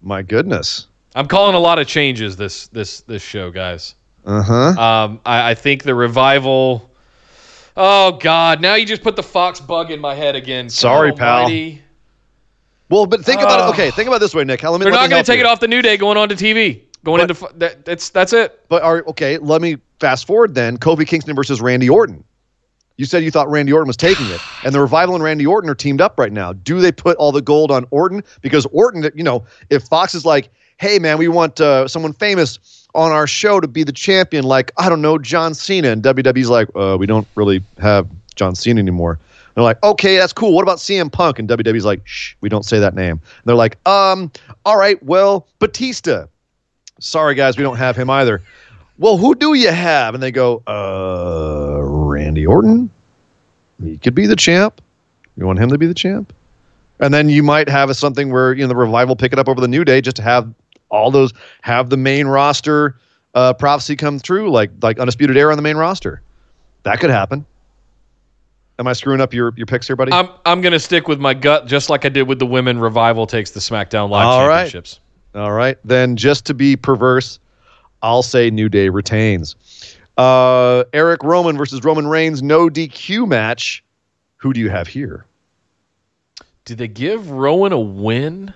my goodness. I'm calling a lot of changes this this this show, guys. Uh huh. Um, I, I think the revival. Oh God! Now you just put the fox bug in my head again. Sorry, pal. Well, but think about it. Okay, think about it this way, Nick. Let me, They're let not going to take you. it off the New Day going on to TV. Going But- into that, that's that's it. But are okay. Let me fast forward then. Kofi Kingston versus Randy Orton. You said you thought Randy Orton was taking it, and the Revival and Randy Orton are teamed up right now. Do they put all the gold on Orton? Because Orton, you know, if Fox is like, "Hey, man, we want uh, someone famous on our show to be the champion," like I don't know, John Cena, and WWE's like, uh, "We don't really have John Cena anymore." They're like, "Okay, that's cool. What about CM Punk?" And WWE's like, "Shh, we don't say that name." And they're like, "Um, all right, well, Batista." Sorry, guys, we don't have him either. Well, who do you have? And they go, uh, Randy Orton. He could be the champ. You want him to be the champ? And then you might have a, something where you know the revival pick it up over the New Day just to have all those have the main roster uh, prophecy come true, like like undisputed era on the main roster. That could happen. Am I screwing up your your picks here, buddy? I'm I'm gonna stick with my gut, just like I did with the women. Revival takes the SmackDown Live All right. Championships. All right. Then just to be perverse, I'll say New Day retains. Uh, Erick Rowan versus Roman Reigns, no DQ match. Who do you have here? Did they give Rowan a win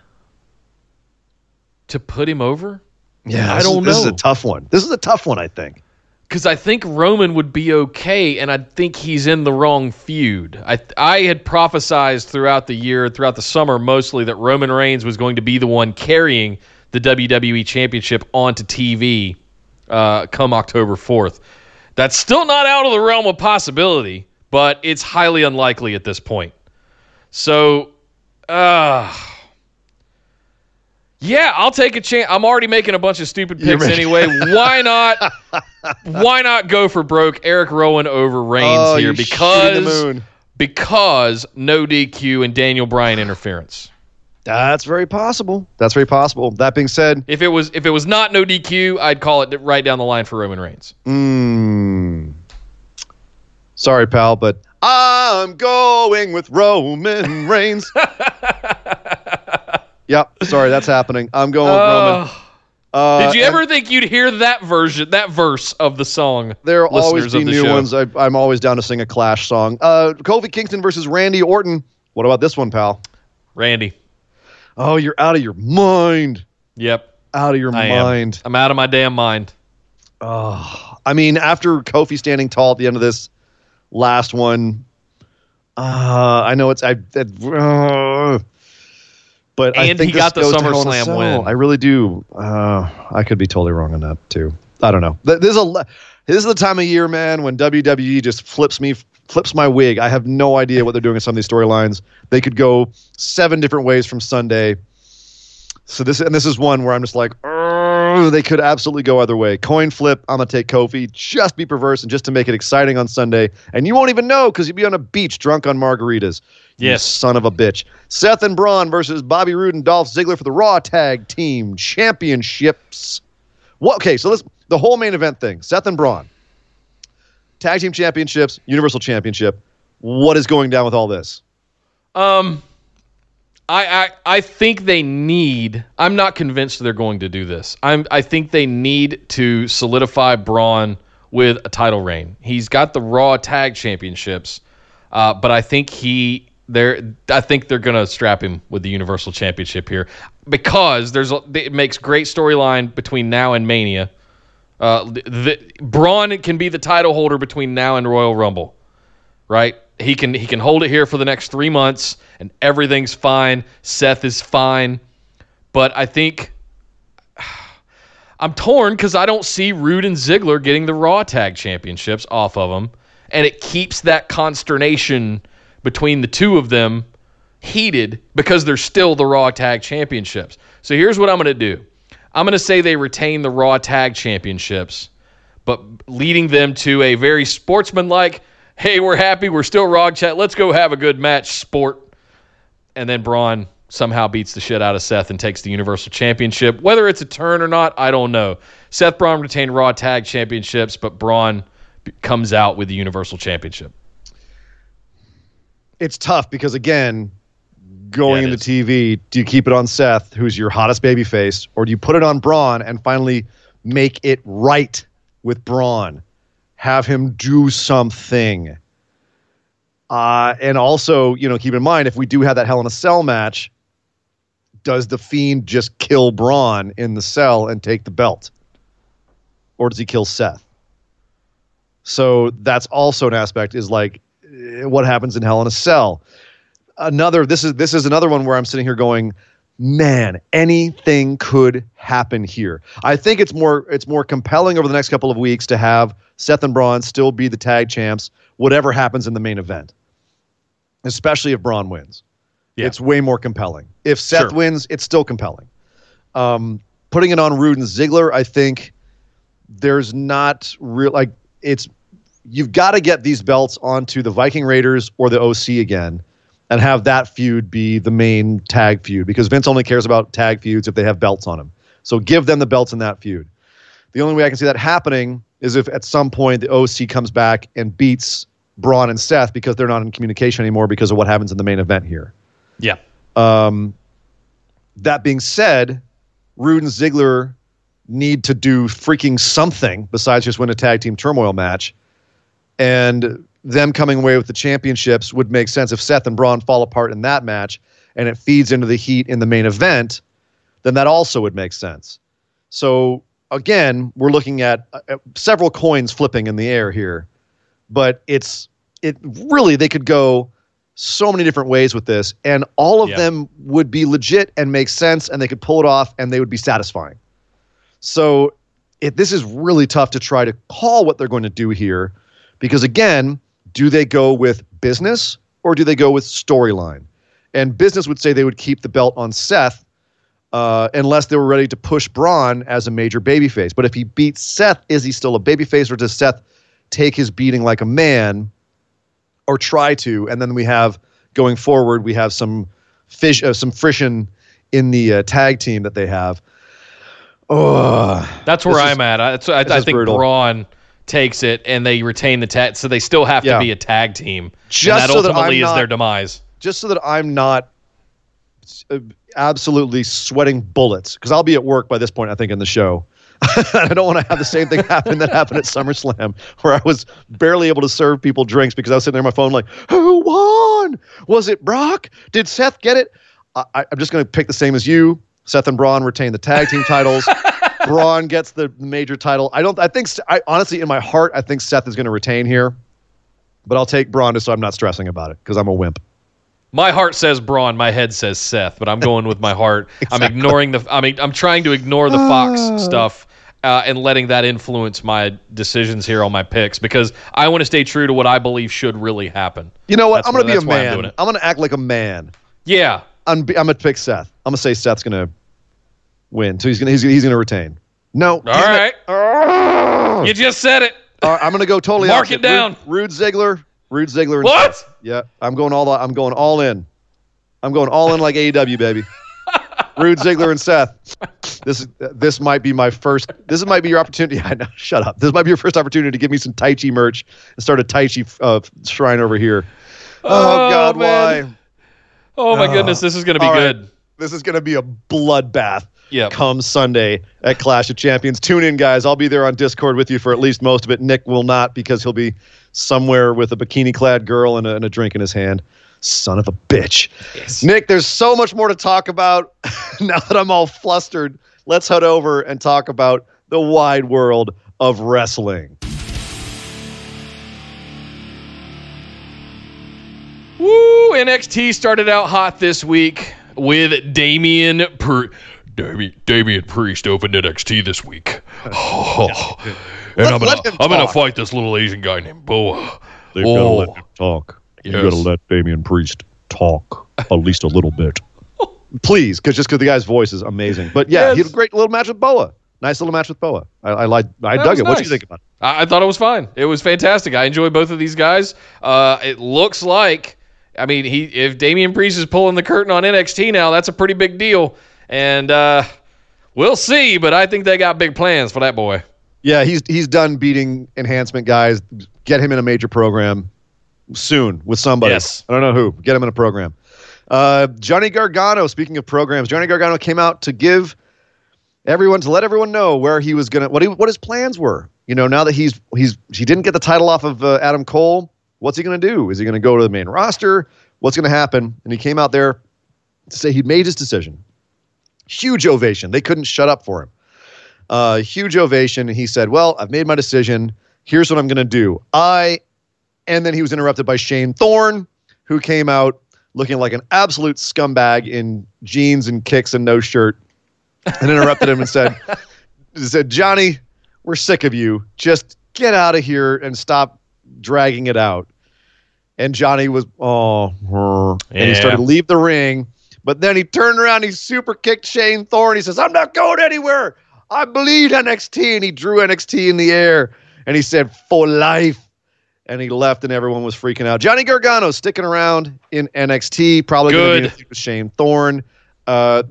to put him over? Yeah, I this is- don't know. This is a tough one. This is a tough one, I think. Because I think Roman would be okay, and I think he's in the wrong feud. I I had prophesized throughout the year, throughout the summer, mostly that Roman Reigns was going to be the one carrying the WWE Championship onto TV uh, come October fourth. That's still not out of the realm of possibility, but it's highly unlikely at this point. So, uh, yeah, I'll take a chance. I'm already making a bunch of stupid picks making- anyway. Why not? why not go for broke Erick Rowan over Reigns oh, here because because no DQ and Daniel Bryan interference. That's very possible. That's very possible. That being said, If it was if it was not no DQ, I'd call it right down the line for Roman Reigns. mm, sorry, pal, but I'm going with Roman Reigns. yep. Sorry, that's happening. I'm going with Roman. Uh, did you ever think you'd hear that version, that verse of the song? There will always be new show? ones. I, I'm always down to sing a Clash song. Uh, Kofi Kingston versus Randy Orton. What about this one, pal? Randy. Oh, you're out of your mind. Yep. Out of your I am. mind. I'm out of my damn mind. Oh, I mean, after Kofi standing tall at the end of this last one, uh, I know it's I. That, uh, but I And think he got the goes to Hell in a SummerSlam win. I really do. Uh, I could be totally wrong on that too. I don't know. Th- This is a this is the time of year, man, when WWE just flips me flips my wig. I have no idea what they're doing in some of these storylines. They could go seven different ways from Sunday. So this and this is one where I'm just like, they could absolutely go either way. Coin flip. I'm gonna take Kofi. Just be perverse and just to make it exciting on Sunday, and you won't even know because you'll be on a beach drunk on margaritas. You Yes. son of a bitch. Seth and Braun versus Bobby Roode and Dolph Ziggler for the Raw Tag Team Championships. What? Okay, so let's the whole main event thing. Seth and Braun, Tag Team Championships, Universal Championship. What is going down with all this? Um, I, I I think they need. I'm not convinced they're going to do this. I'm. I think they need to solidify Braun with a title reign. He's got the Raw Tag Championships, uh, but I think he. They're, I think they're gonna strap him with the Universal Championship here because there's a, it makes great storyline between now and Mania. Uh, the, the, Braun can be the title holder between now and Royal Rumble right? He can he can hold it here for the next three months, and everything's fine. Seth is fine, but I think I'm torn because I don't see Roode and Ziggler getting the Raw Tag Championships off of them, and it keeps that consternation between the two of them heated because they're still the Raw Tag Championships. So here's what I'm going to do. I'm going to say they retain the Raw Tag Championships but leading them to a very sportsmanlike, hey, we're happy, we're still Rog Chat, let's go have a good match, sport. And then Braun somehow beats the shit out of Seth and takes the Universal Championship. Whether it's a turn or not, I don't know. Seth Braun retained Raw Tag Championships, but Braun comes out with the Universal Championship. It's tough because again, going Yeah, into TV, do you keep it on Seth, who's your hottest baby face, or do you put it on Braun and finally make it right with Braun? Have him do something. Uh, and also, you know, keep in mind if we do have that Hell in a Cell match, does the Fiend just kill Braun in the cell and take the belt? Or does he kill Seth? So that's also an aspect is like eh, what happens in Hell in a Cell. Another this is this is another one where I'm sitting here going, man, anything could happen here. I think it's more it's more compelling over the next couple of weeks to have Seth and Braun still be the tag champs, whatever happens in the main event. Especially if Braun wins. Yeah. It's way more compelling. If Seth Sure. wins, it's still compelling. Um, putting it on Roode and Ziggler, I think there's not real like it's you've got to get these belts onto the Viking Raiders or the OC again and have that feud be the main tag feud because Vince only cares about tag feuds if they have belts on them. So give them the belts in that feud. The only way I can see that happening is if at some point the OC comes back and beats Braun and Seth because they're not in communication anymore because of what happens in the main event here. Yeah. Um, that being said, Roode and Ziggler need to do freaking something besides just win a tag team turmoil match. And them coming away with the championships would make sense if Seth and Braun fall apart in that match and it feeds into the heat in the main event, then that also would make sense. So again, we're looking at uh, several coins flipping in the air here, but it's it really they could go so many different ways with this, and all of Yeah. them would be legit and make sense, and they could pull it off, and they would be satisfying. So it, this is really tough to try to call what they're going to do here, because again, do they go with business or do they go with storyline? And business would say they would keep the belt on Seth uh, unless they were ready to push Braun as a major babyface. But if he beats Seth, is he still a babyface, or does Seth take his beating like a man, or try to? And then we have going forward, we have some fish, uh, some friction in the uh, tag team that they have. Oh, That's where I'm at. I, I, I think brutal. Braun takes it and they retain the tag, so they still have Yeah. to be a tag team. Just that so that ultimately I'm is not- their demise. just so that I'm not uh, absolutely sweating bullets, because I'll be at work by this point, I think, in the show. I don't want to have the same thing happen that happened at SummerSlam, where I was barely able to serve people drinks because I was sitting there on my phone, like, who won? Was it Brock? Did Seth get it? I, I- I'm just going to pick the same as you. Seth and Braun retain the tag team titles. Braun gets the major title. I don't. I think. I honestly, in my heart, I think Seth is going to retain here, but I'll take Braun just so I'm not stressing about it because I'm a wimp. My heart says Braun, my head says Seth, but I'm going with my heart. I'm ignoring the. I mean, I'm trying to ignore the Fox stuff uh, and letting that influence my decisions here on my picks because I want to stay true to what I believe should really happen. You know what? That's I'm going to be a why I'm man. I'm, going to act like a man. Yeah, I'm, I'm going to pick Seth. I'm going to say Seth's going to win. So he's going to he's, he's to retain. No. All right. You just said it. Right, I'm going to go totally Mark opposite. it down. Roode, Roode Ziggler. Roode Ziggler. What? Seth. Yeah. I'm going all. I'm going all in. I'm going all in like AEW baby. Roode Ziggler and Seth. This is this might be my first. This might be your opportunity. I know. Shut up. This might be your first opportunity to give me some Taichi merch and start a Taichi uh, shrine over here. Oh, Oh, God, man. why? Oh my goodness, this is going to be All right. good. This is going to be a bloodbath. Yep. Come Sunday at Clash of Champions. Tune in, guys. I'll be there on Discord with you for at least most of it. Nick will not because he'll be somewhere with a bikini clad girl and a, and a drink in his hand. Son of a bitch. Nick, there's so much more to talk about. now that I'm all flustered, let's head over and talk about the wide world of wrestling. Woo! NXT started out hot this week with Damian Pri- Dami- Damian Priest opened NXT this week. Oh. And Let- I'm gonna, let him I'm gonna fight this little Asian guy named Boa. They've Oh. got to let him talk. You got to let Damian Priest talk at least a little bit. Please, because just because the guy's voice is amazing. But yeah, Yes. he had a great little match with Boa. Nice little match with Boa. I, I like. I That dug was it. What do you think about it? I, I thought it was fine. It was fantastic. I enjoy both of these guys. Uh, it looks like, I mean, he if Damian Priest is pulling the curtain on NXT now, that's a pretty big deal. And uh, we'll see. But I think they got big plans for that boy. Yeah, he's he's done beating enhancement guys. Get him in a major program soon with somebody. Yes. I don't know who. Get him in a program. Uh, Johnny Gargano. Speaking of programs, Johnny Gargano came out to give everyone to let everyone know where he was gonna what he what his plans were. You know, now that he's he's he didn't get the title off of uh, Adam Cole, what's he gonna do? Is he gonna go to the main roster? What's gonna happen? And he came out there to say he made his decision. Huge ovation. They couldn't shut up for him. Uh, huge ovation. And he said, Well, I've made my decision. Here's what I'm going to do. I, and then he was interrupted by Shane Thorne, who came out looking like an absolute scumbag in jeans and kicks and no shirt, and interrupted him and said, said, Johnny, we're sick of you. Just get out of here and stop dragging it out. And Johnny was, oh, and he started to leave the ring. But then he turned around, he super kicked Shane Thorne. He says, I'm not going anywhere. I bleed NXT. And he drew NXT in the air and he said, for life. And he left, and everyone was freaking out. Johnny Gargano sticking around in NXT, probably going to be with Shane Thorne. Uh,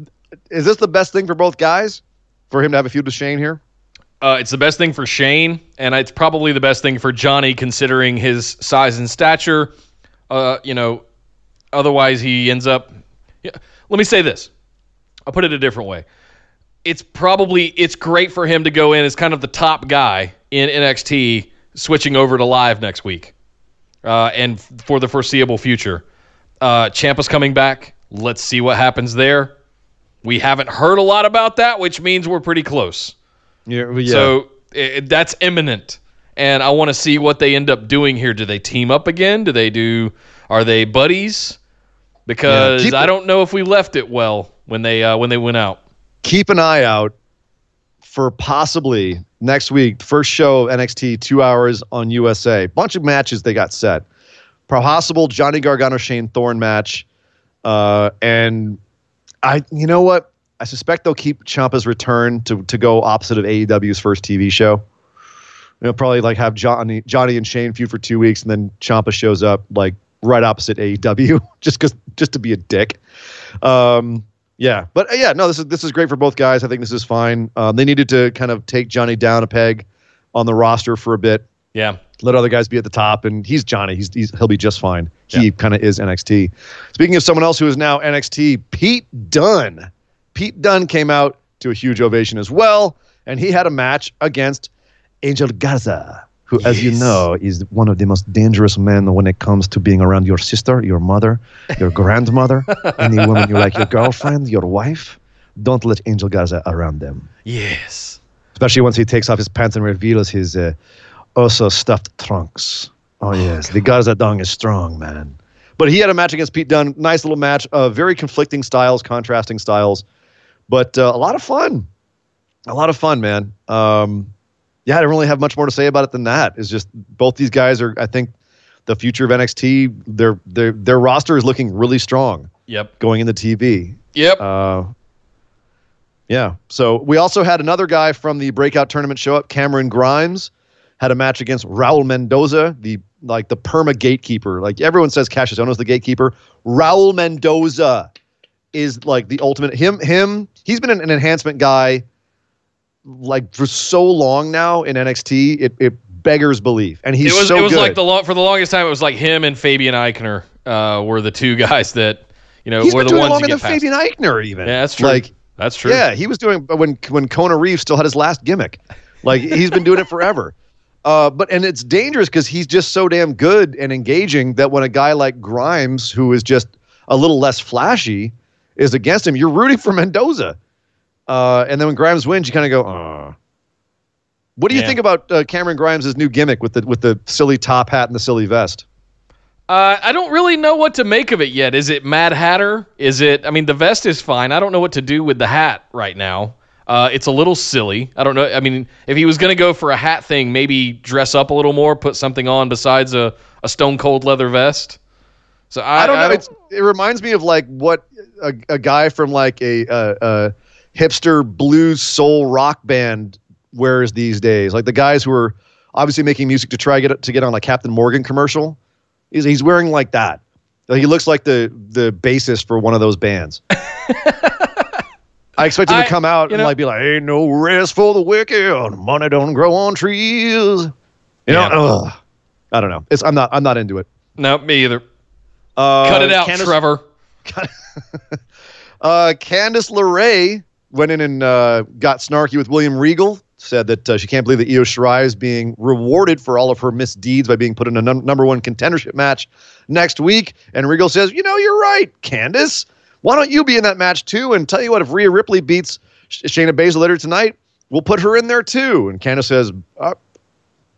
is this the best thing for both guys? For him to have a feud with Shane here? Uh, it's the best thing for Shane, and it's probably the best thing for Johnny, considering his size and stature. Uh, you know, otherwise he ends up. Yeah, let me say this. I'll put it a different way. It's probably it's great for him to go in as kind of the top guy in NXT switching over to live next week uh, and for the foreseeable future. Uh, Ciampa's coming back. Let's see what happens there. We haven't heard a lot about that, which means we're pretty close. Yeah, yeah. So it, that's imminent, and I want to see what they end up doing here. Do they team up again? Do they do? Are they buddies? Because yeah, I don't know if we left it well when they uh, when they went out. Keep an eye out for possibly next week, first show of NXT, two hours on USA. Bunch of matches they got set. Possible Johnny Gargano Shane Thorne match, uh, and I, you know what? I suspect they'll keep Ciampa's return to to go opposite of AEW's first TV show. Know, probably like have Johnny Johnny and Shane feud for two weeks, and then Champa shows up like right opposite AEW, just because just to be a dick. Um, yeah, but uh, yeah, no, this is this is great for both guys. I think this is fine. Um, they needed to kind of take Johnny down a peg on the roster for a bit. Yeah, let other guys be at the top, and he's Johnny. He's, he's he'll be just fine. He yeah. kind of is NXT. Speaking of someone else who is now NXT, Pete Dunne. Pete Dunne came out to a huge ovation as well, and he had a match against Angel Garza who, yes. as you know, is one of the most dangerous men when it comes to being around your sister, your mother, your grandmother, any woman you like, your girlfriend, your wife. Don't let Angel Garza around them. Yes. Especially once he takes off his pants and reveals his uh, also stuffed trunks. Oh, yes. Oh, the Garza dong is strong, man. But he had a match against Pete Dunne. Nice little match. Uh, very conflicting styles, contrasting styles, but uh, a lot of fun. A lot of fun, man. Um, yeah, I don't really have much more to say about it than that. It's just both these guys are, I think, the future of NXT. Their their their roster is looking really strong. Yep. Going into TV. Yep. Uh, yeah. So we also had another guy from the breakout tournament show up. Cameron Grimes had a match against Raul Mendoza, the like the perma gatekeeper. Like everyone says, Kassius Ohno's the gatekeeper. Raul Mendoza is like the ultimate. Him him. He's been an, an enhancement guy like for so long now in NXT, it, it beggars belief, and he's it was, so It was good. like the long, for the longest time, it was like him and Fabian Aichner uh, were the two guys that you know he's were been the doing ones longer than Fabian Aichner even. Yeah, that's true. Like that's true. Yeah, he was doing when when Kona Reeves still had his last gimmick. Like he's been doing it forever. Uh, but and it's dangerous because he's just so damn good and engaging that when a guy like Grimes, who is just a little less flashy, is against him, you're rooting for Mendoza. Uh, and then when Grimes wins, you kind of go, oh. What do you yeah. think about uh, Cameron Grimes' new gimmick with the with the silly top hat and the silly vest? Uh, I don't really know what to make of it yet. Is it Mad Hatter? Is it? I mean, the vest is fine. I don't know what to do with the hat right now. Uh, it's a little silly. I don't know. I mean, if he was going to go for a hat thing, maybe dress up a little more, put something on besides a, a stone cold leather vest. So I, I don't know. I don't, it reminds me of like what a, a guy from like a, a hipster blues soul rock band wears these days. Like the guys who are obviously making music to try get to get on a Captain Morgan commercial. He's he's wearing like that. Like he looks like the the bassist for one of those bands. I expect him I, to come out you know, and like be like, "Ain't no rest for the wicked. Money don't grow on trees." You yeah. know, ugh. I don't know. It's I'm not I'm not into it. No, me either. Uh, Cut it out, Candice, Trevor. uh, Candice LeRae went in and uh, got snarky with William Regal said that uh, she can't believe that Io Shirai is being rewarded for all of her misdeeds by being put in a num- number one contendership match next week. And Regal says, "You know, you're right, Candice. Why don't you be in that match too? And tell you what, if Rhea Ripley beats Shayna Baszler tonight, we'll put her in there too. And Candice says, uh,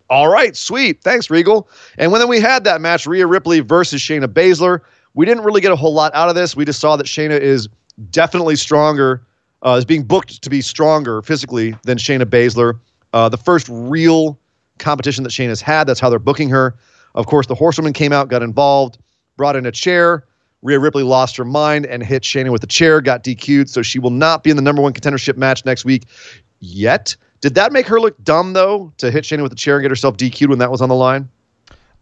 all right, sweet. Thanks, Regal. And when we had that match, Rhea Ripley versus Shayna Baszler, we didn't really get a whole lot out of this. We just saw that Shayna is definitely stronger, uh, is being booked to be stronger physically than Shayna Baszler. Uh, the first real competition that Shayna's had, that's how they're booking her. Of course, the Horsewoman came out, got involved, brought in a chair. Rhea Ripley lost her mind and hit Shayna with the chair, got DQ'd, so she will not be in the number one contendership match next week yet. Did that make her look dumb though to hit Shayna with the chair and get herself DQ'd when that was on the line?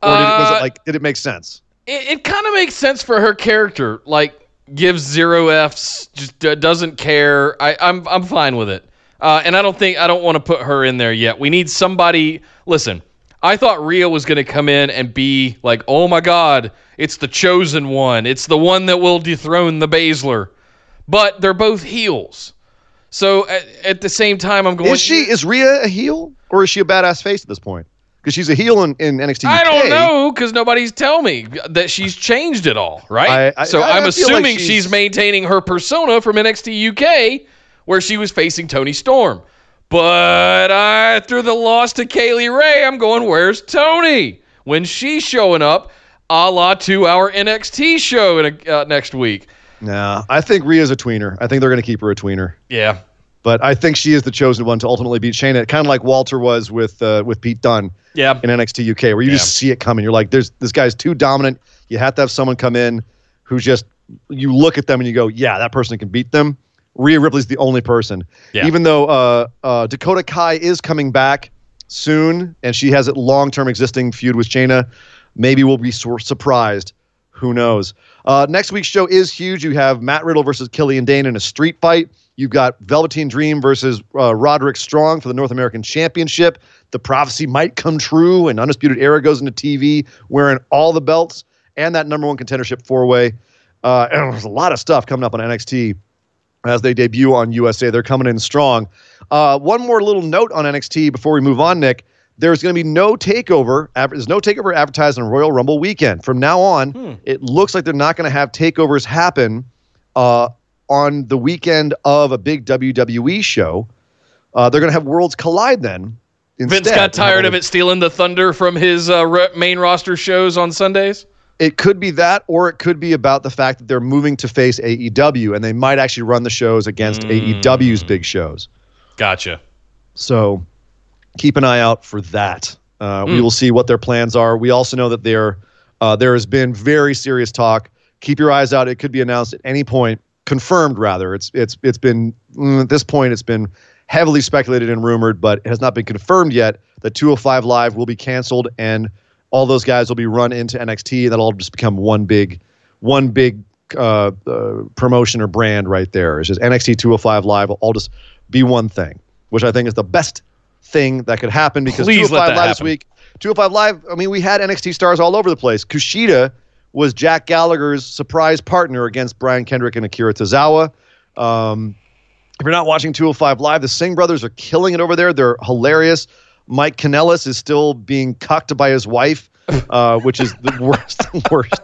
Or did it, was it Uh, like did it make sense? It, it kind of makes sense for her character. Like, gives zero Fs, just doesn't care. I, I'm I'm fine with it. Uh, and I don't think I don't want to put her in there yet. We need somebody. Listen, I thought Rhea was going to come in and be like, "Oh my God, it's the chosen one. It's the one that will dethrone the Baszler." But they're both heels. So at, at the same time, I'm going. Is she is Rhea a heel or is she a badass face at this point? Because she's a heel in, in NXT. UK. I don't know because nobody's tell me that she's changed it all, right? I- I- so I- I'm I feel like assuming she's- she's... maintaining her persona from NXT UK, where she was facing Toni Storm. But after the loss to Kay Lee Ray, I'm going, where's Tony? When she's showing up, a la to our NXT show in a, uh, next week. Nah, I think Rhea's a tweener. I think they're going to keep her a tweener. Yeah. But I think she is the chosen one to ultimately beat Shayna, kind of like Walter was with uh, with Pete Dunne Yeah. in NXT UK, where you just see it coming. You're like, "There's this guy's too dominant. You have to have someone come in who just you look at them and you go, yeah, that person can beat them." Rhea Ripley's the only person. Yeah. Even though uh, uh, Dakota Kai is coming back soon, and she has a long-term existing feud with Shayna, maybe we'll be sur- surprised. Who knows? Uh, next week's show is huge. You have Matt Riddle versus Killian Dain in a street fight. You've got Velveteen Dream versus uh, Roderick Strong for the North American Championship. The prophecy might come true, and Undisputed Era goes into TV wearing all the belts and that number one contendership four way. Uh, and there's a lot of stuff coming up on NXT as they debut on USA. They're coming in strong. Uh, one more little note on NXT before we move on, Nick. There's going to be no takeover. There's no takeover advertised on Royal Rumble weekend. From now on, it looks like they're not going to have takeovers happen uh, on the weekend of a big WWE show. Uh, they're going to have Worlds Collide then. Instead. Vince got tired of it stealing the thunder from his uh, re- main roster shows on Sundays. It could be that, or it could be about the fact that they're moving to face AEW, and they might actually run the shows against AEW's big shows. Gotcha. So keep an eye out for that. Uh, We will see what their plans are. We also know that there uh, there has been very serious talk. Keep your eyes out. It could be announced at any point, confirmed rather. It's it's it's been mm, at this point it's been heavily speculated and rumored, but it has not been confirmed yet that 205 Live will be canceled and all those guys will be run into NXT, and that'll all just become one big one big uh, uh, promotion or brand right there. It's just NXT 205 Live will all just be one thing, which I think is the best thing that could happen because Please let 205 that Live this week, 205 Live, I mean, we had NXT stars all over the place. Kushida was Jack Gallagher's surprise partner against Brian Kendrick and Akira Tozawa. Um, if you're not watching 205 Live, the Singh brothers are killing it over there. They're hilarious. Mike Kanellis is still being cucked by his wife, uh, which is the worst. worst.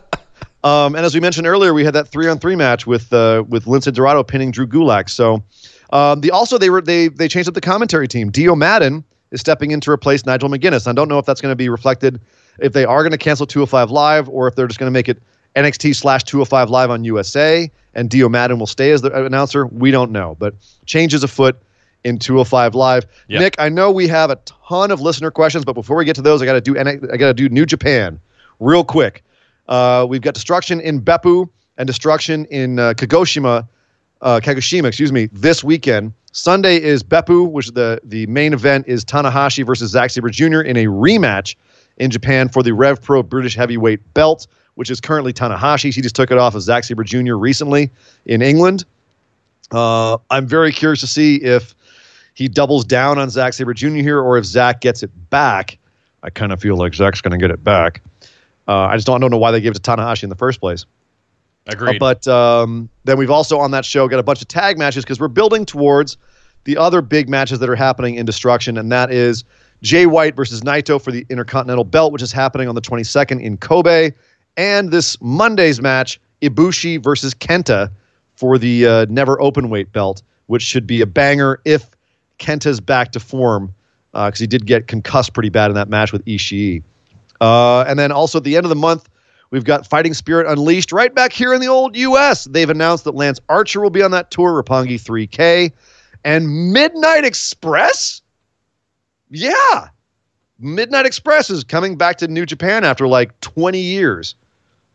Um, and as we mentioned earlier, we had that three on three match with uh, with Lince Dorado pinning Drew Gulak. So um, the also they were they they changed up the commentary team. Dio Maddin is stepping in to replace Nigel McGuinness. I don't know if that's going to be reflected if they are going to cancel 205 Live or if they're just going to make it NXT slash 205 Live on USA and Dio Maddin will stay as the announcer. We don't know, but changes afoot in 205 Live. Yep. Nick, I know we have a ton of listener questions, but before we get to those, I got to do I got to do New Japan real quick. Uh, we've got destruction in Beppu and destruction in uh, Kagoshima, uh, Kagoshima, excuse me, this weekend. Sunday is Beppu, which is the the main event is Tanahashi versus Zack Sabre Jr. in a rematch in Japan for the Rev Pro British Heavyweight Belt, which is currently Tanahashi. He just took it off of Zack Sabre Jr. recently in England. Uh, I'm very curious to see if he doubles down on Zack Sabre Jr. here or if Zack gets it back. I kind of feel like Zack's going to get it back. Uh, I just don't, don't know why they gave it to Tanahashi in the first place. Agreed. Uh, but um, then we've also on that show got a bunch of tag matches because we're building towards the other big matches that are happening in Destruction, and that is Jay White versus Naito for the Intercontinental Belt, which is happening on the 22nd in Kobe, and this Monday's match, Ibushi versus Kenta for the uh, never open weight belt, which should be a banger if Kenta's back to form because he did get concussed pretty bad in that match with Ishii. Uh, and then also at the end of the month, we've got Fighting Spirit Unleashed right back here in the old U.S. They've announced that Lance Archer will be on that tour, Roppongi 3K, and Midnight Express. Yeah, Midnight Express is coming back to New Japan after like 20 years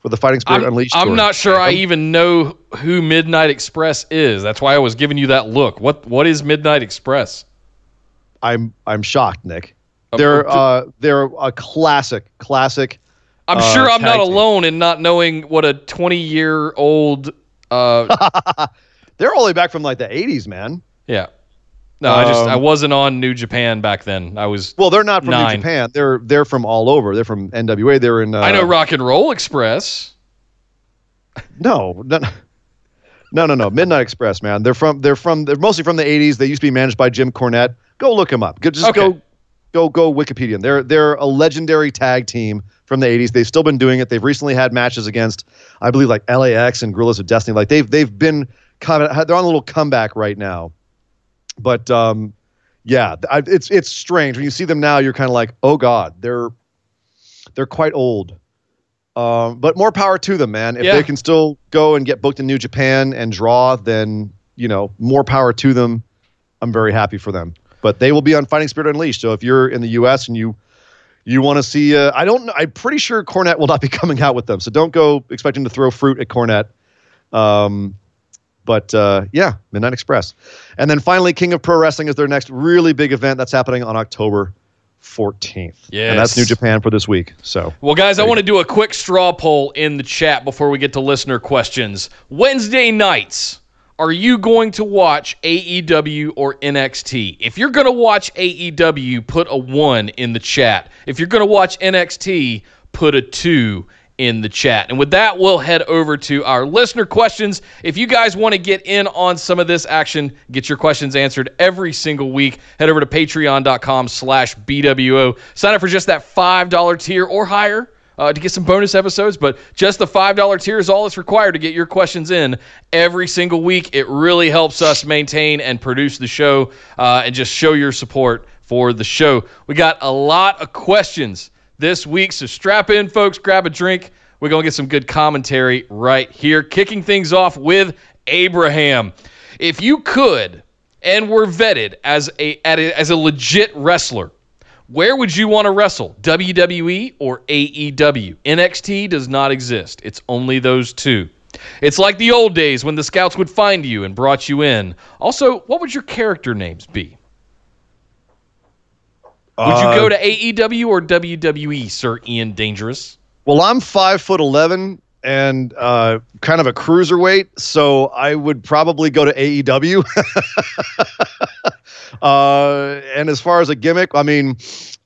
for the Fighting Spirit I'm, Unleashed. I'm not sure I I'm- even know who Midnight Express is. That's why I was giving you that look. What What is Midnight Express? I'm I'm shocked, Nick. They're uh they're a classic, classic. I'm uh, sure I'm not team. alone in not knowing what a 20 year old. Uh, They're all the way back from like the 80s, man. yeah. No, I just Um, I wasn't on New Japan back then. I was. Well, they're not from Nine. New Japan. They're they're from all over. They're from NWA. They're in. Uh, I know Rock and Roll Express. No, no, no, no, no. Midnight Express, man. They're from. They're from. They're mostly from the '80s. They used to be managed by Jim Cornette. Go look them up. Just Okay. go, go, go. Wikipedia. They're they're a legendary tag team from the '80s. They've still been doing it. They've recently had matches against, I believe, like LAX and Guerrillas of Destiny. Like they've they've been kind of they're on a little comeback right now. But um, yeah, I, it's it's strange when you see them now. You're kind of like, oh god, they're they're quite old. Um, but more power to them, man. If Yeah. they can still go and get booked in New Japan and draw, then you know more power to them. I'm very happy for them. But they will be on Fighting Spirit Unleashed. So if you're in the U.S. and you you want to see, uh, I don't, I'm pretty sure Cornette will not be coming out with them. So don't go expecting to throw fruit at Cornette. Um, but uh, yeah, Midnight Express, and then finally, King of Pro Wrestling is their next really big event that's happening on October 14th. and that's New Japan for this week. So Well, guys, I want to do a quick straw poll in the chat before we get to listener questions. Wednesday nights, are you going to watch AEW or NXT? If you're going to watch AEW, put a one in the chat. If you're going to watch NXT, put a two in the chat. And with that, we'll head over to our listener questions. If you guys want to get in on some of this action, get your questions answered every single week, head over to patreon.com slash BWO. Sign up for just that $5 tier or higher uh, to get some bonus episodes, but just the $5 tier is all that's required to get your questions in every single week. It really helps us maintain and produce the show uh, and just show your support for the show. We got a lot of questions this week, so strap in, folks, grab a drink. We're going to get some good commentary right here. Kicking things off with Abraham. If you could and were vetted as a, as a legit wrestler, where would you want to wrestle? WWE or AEW? NXT does not exist. It's only those two. It's like the old days when the scouts would find you and brought you in. Also, what would your character names be? Would you go to AEW or WWE, Sir Ian Dangerous? Well, I'm five foot eleven and uh, kind of a cruiserweight, so I would probably go to AEW. uh, and as far as a gimmick, I mean,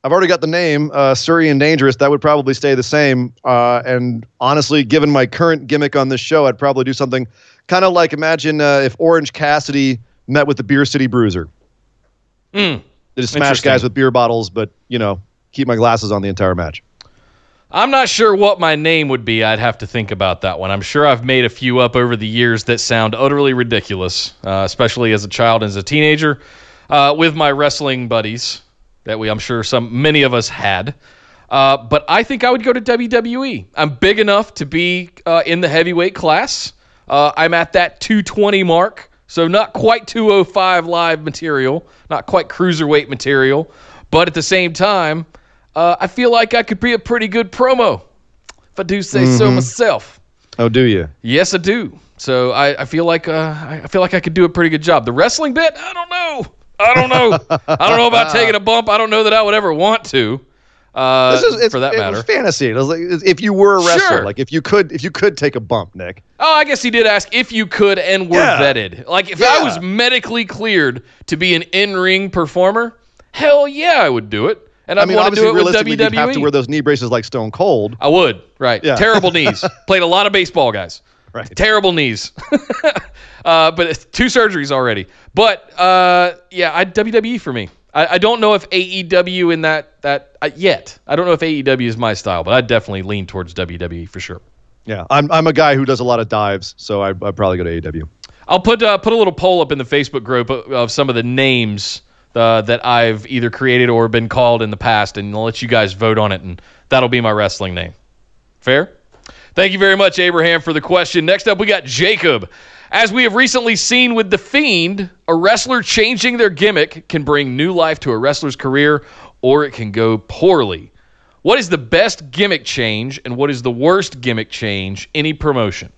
I've already got the name, uh, Surrey and Dangerous. That would probably stay the same. Uh, and honestly, given my current gimmick on this show, I'd probably do something kind of like imagine uh, if Orange Cassidy met with the Beer City Bruiser. Hmm. They just smash guys with beer bottles, but you know, keep my glasses on the entire match. I'm not sure what my name would be. I'd have to think about that one. I'm sure I've made a few up over the years that sound utterly ridiculous, uh, especially as a child and as a teenager, uh, with my wrestling buddies that we, I'm sure, some many of us had. Uh, but I think I would go to WWE. I'm big enough to be uh, in the heavyweight class. Uh, I'm at that 220 mark, so not quite 205 live material, not quite cruiserweight material, but at the same time, uh, I feel like I could be a pretty good promo, if I do say so myself. Oh, do you? Yes, I do. So I, I feel like uh, I I feel like I could do a pretty good job. The wrestling bit, I don't know. I don't know. I don't know about taking a bump. I don't know that I would ever want to. Uh, This is, for that it matter. was fantasy. It was like, if you were a wrestler, Sure. like if you could, if you could take a bump, Nick. Oh, I guess he did ask if you could and were Yeah. vetted. Like if I was medically cleared to be an in-ring performer, hell yeah, I would do it. And I'd I mean, want to obviously, do it with realistically, you'd have to wear those knee braces like Stone Cold. I would. Right. Yeah. Terrible knees. Played a lot of baseball, guys. Right. Terrible knees. uh, but it's two surgeries already. But uh, yeah, I, WWE for me. I, I don't know if AEW in that that uh, yet. I don't know if AEW is my style, but I definitely lean towards WWE for sure. Yeah, I'm I'm a guy who does a lot of dives, so I I'd probably go to AEW. I'll put uh, put a little poll up in the Facebook group of, of some of the names uh, that I've either created or been called in the past, and I'll let you guys vote on it, and that'll be my wrestling name. Fair? Thank you very much, Abraham, for the question. Next up, we got Jacob. As we have recently seen with The Fiend, a wrestler changing their gimmick can bring new life to a wrestler's career, or it can go poorly. What is the best gimmick change, and what is the worst gimmick change? Any promotion?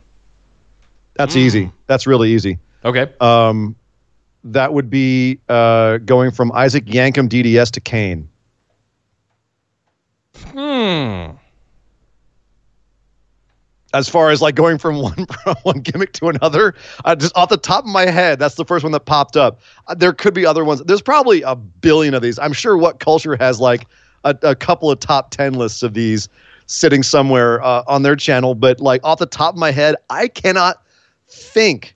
That's easy. That's really easy. Okay. Um, that would be uh, going from Isaac Yankem DDS to Kane. Hmm. As far as like going from one one gimmick to another, uh, just off the top of my head, that's the first one that popped up. Uh, there could be other ones. There's probably a billion of these. I'm sure WhatCulture has like a, a couple of top ten lists of these sitting somewhere uh, on their channel. But like off the top of my head, I cannot think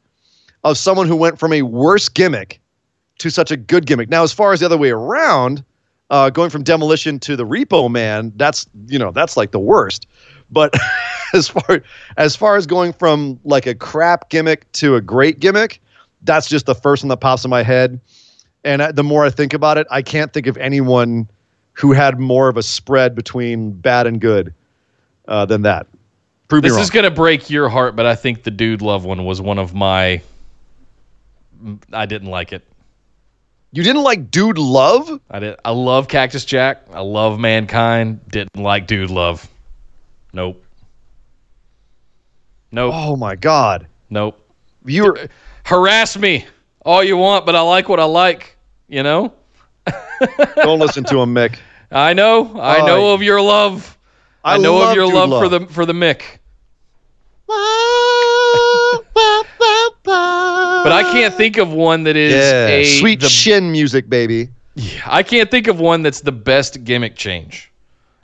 of someone who went from a worse gimmick to such a good gimmick. Now, as far as the other way around, uh, going from demolition to the Repo Man, that's you know that's like the worst. But as far as far as going from like a crap gimmick to a great gimmick, that's just the first one that pops in my head. And I, the more I think about it, I can't think of anyone who had more of a spread between bad and good uh, than that. Prove This me wrong. is going to break your heart, but I think the Dude Love one was one of my. I didn't like it. you didn't like Dude Love? I did. I love Cactus Jack. I love Mankind. Didn't like Dude Love. Nope. Nope. Oh my God! Nope. You were Harass me all you want, but I like what I like. You know. don't listen to him, Mick. I know. I Oh, know of your love. I, I know of your Dude love, for the for the Mick. But I can't think of one that is Yeah, a sweet the chin music, baby. Yeah, I can't think of one that's the best gimmick change.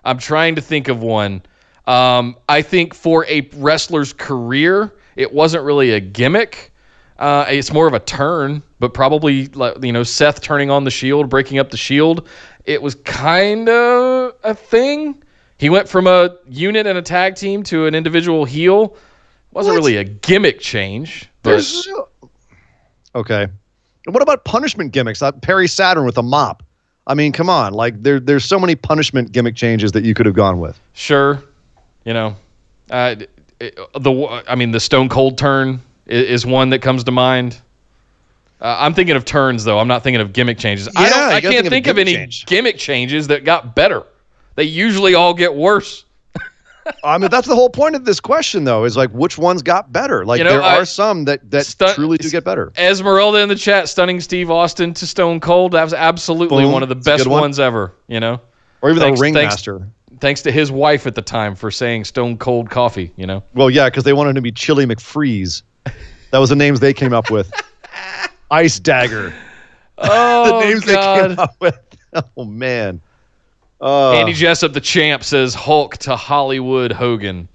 I'm trying to think of one. Um, I think for a wrestler's career, it wasn't really a gimmick. Uh, it's more of a turn, but probably you know Seth turning on the Shield, breaking up the Shield. It was kind of a thing. He went from a unit and a tag team to an individual heel. wasn't What? really a gimmick change. But There's okay. And what about punishment gimmicks? Uh, Perry Saturn with a mop. I mean, come on. Like there, there's so many punishment gimmick changes that you could have gone with. Sure, you know, uh, the I mean the Stone Cold turn i- is one that comes to mind. Uh, I'm thinking of turns though. I'm not thinking of gimmick changes. I Yeah, don't. I can't think think of of, any gimmick change. gimmick changes that got better. They usually all get worse. I mean, that's the whole point of this question, though, is like which ones got better. Like You know, there I- are some that that truly do get better. Esmeralda in the chat, stunning Steve Austin to Stone Cold. That was absolutely Boom. one of the best one. ones ever. You know, Or even Thanks- the ringmaster. Thanks to his wife at the time for saying Stone Cold Coffee. You know, Well, yeah, because they wanted to be Chilly McFreeze. That was the names they came up with. Ice Dagger. oh the names they God. came up with. Oh man. Uh, Andy Jessup, the champ, says Hulk to Hollywood Hogan.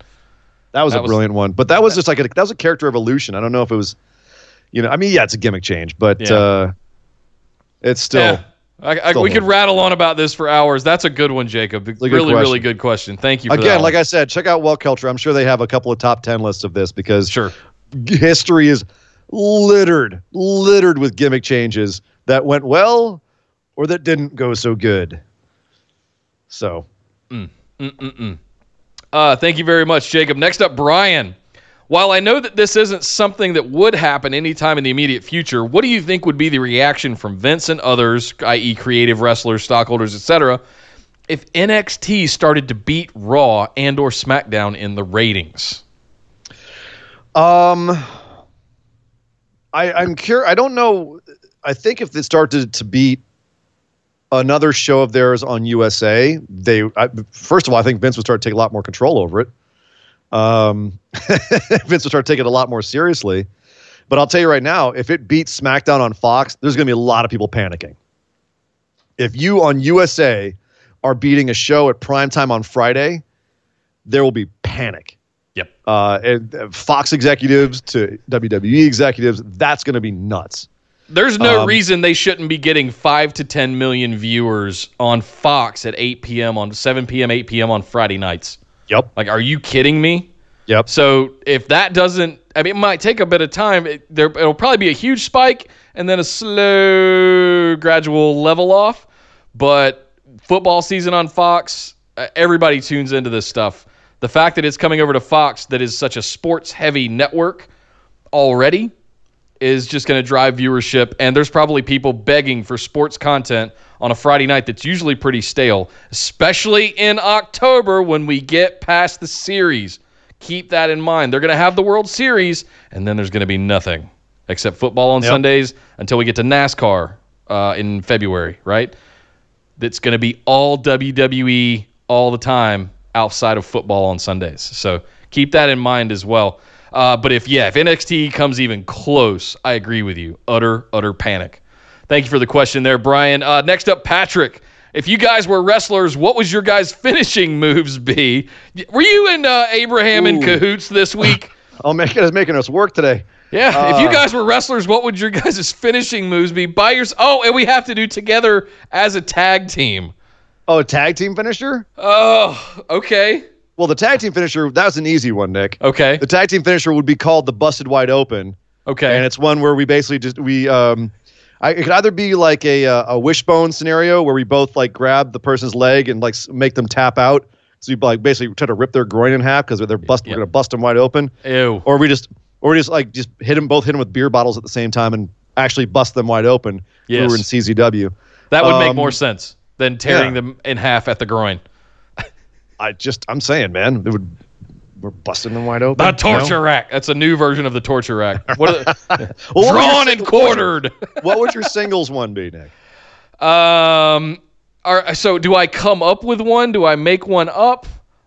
That was That a was- brilliant one. But that was just like a that was a character evolution. I don't know if it was, you know, I mean, yeah, it's a gimmick change, but Yeah. uh, it's still Yeah. I, I, we could rattle on about this for hours. That's a good one, Jacob. a good really, really good question. Thank you. For again, like. I said, check out WhatCulture. I'm sure they have a couple of top ten lists of this because sure. history is littered, littered with gimmick changes that went well or that didn't go so good. So mm, mm, mm, Uh, thank you very much, Jacob. Next up, Brian. While I know that this isn't something that would happen anytime in the immediate future, what do you think would be the reaction from Vince and others, i.e., creative wrestlers, stockholders, etc., if NXT started to beat Raw and/or SmackDown in the ratings? Um, I I'm curious. I don't know. I think if they started to beat another show of theirs on USA, they I, first of all, I think Vince would start to take a lot more control over it. Um, Vince would start taking it a lot more seriously. But I'll tell you right now, if it beats SmackDown on Fox, there's going to be a lot of people panicking. If you on USA are beating a show at prime time on Friday, there will be panic Yep. uh, and uh, Fox executives to WWE executives. That's going to be nuts. There's no Um, reason they shouldn't be getting five to 10 million viewers on Fox at 8 p.m. on 7 p.m., 8 p.m. on Friday nights. Yep. Like, are you kidding me? Yep. So if that doesn't I mean, it might take a bit of time. It, there, it'll probably be a huge spike and then a slow, gradual level off. But football season on Fox, uh, everybody tunes into this stuff. The fact that it's coming over to Fox, that is such a sports heavy network already, is just going to drive viewership. And there's probably people begging for sports content on a Friday night that's usually pretty stale, especially in October when we get past the series. Keep that in mind. They're going to have the World Series, and then there's going to be nothing except football on Yep. Sundays until we get to NASCAR uh, in February, right? That's going to be all WWE all the time outside of football on Sundays. So keep that in mind as well. Uh, but if yeah, if NXT comes even close, I agree with you. Utter utter panic. Thank you for the question there, Brian. Uh, next up, Patrick. If you guys were wrestlers, what would your guys' finishing moves be? Were you and uh, Abraham in Ooh. cahoots this week? Oh, man, it's making us work today. Yeah. if you Uh, guys were wrestlers, what would your guys' finishing moves be? By your oh, and we have to do together as a tag team. Oh, a tag team finisher? Oh, okay, Well, the tag team finisher, that was an easy one, Nick. okay, The tag team finisher would be called the Busted Wide Open. okay. And it's one where we basically just, we, um, I, it could either be like a, uh, a wishbone scenario where we both like grab the person's leg and like make them tap out. So you like basically try to rip their groin in half because they're bust, Yeah. we're going to bust them wide open. Ew. Or we just, or we just like just hit them both, hit them with beer bottles at the same time and actually bust them wide open. Yes. We were in CZW. That would make Um, more sense than tearing yeah. them in half at the groin. I just, I'm saying, man, it would, we're busting them wide open. The torture rack. That's a new version of the torture rack. What are the, Well, what was your drawn and sing- what your- quartered. What would your singles one be, Nick? Um. Are, so do I come up with one? Do I make one up?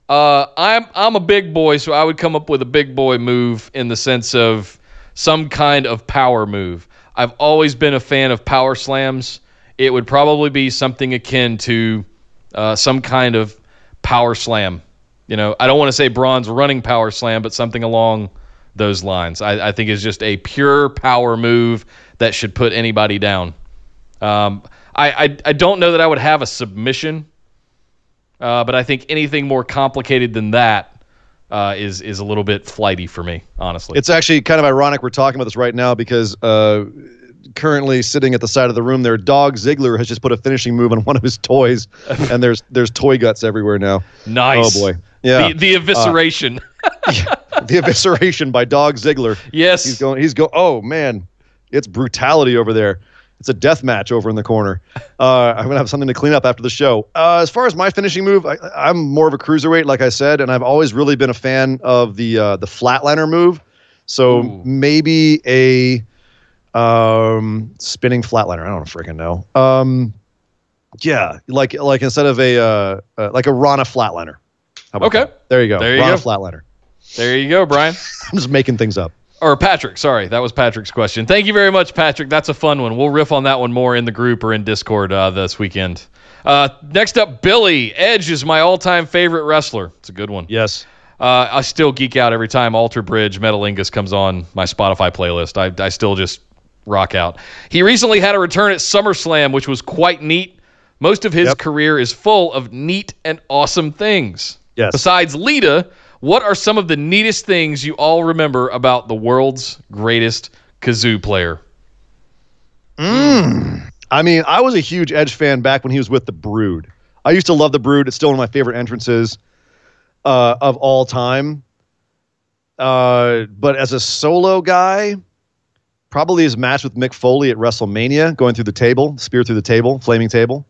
Uh, I'm I'm a big boy, so I would come up with a big boy move in the sense of some kind of power move. I've always been a fan of power slams. It would probably be something akin to uh, some kind of power slam. You know, I don't want to say bronze running power slam, but something along those lines. I, I think is just a pure power move that should put anybody down. Um, I, I I don't know that I would have a submission, uh, but I think anything more complicated than that uh, is is a little bit flighty for me, honestly. It's actually kind of ironic we're talking about this right now because uh, currently sitting at the side of the room there, Dog Ziggler has just put a finishing move on one of his toys, and there's there's toy guts everywhere now. nice. Oh boy, yeah, The, the evisceration. the evisceration by Dog Ziggler. yes. He's going. He's go. Oh man, it's brutality over there. It's a death match over in the corner. Uh, I'm gonna have something to clean up after the show. Uh, as far as my finishing move, I, I'm more of a cruiserweight, like I said, and I've always really been a fan of the uh, the flatliner move. So Ooh. maybe a um, spinning flatliner. I don't freaking know. Um, yeah, like like instead of a uh, uh, like a Rana flatliner. Okay. that? There you go. There you Rana go. flatliner. there you go, Brian. I'm just making things up. Or Patrick. Sorry, that was Patrick's question. Thank you very much, Patrick. That's a fun one. We'll riff on that one more in the group or in Discord uh, this weekend. Uh, next up, Billy Edge is my all-time favorite wrestler. It's a good one. Yes. Uh, I still geek out every time Alter Bridge Metalingus comes on my Spotify playlist. I, I still just rock out. He recently had a return at SummerSlam, which was quite neat. Most of his Yep. career is full of neat and awesome things. Yes. Besides Lita, what are some of the neatest things you all remember about the world's greatest kazoo player? I mean, I was a huge Edge fan back when he was with the Brood. I used to love the Brood. It's still one of my favorite entrances uh, of all time. Uh, but as a solo guy, probably his match with Mick Foley at WrestleMania, going through the table, spear through the table, flaming table.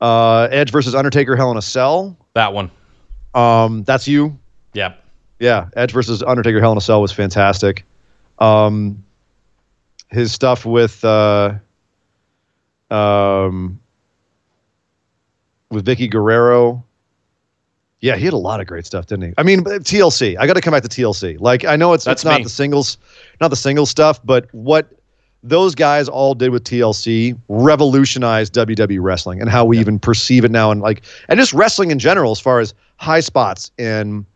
Uh, Edge versus Undertaker, Hell in a Cell. That one. Um, that's you. Yeah. Yeah, Edge versus Undertaker Hell in a Cell was fantastic. Um, his stuff with uh, um, with Vickie Guerrero. Yeah, he had a lot of great stuff, didn't he? I mean, TLC. I got to come back to TLC. Like, I know it's That's it's not me. the singles, not the singles stuff, but what those guys all did with TLC revolutionized WWE wrestling and how we even perceive it now, and like, and just wrestling in general, as far as high spots and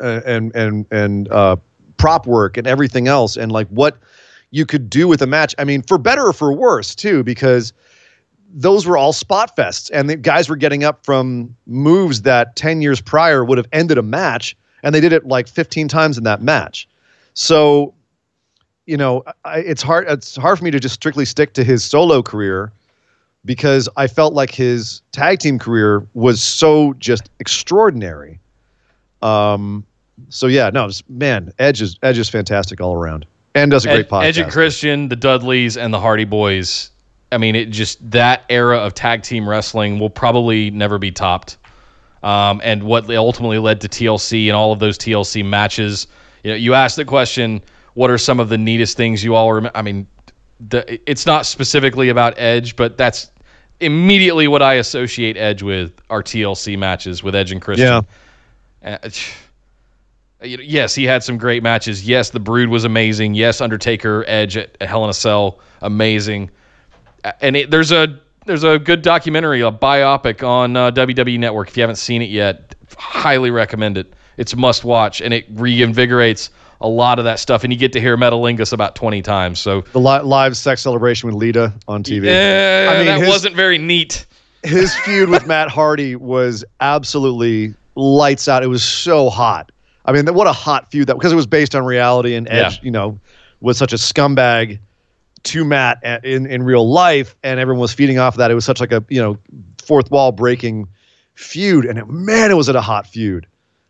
uh, and and and uh, prop work and everything else, and like what you could do with a match. I mean, for better or for worse, too, because those were all spot fests, and the guys were getting up from moves that ten years prior would have ended a match, and they did it like fifteen times in that match. So, you know, I, it's hard. It's hard for me to just strictly stick to his solo career because I felt like his tag team career was so just extraordinary. Um, so yeah, no, man, Edge is Edge is fantastic all around, and does a great Ed- podcast. Edge and Christian, the Dudleys, and the Hardy Boys. I mean, it just that era of tag team wrestling will probably never be topped. Um, and what ultimately led to TLC and all of those TLC matches. You know, you asked the question, what are some of the neatest things you all remember? I mean, the, it's not specifically about Edge, but that's immediately what I associate Edge with are TLC matches with Edge and Christian. Yeah. Uh, yes, he had some great matches. Yes, the Brood was amazing. Yes, Undertaker, Edge at, at Hell in a Cell, amazing. And it, there's a there's a good documentary, a biopic on uh, WWE Network. If you haven't seen it yet, highly recommend it. It's a must watch, and it reinvigorates a lot of that stuff. And you get to hear Metalingus about 20 times. So the li- live sex celebration with Lita on TV. eh, I mean, that his- wasn't very neat. his feud with Matt Hardy was absolutely lights out. It was so hot. I mean, what a hot feud that because it was based on reality and Edge, Yeah. you know, was such a scumbag to Matt a- in in real life, and everyone was feeding off of that. It was such like a you know fourth wall breaking feud, and it, man, it was at a hot feud.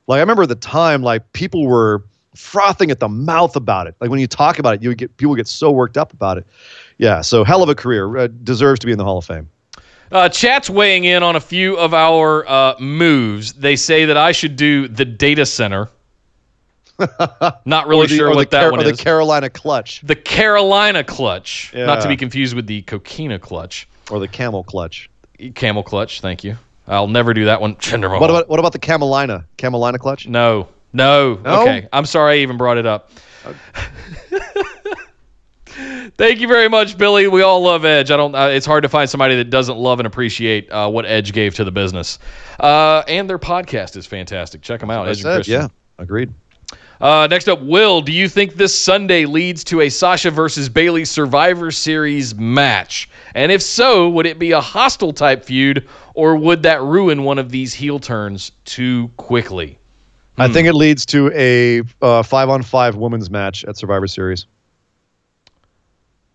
Like I remember at the time, like people were frothing at the mouth about it. Like when you talk about it, you get people get so worked up about it. Yeah, so hell of a career. Uh, deserves to be in the Hall of Fame. Uh, chat's weighing in on a few of our uh, moves. They say that I should do the data center. Not really the- sure what that Car- one is. the Carolina clutch the Carolina clutch, not to be confused with the coquina clutch. or the camel clutch. Camel clutch, thank you. I'll never do that one. What about what about the Camelina? Camelina clutch? No, no, No? Okay, I'm sorry I even brought it up. Thank you very much, Billy. We all love Edge. I don't. Uh, it's hard to find somebody that doesn't love and appreciate uh, what Edge gave to the business. Uh, and their podcast is fantastic. Check them out. Edge and said, Christian. yeah, agreed. Uh, next up, Will, do you think this Sunday leads to a Sasha versus Bayley Survivor Series match? And if so, would it be a hostile type feud, or would that ruin one of these heel turns too quickly? I think it leads to a uh, five on five women's match at Survivor Series.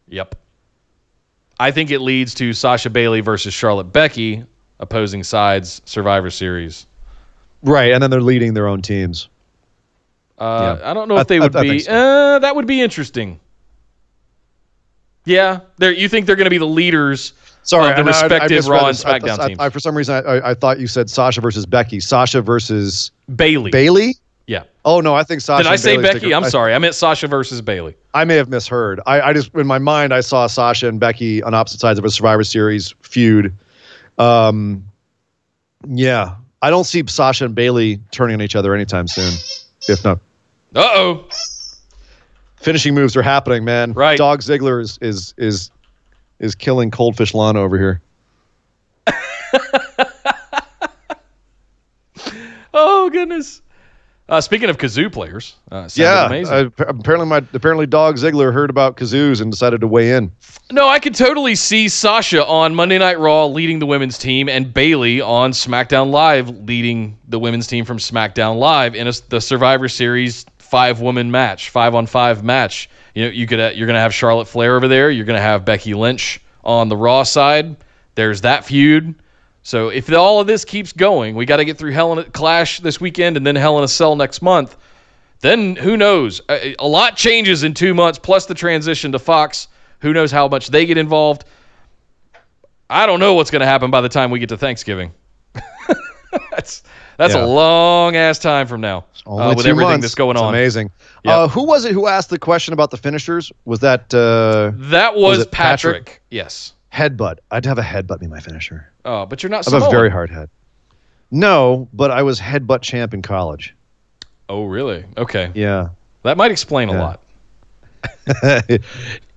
Yep. I think it leads to Sasha Bayley versus Charlotte Becky, opposing sides Survivor Series. Right, and then they're leading their own teams. Uh, Yeah. I don't know I- if they would I be. think so. uh, that would be interesting. Yeah, there. You think they're going to be the leaders Sorry, of the and I- I respective Raw and this. I- SmackDown I- teams? I- for some reason, I, I thought you said Sasha versus Becky. Sasha versus Bayley. Bayley. Yeah. Oh no, I think Sasha. Did I and say Bayley's Becky? take- I'm I- sorry. I meant Sasha versus Bayley. I may have misheard. I, I just in my mind I saw Sasha and Becky on opposite sides of a Survivor Series feud. Um, yeah, I don't see Sasha and Bayley turning on each other anytime soon. If not, Uh oh. finishing moves are happening, man. Right. Dog Ziggler is is is is killing Coldfish Lana over here. Oh goodness. Uh, speaking of kazoo players, uh, yeah, amazing. uh, apparently my apparently Dog Ziggler heard about kazoos and decided to weigh in. no, I could totally see Sasha on Monday Night Raw leading the women's team, and Bayley on SmackDown Live leading the women's team from SmackDown Live in a, the Survivor Series five woman match, five on five match. You know, you could uh, you're gonna have Charlotte Flair over there. You're gonna have Becky Lynch on the Raw side. There's that feud. So if all of this keeps going, we got to get through Hell in a Clash this weekend and then Hell in a Cell next month. Then who knows? A, a lot changes in two months, plus the transition to Fox. Who knows how much they get involved? I don't know what's going to happen by the time we get to Thanksgiving. that's that's Yeah. a long ass time from now uh, with everything months. that's going It's on. Amazing. Yep. Uh, who was it who asked the question about the finishers? Was that uh, That was, Was Patrick. Patrick? Yes. headbutt? I'd have a headbutt be my finisher. Oh, but you're not I have a very hard head. No, but I was headbutt champ in college. Oh, really? Okay. Yeah, That might explain a lot.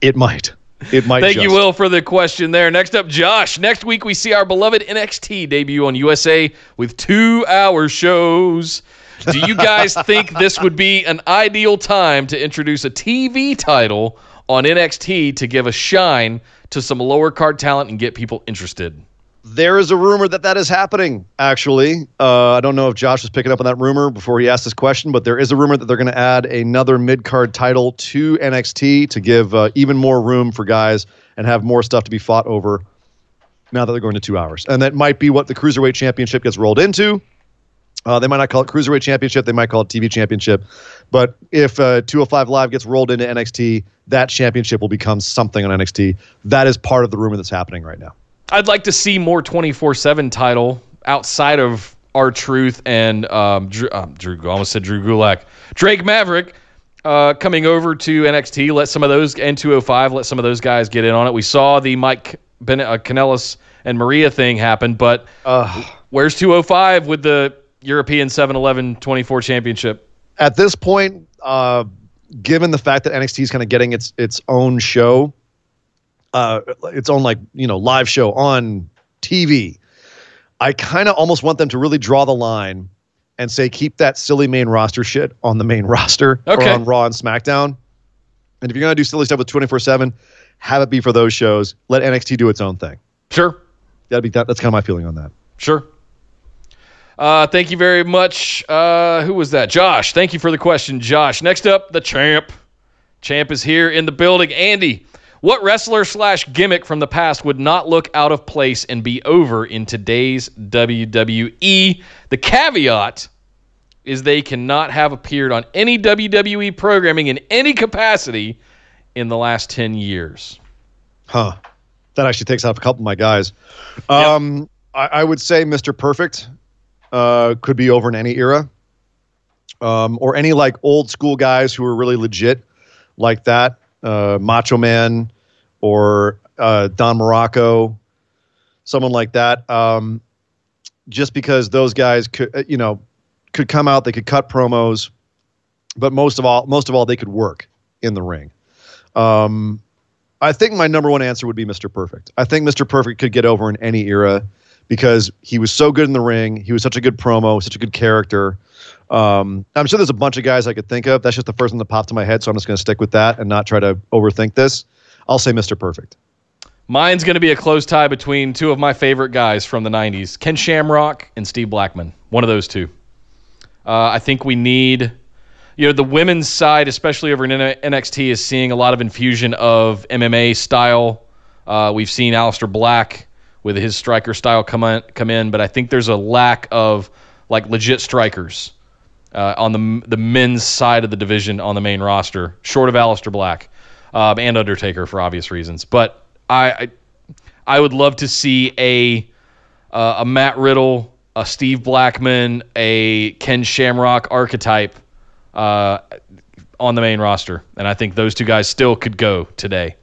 it might. It might. Thank you. Will, for the question there. Next up, Josh. Next week, we see our beloved NXT debut on USA with two hour shows. Do you guys think this would be an ideal time to introduce a TV title on NXT to give a shine to some lower card talent and get people interested? There is a rumor that that is happening. Actually, uh, I don't know if Josh was picking up on that rumor before he asked this question, but there is a rumor that they're going to add another mid card title to NXT to give uh, even more room for guys and have more stuff to be fought over. Now that they're going to two hours, and that might be what the cruiserweight championship gets rolled into. Uh, they might not call it cruiserweight championship; they might call it TV championship. But if uh, 205 Live gets rolled into NXT, that championship will become something on NXT. That is part of the rumor that's happening right now. I'd like to see more 24 7 title outside of R-Truth and um, Drew, um, Drew, I almost said Drew Gulak. Drake Maverick uh, coming over to NXT. Let some of those, and 205, let some of those guys get in on it. We saw the Mike ben, uh, Kanellis and Maria thing happen, but uh, where's 205 with the European 7 Eleven 24 championship? At this point, uh, given the fact that NXT is kind of getting its its own show, uh, its own like you know live show on TV. I kind of almost want them to really draw the line and say keep that silly main roster shit on the main roster okay. or on Raw and SmackDown. And if you're gonna do silly stuff with 24 seven, have it be for those shows. Let NXT do its own thing. Sure. That'd be that. That's kind of my feeling on that. Sure. Uh, thank you very much. Uh, who was that? Josh. Thank you for the question, Josh. Next up, the champ. Champ is here in the building. Andy, what wrestler slash gimmick from the past would not look out of place and be over in today's WWE? The caveat is they cannot have appeared on any WWE programming in any capacity in the last 10 years. Huh. That actually takes off a couple of my guys. Um, yep. I, I, would say Mr. Perfect uh, could be over in any era. Um, or any like old school guys who are really legit like that. Uh, Macho Man, or uh, Don Muraco, someone like that. Um, just because those guys could, uh, you know, could come out, they could cut promos, but most of all, most of all, they could work in the ring. Um, I think my number one answer would be Mr. Perfect. I think Mr. Perfect could get over in any era because he was so good in the ring. He was such a good promo, such a good character. Um, I'm sure there's a bunch of guys I could think of. That's just the first one that popped to my head, so I'm just going to stick with that and not try to overthink this. I'll say Mr. Perfect. Mine's going to be a close tie between two of my favorite guys from the 90s Ken Shamrock and Steve Blackman. One of those two. Uh, I think we need, you know, the women's side, especially over in NXT, is seeing a lot of infusion of MMA style. Uh, we've seen Aleister Black with his striker style come, on, come in, but I think there's a lack of like legit strikers uh, on the the men's side of the division on the main roster, short of Aleister Black um, and Undertaker for obvious reasons. But I, I, I would love to see a uh, a Matt Riddle, a Steve Blackman, a Ken Shamrock archetype uh, on the main roster, and I think those two guys still could go today.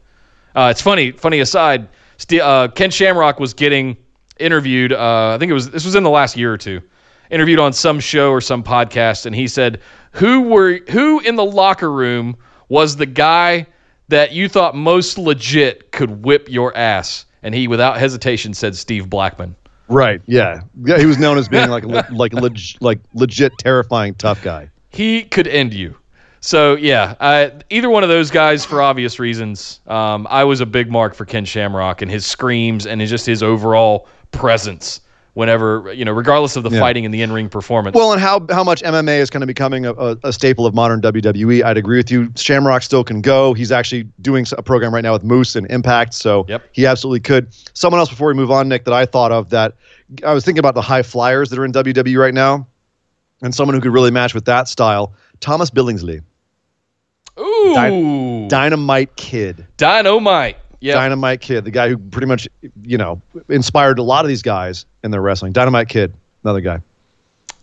Uh, it's funny. Funny aside, St- uh, Ken Shamrock was getting interviewed. Uh, I think it was this was in the last year or two. Interviewed on some show or some podcast, and he said, "Who were who in the locker room was the guy that you thought most legit could whip your ass? And he, without hesitation, said Steve Blackman. Right. Yeah. Yeah. He was known as being like a, like leg, like legit terrifying tough guy. He could end you. So yeah, I, either one of those guys for obvious reasons. Um, I was a big mark for Ken Shamrock and his screams and his, just his overall presence whenever you know, regardless of the yeah. fighting and the in-ring performance. Well, and how how much MMA is kind of becoming a, a, a, staple of modern WWE. I'd agree with you. Shamrock still can go. He's actually doing a program right now with Moose and Impact, so yep. he absolutely could. Someone else before we move on, Nick, that I thought of that I was thinking about the high flyers that are in WWE right now, and someone who could really match with that style. Thomas Billingsley. Ooh, Dy- Dynamite Kid. Dynamite. Yep. Dynamite Kid, the guy who pretty much, you know, inspired a lot of these guys in their wrestling. Dynamite Kid, another guy.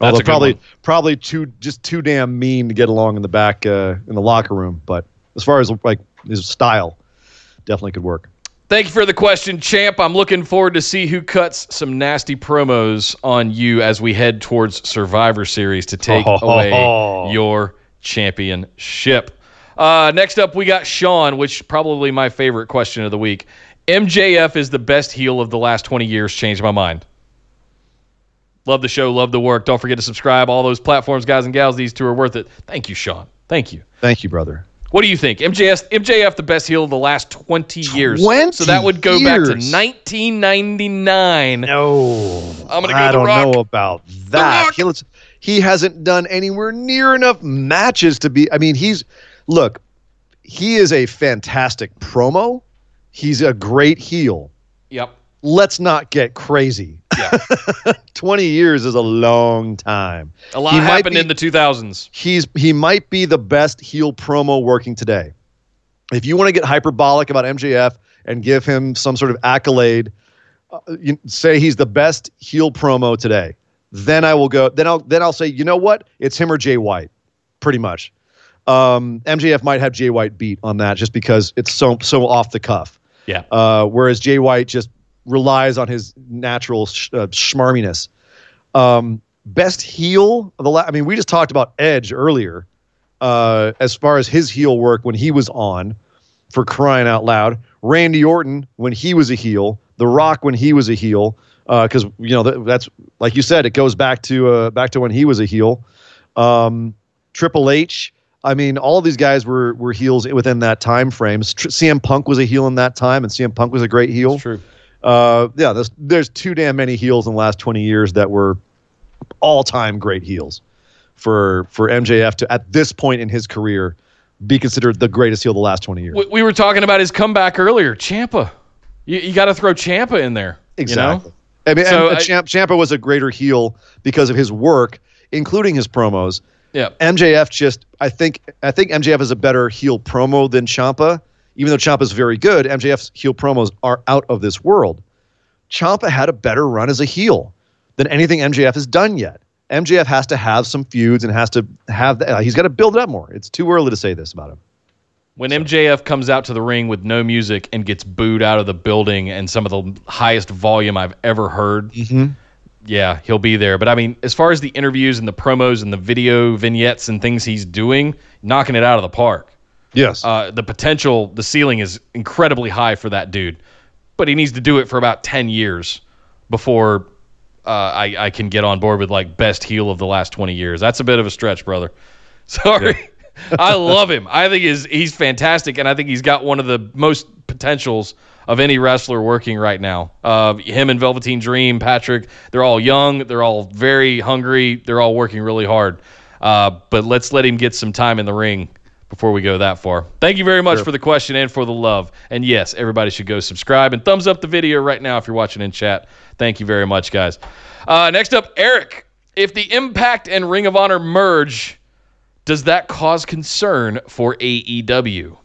That's Although probably one. probably too just too damn mean to get along in the back uh, in the locker room. But as far as like his style, definitely could work. Thank you for the question, champ. I'm looking forward to see who cuts some nasty promos on you as we head towards Survivor Series to take oh, away your championship. Uh, next up, we got Sean, which probably my favorite question of the week. MJF is the best heel of the last 20 years. Changed my mind. Love the show, love the work. Don't forget to subscribe. All those platforms, guys and gals, these two are worth it. Thank you, Sean. Thank you. Thank you, brother. What do you think? MJF, MJF, the best heel of the last 20 years. 20 so that would go back to 1999. No, I'm gonna go I don't Rock. know about that. Rock. He, he hasn't done anywhere near enough matches to be. I mean, he's look. He is a fantastic promo. He's a great heel. Yep. Let's not get crazy. Yeah. 20 years is a long time. A lot He happened be- in the 2000s. He's he might be the best heel promo working today. If you want to get hyperbolic about MJF and give him some sort of accolade, uh, you, say he's the best heel promo today. Then I will go. Then I'll then I'll say, you know what? It's him or Jay White, pretty much. Um, MJF might have Jay White beat on that just because it's so so off the cuff. Yeah. Uh, whereas Jay White just relies on his natural sh- uh, schmarminess. Um, best heel of the la- I mean, we just talked about Edge earlier. Uh, as far as his heel work when he was on, for crying out loud. Randy Orton when he was a heel. The Rock when he was a heel. Because you know that, that's like you said, it goes back to uh, back to when he was a heel. Um, Triple H. I mean, all of these guys were were heels within that time frame. CM Punk was a heel in that time, and CM Punk was a great heel. It's true. Uh, yeah, there's there's too damn many heels in the last 20 years that were all time great heels for for MJF to at this point in his career be considered the greatest heel of the last 20 years. We, we were talking about his comeback earlier. Ciampa. You, you got to throw Ciampa in there. you know? Exactly. I mean, So I- Ciampa was a greater heel because of his work, including his promos. Yeah. MJF just, I think, I think MJF is a better heel promo than Ciampa. Even though Ciampa's very good, MJF's heel promos are out of this world. Ciampa had a better run as a heel than anything MJF has done yet. MJF has to have some feuds and has to have that. Uh, he's got to build it up more. It's too early to say this about him. When MJF comes out to the ring with no music and gets booed out of the building and some of the highest volume I've ever heard, mm-hmm. Yeah, he'll be there. But I mean, as far as the interviews and the promos and the video vignettes and things he's doing, knocking it out of the park. Yes. Uh, the potential, the ceiling is incredibly high for that dude, but he needs to do it for about ten years before uh, I, I can get on board with like best heel of the last twenty years. That's a bit of a stretch, brother. Sorry, I love him. I think he's he's fantastic, and I think he's got one of the most potentials of any wrestler working right now. Uh, him and Velveteen Dream, Patrick, they're all young, they're all very hungry, they're all working really hard. Uh, but let's let him get some time in the ring before we go that far. Thank you very much for the question and for the love. And yes, everybody should go subscribe and thumbs up the video right now if you're watching in chat. Thank you very much, guys. Uh, next up, Eric. If the Impact and Ring of Honor merge, does that cause concern for AEW?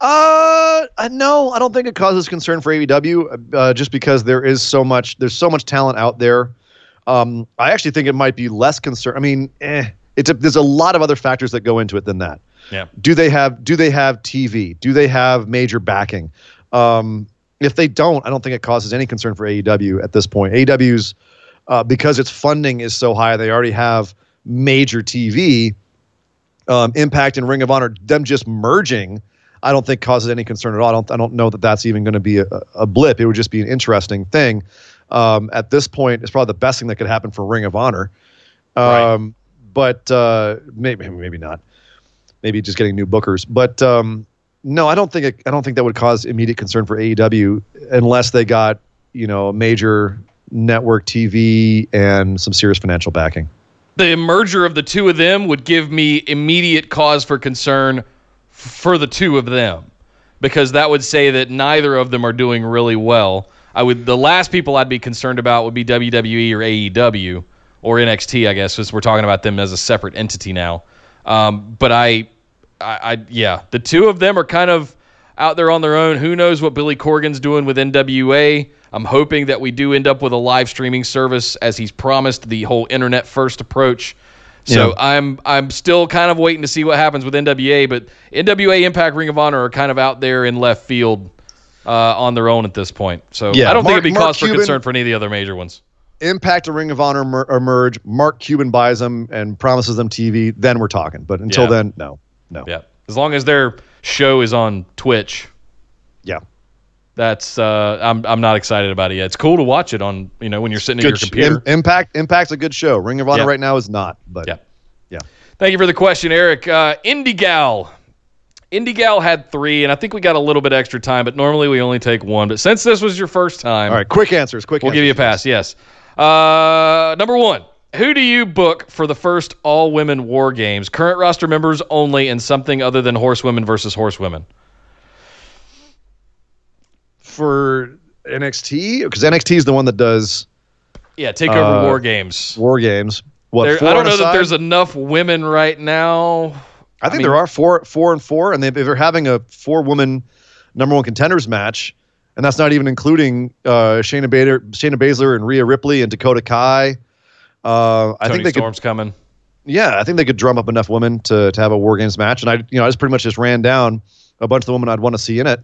Uh, no, I don't think it causes concern for AEW, uh, just because there is so much, there's so much talent out there. Um, I actually think it might be less concern. I mean, eh, it's a, there's a lot of other factors that go into it than that. Yeah. Do they have Do they have TV? Do they have major backing? Um, if they don't, I don't think it causes any concern for AEW at this point. AEW's uh, because its funding is so high, they already have major TV. Um, Impact and Ring of Honor, them just merging, I don't think causes any concern at all. I don't, I don't know that that's even going to be a, a blip. It would just be an interesting thing. Um, at this point, it's probably the best thing that could happen for Ring of Honor. Right. Um, But uh, maybe, maybe not. Maybe just getting new bookers. But um, no, I don't think it, I don't think that would cause immediate concern for AEW unless they got you know a major network TV and some serious financial backing. The merger of the two of them would give me immediate cause for concern for the two of them because that would say that neither of them are doing really well. I would the last people I'd be concerned about would be WWE or AEW or NXT, I guess, because we're talking about them as a separate entity now. Um, but I, I, I, yeah, the two of them are kind of out there on their own. Who knows what Billy Corgan's doing with NWA? I'm hoping that we do end up with a live streaming service as he's promised the whole internet first approach. So Yeah. I'm I'm still kind of waiting to see what happens with NWA, but NWA Impact Ring of Honor are kind of out there in left field uh, on their own at this point. So Yeah, I don't Mark- think it'd be Mark cause for concern for any of the other major ones. Impact and Ring of Honor mer- emerge. Mark Cuban buys them and promises them TV. Then we're talking. But until Yeah. then, no, no. Yeah, as long as their show is on Twitch, Yeah. That's uh, I'm I'm not excited about it yet. It's cool to watch it on you know when you're sitting at your Good computer. Im- Impact. Impact's a good show. Ring of Honor Yeah. right now is not. But Yeah. Yeah. Thank you for the question, Eric. Uh, Indie Gal. Indie Gal had three, and I think we got a little bit extra time, but normally we only take one. But since this was your first time, All right, quick answers. Quick. we'll answers. give you a pass. Yes. Uh, number one. Who do you book for the first all women war games? Current roster members only, and something other than horsewomen versus horsewomen. For NXT because NXT is the one that does Yeah, take over Uh, war games. war games. What? There, I don't know that there's enough women right now. I think mean- there are four, four and four, and they, they're having a four-woman number one contenders match, and that's not even including uh, Shayna Bader, Shayna Baszler, and Rhea Ripley and Dakota Kai. Uh, I think they could, Storm's coming. yeah, I think they could drum up enough women to to have a war games match, and I, you know, I just pretty much just ran down a bunch of the women I'd want to see in it.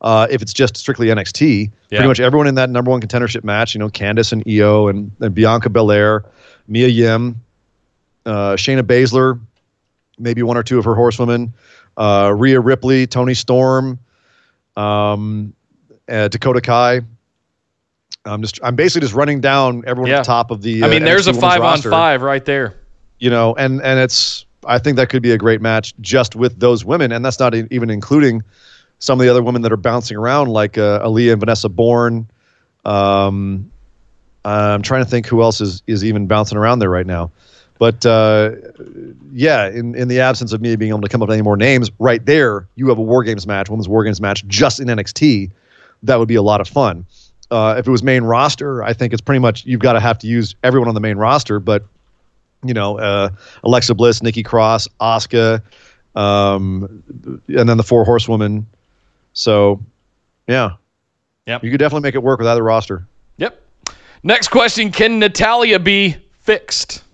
Uh, if it's just strictly NXT, Yeah. pretty much everyone in that number one contendership match, you know, Candice and Io and, and Bianca Belair, Mia Yim, uh, Shayna Baszler, maybe one or two of her horsewomen, uh, Rhea Ripley, Toni Storm, um, uh, Dakota Kai. I'm just, I'm basically just running down everyone Yeah. at the top of the. I mean, uh, there's NXT a five roster on five right there. you know, and and it's I think that could be a great match just with those women, and that's not even including some of the other women that are bouncing around like uh, Aaliyah and Vanessa Borne. Um, I'm trying to think who else is is even bouncing around there right now, but uh, yeah, in in the absence of me being able to come up with any more names, right there you have a War Games match, women's War Games match just in NXT. That would be a lot of fun. Uh, if it was main roster, I think it's pretty much you've got to have to use everyone on the main roster, but you know, uh, Alexa Bliss, Nikki Cross, Asuka, um, and then the four horsewomen. So, yeah, Yep. you could definitely make it work with either roster. Yep. Next question Can Natalya be fixed?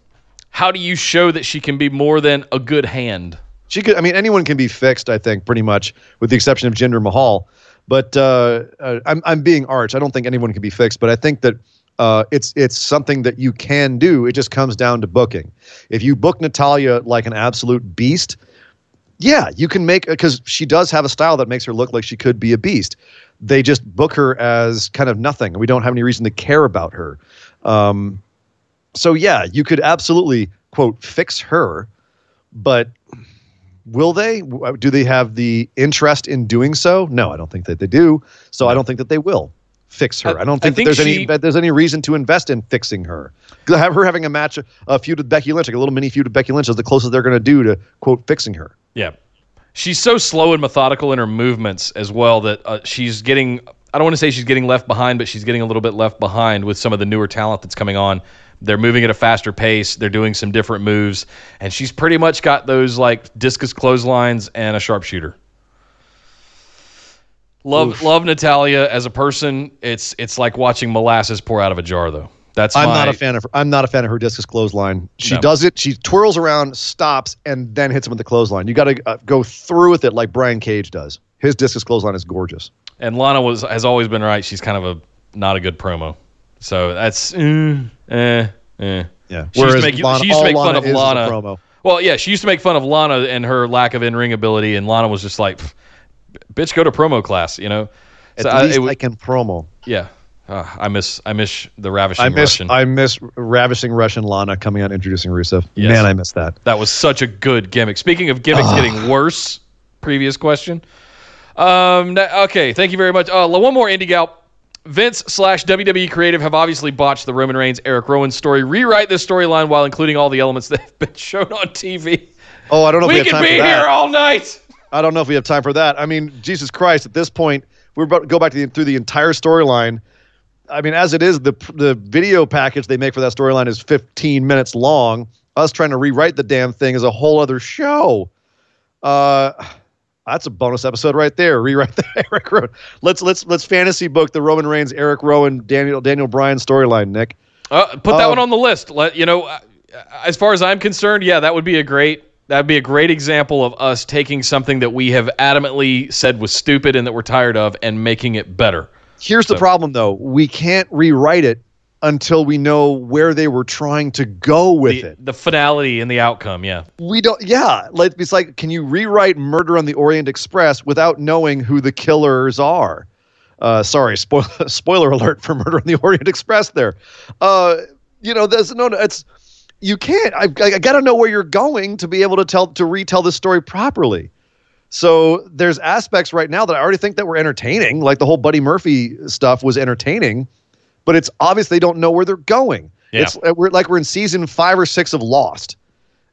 How do you show that she can be more than a good hand? She could. I mean, anyone can be fixed. I think pretty much, with the exception of Jinder Mahal. But uh, uh, I'm I'm being arch. I don't think anyone can be fixed. But I think that uh, it's it's something that you can do. It just comes down to booking. If you book Natalya like an absolute beast, yeah, you can make because she does have a style that makes her look like she could be a beast. They just book her as kind of nothing, and we don't have any reason to care about her. Um, so yeah, you could absolutely quote fix her, but will they? Do they have the interest in doing so? No, I don't think that they do. So I don't think that they will fix her. I- I, don't I think, think that there's she- any that there's any reason to invest in fixing her. Have her having a match, a feud with Becky Lynch, like a little mini feud with Becky Lynch, is the closest they're going to do to quote fixing her. Yeah. She's so slow and methodical in her movements as well that uh, she's getting, I don't want to say she's getting left behind, but she's getting a little bit left behind with some of the newer talent that's coming on. They're moving at a faster pace. They're doing some different moves. And she's pretty much got those like discus clotheslines and a sharpshooter. Love love Natalya as a person. It's it's like watching molasses pour out of a jar though. That's I'm my, not a fan of. I'm not a fan of her discus clothesline. She No. does it. She twirls around, stops, and then hits him with the clothesline. You got to uh, go through with it like Brian Cage does. His discus clothesline is gorgeous. And Lana was has always been right. She's kind of a not a good promo. So that's eh, eh, eh. Yeah. She used to make, she used to make fun of is is a Lana. promo. Well, yeah, she used to make fun of Lana and her lack of in ring ability, and Lana was just like, "Pff, "Bitch, go to promo class," you know. At So I- it I can promo. yeah, Ah, I miss I miss the ravishing I miss Russian. I miss ravishing Russian Lana coming out introducing Rusev. Yes. Man, I miss that. That was such a good gimmick. Speaking of gimmicks getting worse, previous question. Um, okay, thank you very much. Uh, one more indie gal. Vince slash WWE creative have obviously botched the Roman Reigns Erick Rowan story. Rewrite this storyline while including all the elements that have been shown on TV. Oh, I don't know if we, We could be here all night. I don't know if we have time for that. I mean, Jesus Christ! At this point, we're about to go back to the, through the entire storyline. I mean, as it is, the the video package they make for that storyline is 15 minutes long. Us trying to rewrite the damn thing is a whole other show. Uh, that's a bonus episode right there. Rewrite the Erick Rowan. Let's let's let's fantasy book the Roman Reigns, Erick Rowan, Daniel Daniel Bryan storyline. Nick. Uh, put that Um, one on the list. Let you know. As far as I'm concerned, yeah, that would be a great. That'd be a great example of us taking something that we have adamantly said was stupid and that we're tired of and making it better. Here's the problem, though. We can't rewrite it until we know where they were trying to go with The, it. the finality and the outcome, yeah. We don't. Yeah, like it's like, can you rewrite Murder on the Orient Express without knowing who the killers are? Uh, sorry, spoiler spoiler alert for Murder on the Orient Express. There, uh, you know, there's no. It's you can't. I, I got to know where you're going to be able to tell to retell the story properly. So there's aspects right now that I already think that were entertaining, like the whole Buddy Murphy stuff was entertaining, but it's obvious they don't know where they're going. Yeah. It's uh, we're like we're in season five or six of Lost,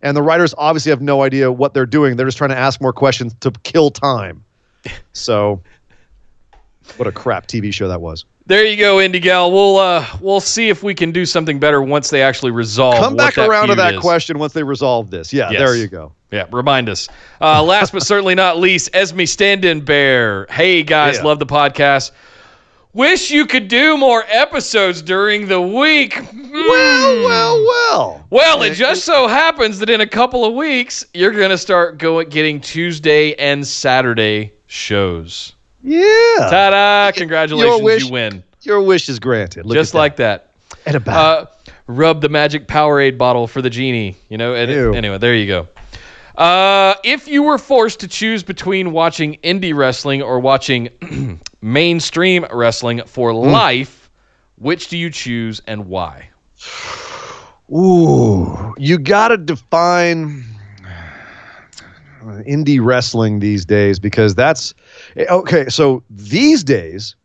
and the writers obviously have no idea what they're doing. They're just trying to ask more questions to kill time. So, what a crap TV show that was. There you go, Indie Gal. We'll uh, we'll see if we can do something better once they actually resolve. Come back around to that is. question once they resolve this. Yeah, Yes. there you go. Yeah, remind us. Uh, last but certainly not least, Esme Stand-in Bear. Hey guys, Yeah. love the podcast. Wish you could do more episodes during the week. Well, well, well. Well, it just so happens that in a couple of weeks, you're going to start going getting Tuesday and Saturday shows. Yeah. Ta-da! Congratulations, wish- you win. Your wish is granted. Look Just at like that. that. and about. Uh, rub the magic Powerade bottle for the genie. You know. And anyway, there you go. Uh, if you were forced to choose between watching indie wrestling or watching mainstream wrestling for Hmm. life, which do you choose and why? Ooh, you got to define indie wrestling these days because that's okay. So these days,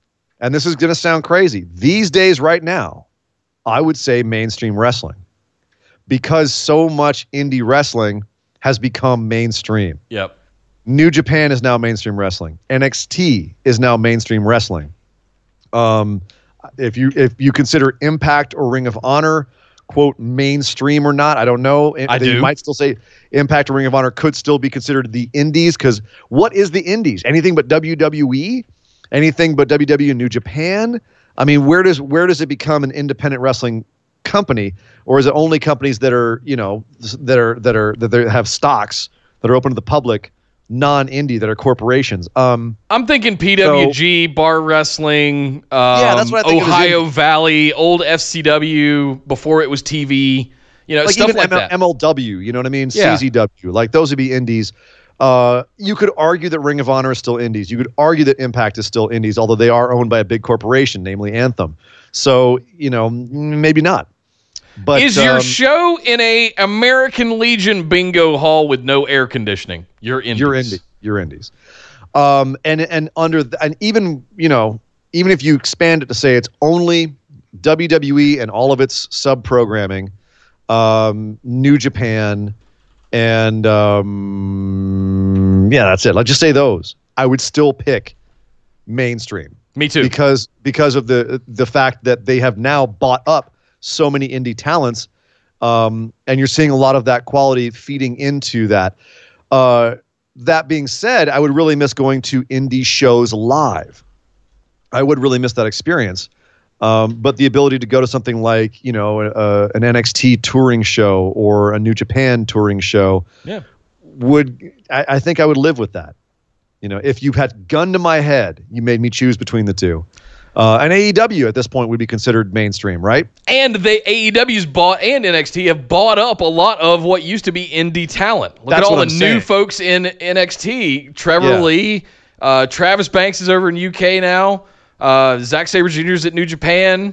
and this is going to sound crazy, these days, right now, I would say mainstream wrestling because so much indie wrestling has become mainstream. Yep. New Japan is now mainstream wrestling. NXT is now mainstream wrestling. Um, if you if you consider Impact or Ring of Honor quote mainstream or not, I don't know. I They do. might still say Impact or Ring of Honor could still be considered the Indies because what is the Indies? Anything but WWE? Anything but WWE and New Japan? I mean, where does where does it become an independent wrestling company, or is it only companies that are you know that are that are that they have stocks that are open to the public, non-indie that are corporations? Um, I'm thinking PWG, bar wrestling, um, Yeah, that's what I think Ohio Valley, old FCW before it was TV. You know, like stuff even like M-. MLW, you know what I mean? Yeah. CZW, like those would be indies. Uh, you could argue that Ring of Honor is still indies. You could argue that Impact is still indies, although they are owned by a big corporation, namely Anthem. So you know, maybe not. But Is your um, show in a American Legion bingo hall with no air conditioning? You're in. You're indie. You're indies. Um, and and under the, and even you know even if you expand it to say it's only WWE and all of its sub programming, um, New Japan, and um, yeah, that's it. Like just say those. I would still pick mainstream Me too. because because of the the fact that they have now bought up so many indie talents, um, and you're seeing a lot of that quality feeding into that. Uh, that being said, I would really miss going to indie shows live. I would really miss that experience. Um, but the ability to go to something like you know uh, an NXT touring show or a New Japan touring show yeah. would I, I think I would live with that. You know, if you had gun to my head, you made me choose between the two. Uh, and AEW at this point would be considered mainstream, right? And the AEW's bought and NXT have bought up a lot of what used to be indie talent. Look That's at all the I'm new saying. folks in NXT. Trevor Yeah. Lee, uh, Travis Banks is over in UK now. Uh, Zack Sabre Jr. is at New Japan.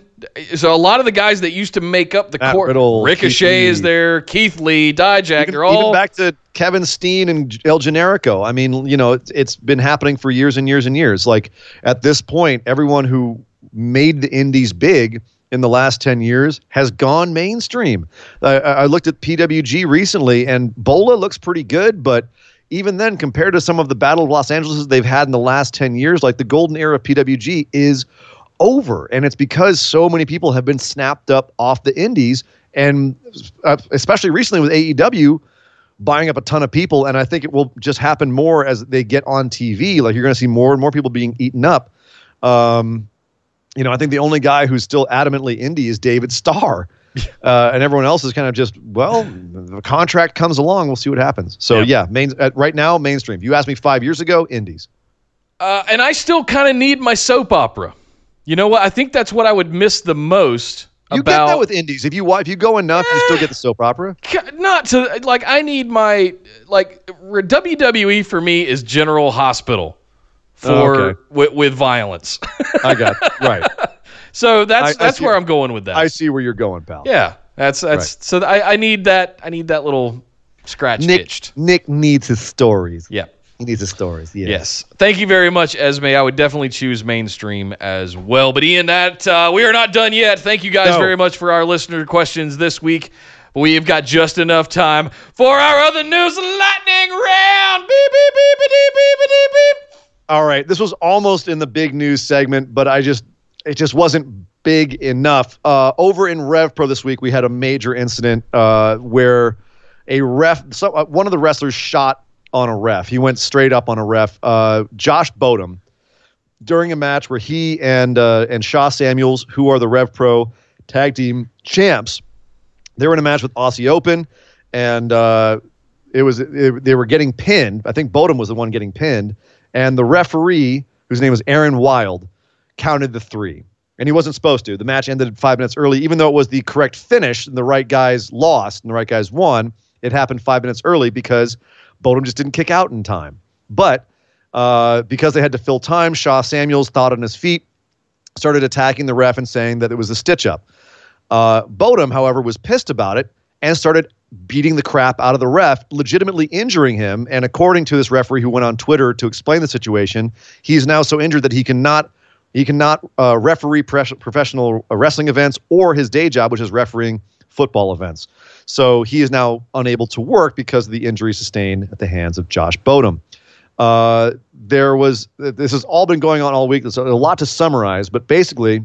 So a lot of the guys that used to make up the Matt core, Riddle, Ricochet Keith is there, Keith Lee, Dijak, Even, they're all even back to Kevin Steen and El Generico. I mean, you know, it's, it's been happening for years and years and years. Like at this point, everyone who made the indies big in the last 10 years has gone mainstream. I I looked at PWG recently and Bola looks pretty good, but even then, compared to some of the Battle of Los Angeles they've had in the last 10 years, like the golden era of PWG is over. And it's because so many people have been snapped up off the indies. And uh, especially recently with AEW buying up a ton of people. And I think it will just happen more as they get on TV. Like you're going to see more and more people being eaten up. Um, you know, I think the only guy who's still adamantly indie is David Starr. Uh, and everyone else is kind of just, well, the contract comes along. We'll see what happens. So, Yeah. yeah, main, uh, right now, mainstream. You asked me five years ago, indies. Uh, and I still kind of need my soap opera. You know what? I think that's what I would miss the most You about get that with indies. If you if you go enough, you still get the soap opera. Not to like I need my like WWE for me is General Hospital for Oh, okay. with, with violence. I got right. So that's I- I that's see. where I'm going with that. I see where you're going, pal. yeah. That's that's so I, I need that I need that little scratch Nick itched. Nick needs his stories. Yeah. He needs his stories. Yeah. Yes. Thank you very much, Esme. I would definitely choose mainstream as well. But Ian, that uh, we are not done yet. Thank you guys No. very much for our listener questions this week. We've got just enough time for our other news lightning round. Beep beep beep beep beep beep beep. All right. This was almost in the big news segment, but I just it just wasn't big enough. Uh, over in Rev Pro this week, we had a major incident uh, where a ref, so, uh, one of the wrestlers shot on a ref. He went straight up on a ref. Uh, Josh Bodom, during a match where he and uh, and Sha Samuels, who are the Rev Pro tag team champs, they were in a match with Aussie Open, and uh, it was it, they were getting pinned. I think Bodom was the one getting pinned, and the referee, whose name was Aaron Wild, counted the three, and he wasn't supposed to. The match ended five minutes early, even though it was the correct finish, and the right guys lost and the right guys won. It happened five minutes early because Bodom just didn't kick out in time. But uh, because they had to fill time, Sha Samuels thought on his feet, started attacking the ref and saying that it was a stitch up. Uh, Bodom, however, was pissed about it and started beating the crap out of the ref, legitimately injuring him. And according to this referee who went on Twitter to explain the situation, he's now so injured that he cannot he cannot uh, referee pres- professional wrestling events or his day job, which is refereeing football events. So he is now unable to work because of the injury sustained at the hands of Josh Bodom. Uh, there was this has all been going on all week. There's a lot to summarize, but basically,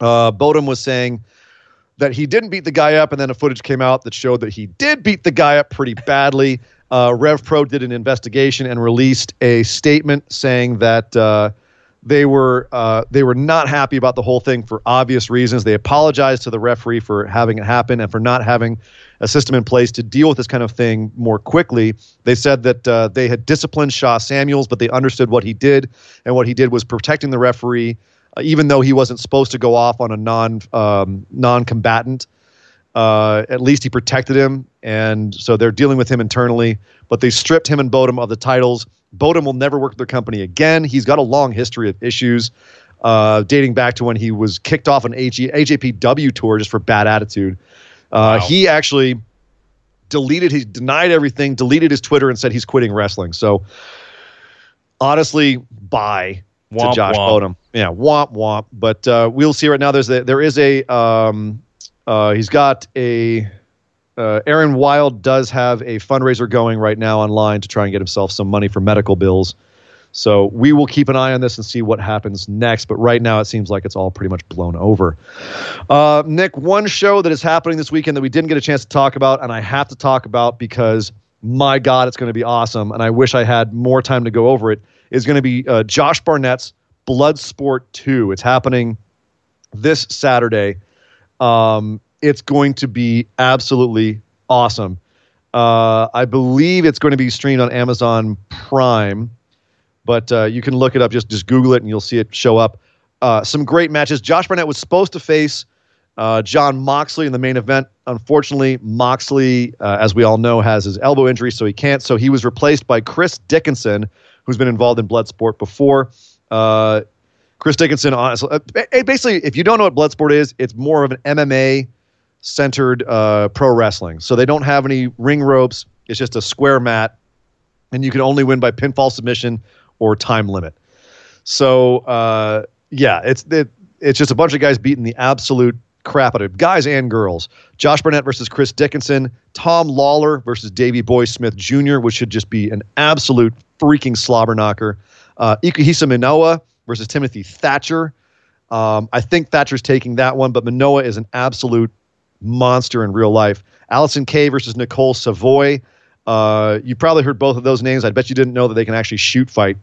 uh, Bodom was saying that he didn't beat the guy up, and then a footage came out that showed that he did beat the guy up pretty badly. Uh, Rev Pro did an investigation and released a statement saying that uh, they were uh, they were not happy about the whole thing for obvious reasons. They apologized to the referee for having it happen and for not having a system in place to deal with this kind of thing more quickly. They said that uh, they had disciplined Sha Samuels, but they understood what he did, and what he did was protecting the referee, uh, even though he wasn't supposed to go off on a non um, non combatant. Uh, at least he protected him, and so they're dealing with him internally. But they stripped him and Bodom of the titles. Bodom will never work with their company again. He's got a long history of issues, uh, dating back to when he was kicked off an AG, AJPW tour just for bad attitude. Uh, Wow. He actually deleted, he denied everything, deleted his Twitter, and said he's quitting wrestling. So honestly, bye Womp to Josh womp. Bodom. Yeah, womp womp. But uh, we'll see right now. There's a, there is a um, uh, he's got a uh, Aaron Wild does have a fundraiser going right now online to try and get himself some money for medical bills. So we will keep an eye on this and see what happens next. But right now, it seems like it's all pretty much blown over. Uh, Nick, one show that is happening this weekend that we didn't get a chance to talk about, and I have to talk about because my God, it's going to be awesome, and I wish I had more time to go over it. Is going to be uh, Josh Barnett's Bloodsport 2. It's happening this Saturday. Um, it's going to be absolutely awesome. Uh, I believe it's going to be streamed on Amazon Prime, but uh, you can look it up. Just just Google it and you'll see it show up. Uh, some great matches. Josh Barnett was supposed to face uh, Jon Moxley in the main event. Unfortunately, Moxley, uh, as we all know, has his elbow injury, so he can't. So he was replaced by Chris Dickinson, who's been involved in Bloodsport before. Chris Dickinson, honestly, uh, basically, if you don't know what Bloodsport is, it's more of an MMA centered uh, pro wrestling. So they don't have any ring ropes. It's just a square mat, and you can only win by pinfall submission or time limit. So uh, yeah, it's it, it's just a bunch of guys beating the absolute crap out of guys and girls. Josh Barnett versus Chris Dickinson, Tom Lawlor versus Davey Boy Smith Jr., which should just be an absolute freaking slobber knocker. Uh, Ikuhisa Minowa versus Timothy Thatcher. Um, I think Thatcher's taking that one, but Minowa is an absolute monster in real life. Allysin Kay versus Nicole Savoy. Uh, you probably heard both of those names. I bet you didn't know that they can actually shoot fight,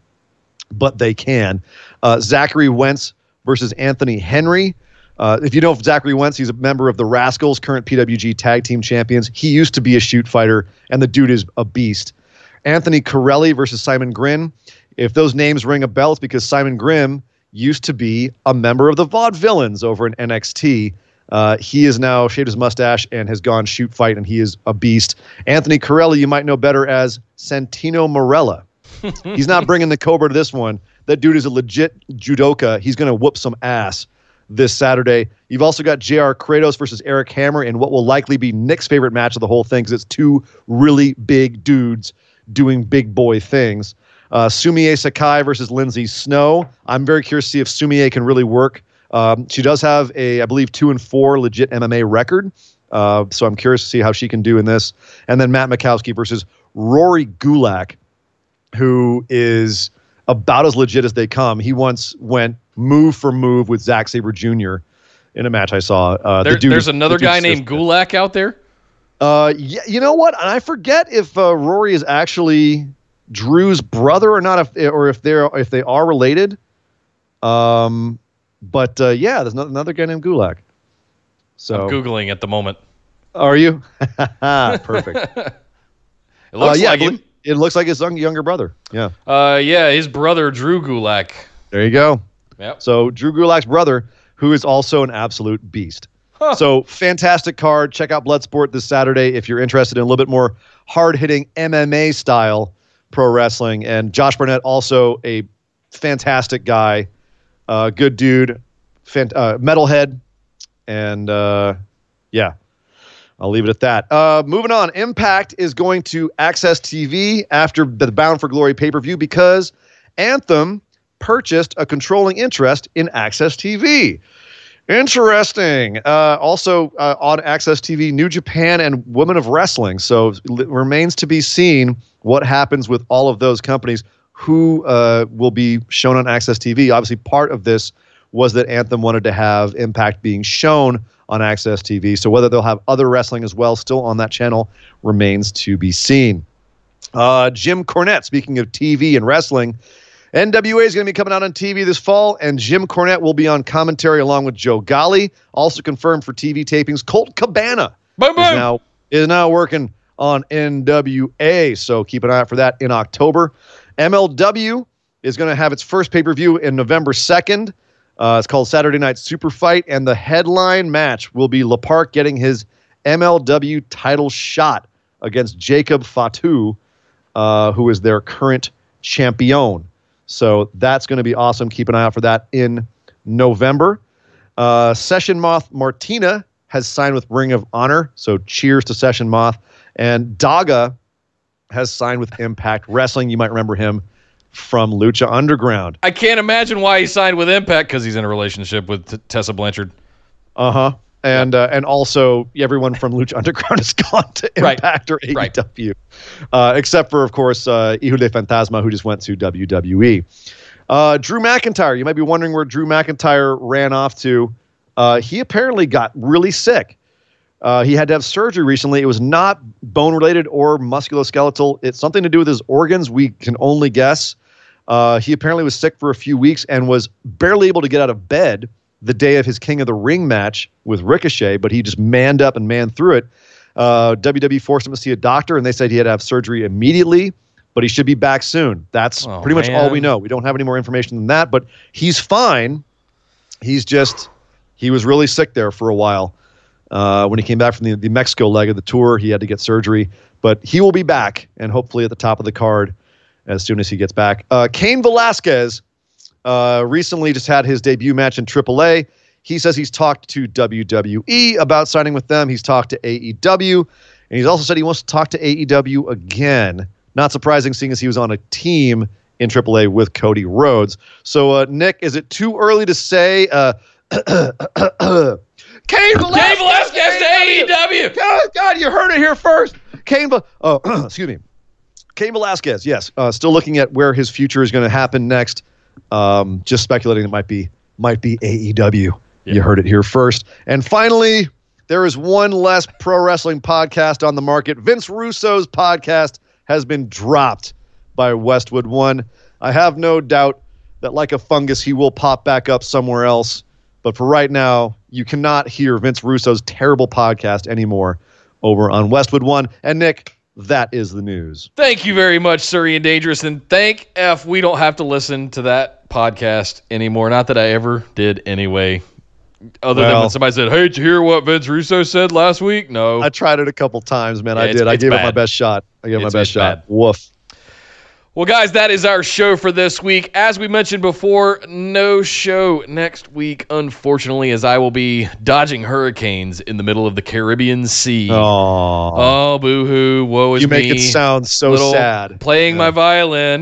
but they can. Uh, Zachary Wentz versus Anthony Henry. Uh, if you know Zachary Wentz, he's a member of the Rascals, current PWG Tag Team Champions. He used to be a shoot fighter, and the dude is a beast. Anthony Carelli versus Simon Grimm. If those names ring a bell, it's because Simon Grimm used to be a member of the Vaudevillains over in NXT. Uh, he is now shaved his mustache and has gone shoot fight, and he is a beast. Anthony Carelli, you might know better as Santino Marella. He's not bringing the Cobra to this one. That dude is a legit judoka. He's going to whoop some ass. this Saturday. You've also got JR Kratos versus Eric Hammer in what will likely be Nick's favorite match of the whole thing because it's two really big dudes doing big boy things. Uh, Sumie Sakai versus Lindsay Snow. I'm very curious to see if Sumie can really work. Um, she does have a, I believe, two and four legit MMA record. Uh, so I'm curious to see how she can do in this. And then Matt Makowski versus Rory Gulak, who is about as legit as they come. He once went move for move with Zack Sabre Jr. in a match I saw. Uh, There- the dude there's another the guy named. Gulak out there. Uh, yeah, you know what? And I forget if uh, Rory is actually Drew's brother or not, if or if they're if they are related. Um, but uh, yeah, there's another, another guy named Gulak. So Googling at the moment. are you? Perfect. It looks uh, yeah, like him. believe- it looks like his young, younger brother. Yeah, Uh, yeah, his brother Drew Gulak. there you go. Yep. So Drew Gulak's brother, who is also an absolute beast. So fantastic card. Check out Bloodsport this Saturday if you're interested in a little bit more hard hitting MMA style pro wrestling. And Josh Barnett, also a fantastic guy, uh, good dude, fan- uh, metalhead, and uh, yeah, I'll leave it at that. Uh, moving on, Impact is going to Access TV after the Bound for Glory pay per view because Anthem purchased a controlling interest in Access TV. Interesting. Uh, also uh, on Access TV, New Japan and Women of Wrestling. So it remains to be seen what happens with all of those companies who uh, will be shown on Access TV. Obviously, part of this was that Anthem wanted to have Impact being shown on Access TV. So whether they'll have other wrestling as well still on that channel remains to be seen. Uh, Jim Cornette, speaking of TV and wrestling, NWA is going to be coming out on TV this fall, and Jim Cornette will be on commentary along with Joe Galli. Also confirmed for TV tapings, Colt Cabana Boom, is now is now working on NWA. So keep an eye out for that in October. MLW is going to have its first pay per view in November second. Uh, it's called Saturday Night Super Fight, and the headline match will be La Park getting his MLW title shot against Jacob Fatu, uh, who is their current champion. So that's going to be awesome. Keep an eye out for that in November. Uh, Session Moth Martina has signed with Ring of Honor. So cheers to Session Moth. And Daga has signed with Impact Wrestling. You might remember him from Lucha Underground. I can't imagine why he signed with Impact because he's in a relationship with T- Tessa Blanchard. Uh huh. And uh, and also everyone from Lucha Underground has gone to Right. Impact or Right. AEW, uh, except for of course uh, Hijo de Fantasma, who just went to WWE. Uh, Drew McIntyre. You might be wondering where Drew McIntyre ran off to. Uh, he apparently got really sick. Uh, he had to have surgery recently. It was not bone related or musculoskeletal. It's something to do with his organs. We can only guess. Uh, he apparently was sick for a few weeks and was barely able to get out of bed the day of his King of the Ring match with Ricochet, but he just manned up and manned through it. Uh, WWE forced him to see a doctor, and they said he had to have surgery immediately, but he should be back soon. That's Oh, pretty much all we know. We don't have any more information than that, but he's fine. He's just, he was really sick there for a while. Uh, when he came back from the, the Mexico leg of the tour, he had to get surgery, but he will be back and hopefully at the top of the card as soon as he gets back. Uh, Cain Velasquez uh, recently just had his debut match in AAA. He says he's talked to WWE about signing with them. He's talked to AEW, and he's also said he wants to talk to AEW again. Not surprising, seeing as he was on a team in AAA with Cody Rhodes. So, uh, Nick, is it too early to say? Uh, Cain Velasquez, Velasquez to AEW. God, God, you heard it here first. Cain, oh, excuse me. Cain Velasquez, yes, uh, still looking at where his future is going to happen next. Um, just speculating it might be might be AEW. You heard it here first. And finally, there is one less pro wrestling podcast on the market. Vince Russo's podcast has been dropped by Westwood One. I have no doubt that, like a fungus, he will pop back up somewhere else. But for right now, you cannot hear Vince Russo's terrible podcast anymore over on Westwood One. And Nick, that is the news. Thank you very much, Surrey and Dangerous. And thank F, we don't have to listen to that podcast anymore. Not that I ever did anyway. Other than when somebody said, Hey, did you hear what Vince Russo said last week? No. I tried it a couple times, man. Yeah, I did. I gave it my best shot. I gave it my best shot. bad. Woof. Well, guys, that is our show for this week. As we mentioned before, no show next week, unfortunately, as I will be dodging hurricanes in the middle of the Caribbean Sea. Oh, Oh, boo hoo. Woe is you make me. it sound so Little sad. Playing my violin.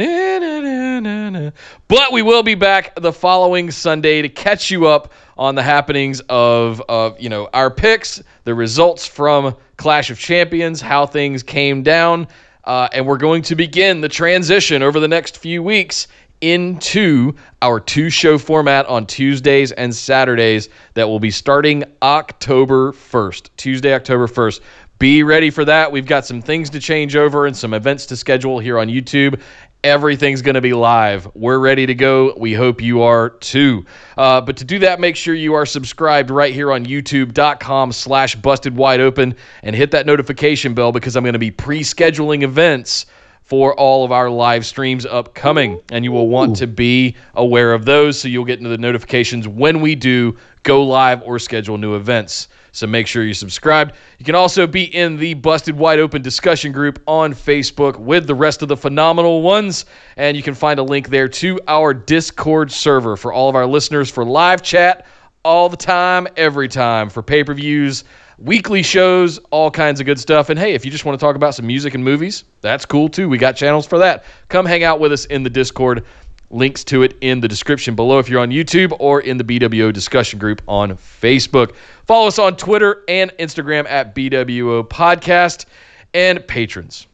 But we will be back the following Sunday to catch you up on the happenings of, of you know our picks, the results from Clash of Champions, how things came down, uh, and we're going to begin the transition over the next few weeks into our two show format on Tuesdays and Saturdays that will be starting October 1st. Tuesday, October 1st. Be ready for that. We've got some things to change over and some events to schedule here on YouTube. Everything's going to be live. We're ready to go. We hope you are too. Uh, but to do that, make sure you are subscribed right here on youtube.com slash busted wide open and hit that notification bell because I'm going to be pre-scheduling events for all of our live streams upcoming. And you will want to be aware of those so you'll get into the notifications when we do go live or schedule new events. So make sure you're subscribed. You can also be in the Busted Wide Open discussion group on Facebook with the rest of the phenomenal ones. And you can find a link there to our Discord server for all of our listeners for live chat all the time, every time, for pay per views, weekly shows, all kinds of good stuff. And hey, if you just want to talk about some music and movies, that's cool too. We got channels for that. Come hang out with us in the Discord. Links to it in the description below if you're on YouTube or in the BWO discussion group on Facebook. Follow us on Twitter and Instagram at BWO Podcast and patrons.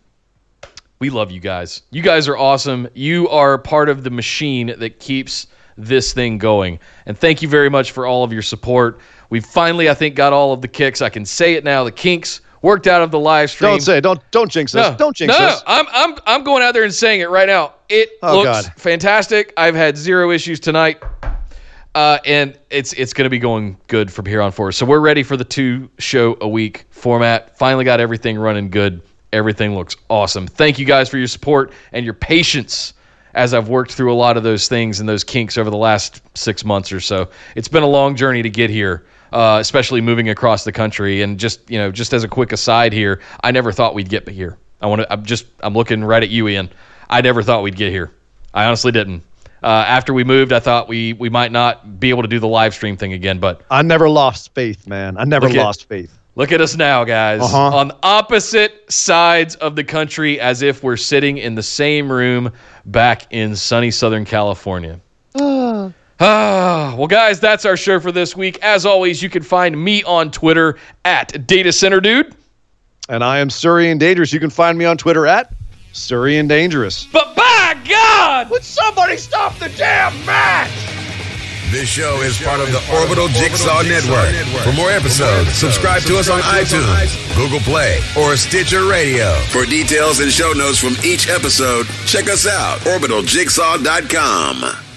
We love you guys. You guys are awesome. You are part of the machine that keeps this thing going. And thank you very much for all of your support. We've finally, I think, got all of the kicks. I can say it now. The kinks worked out of the live stream. Don't say it. Don't don't jinx us. Don't jinx no, us. No, I'm I'm I'm going out there and saying it right now. It Oh, looks God. fantastic. I've had zero issues tonight. Uh, and it's it's going to be going good from here on forward. So we're ready for the two show a week format. Finally got everything running good. Everything looks awesome. Thank you guys for your support and your patience as I've worked through a lot of those things and those kinks over the last six months or so. It's been a long journey to get here, uh, especially moving across the country. And just you know, just as a quick aside here, I never thought we'd get here. I want to. I'm just. I'm looking right at you, Ian. I never thought we'd get here. I honestly didn't. Uh, after we moved, I thought we we might not be able to do the live stream thing again, but I never lost faith, man. I never Look at- lost faith. Look at us now, guys. Uh-huh. On opposite sides of the country, as if we're sitting in the same room back in sunny Southern California. Ah, well, guys, that's our show for this week. As always, you can find me on Twitter at Data Center Dude. And I am Surrey and Dangerous. You can find me on Twitter at Surrey and Dangerous. But by God, Would somebody stop the damn match? This show is part of the Orbital Jigsaw Network. For more episodes, subscribe to us on iTunes, Google Play, or Stitcher Radio. For details and show notes from each episode, check us out, orbitaljigsaw.com.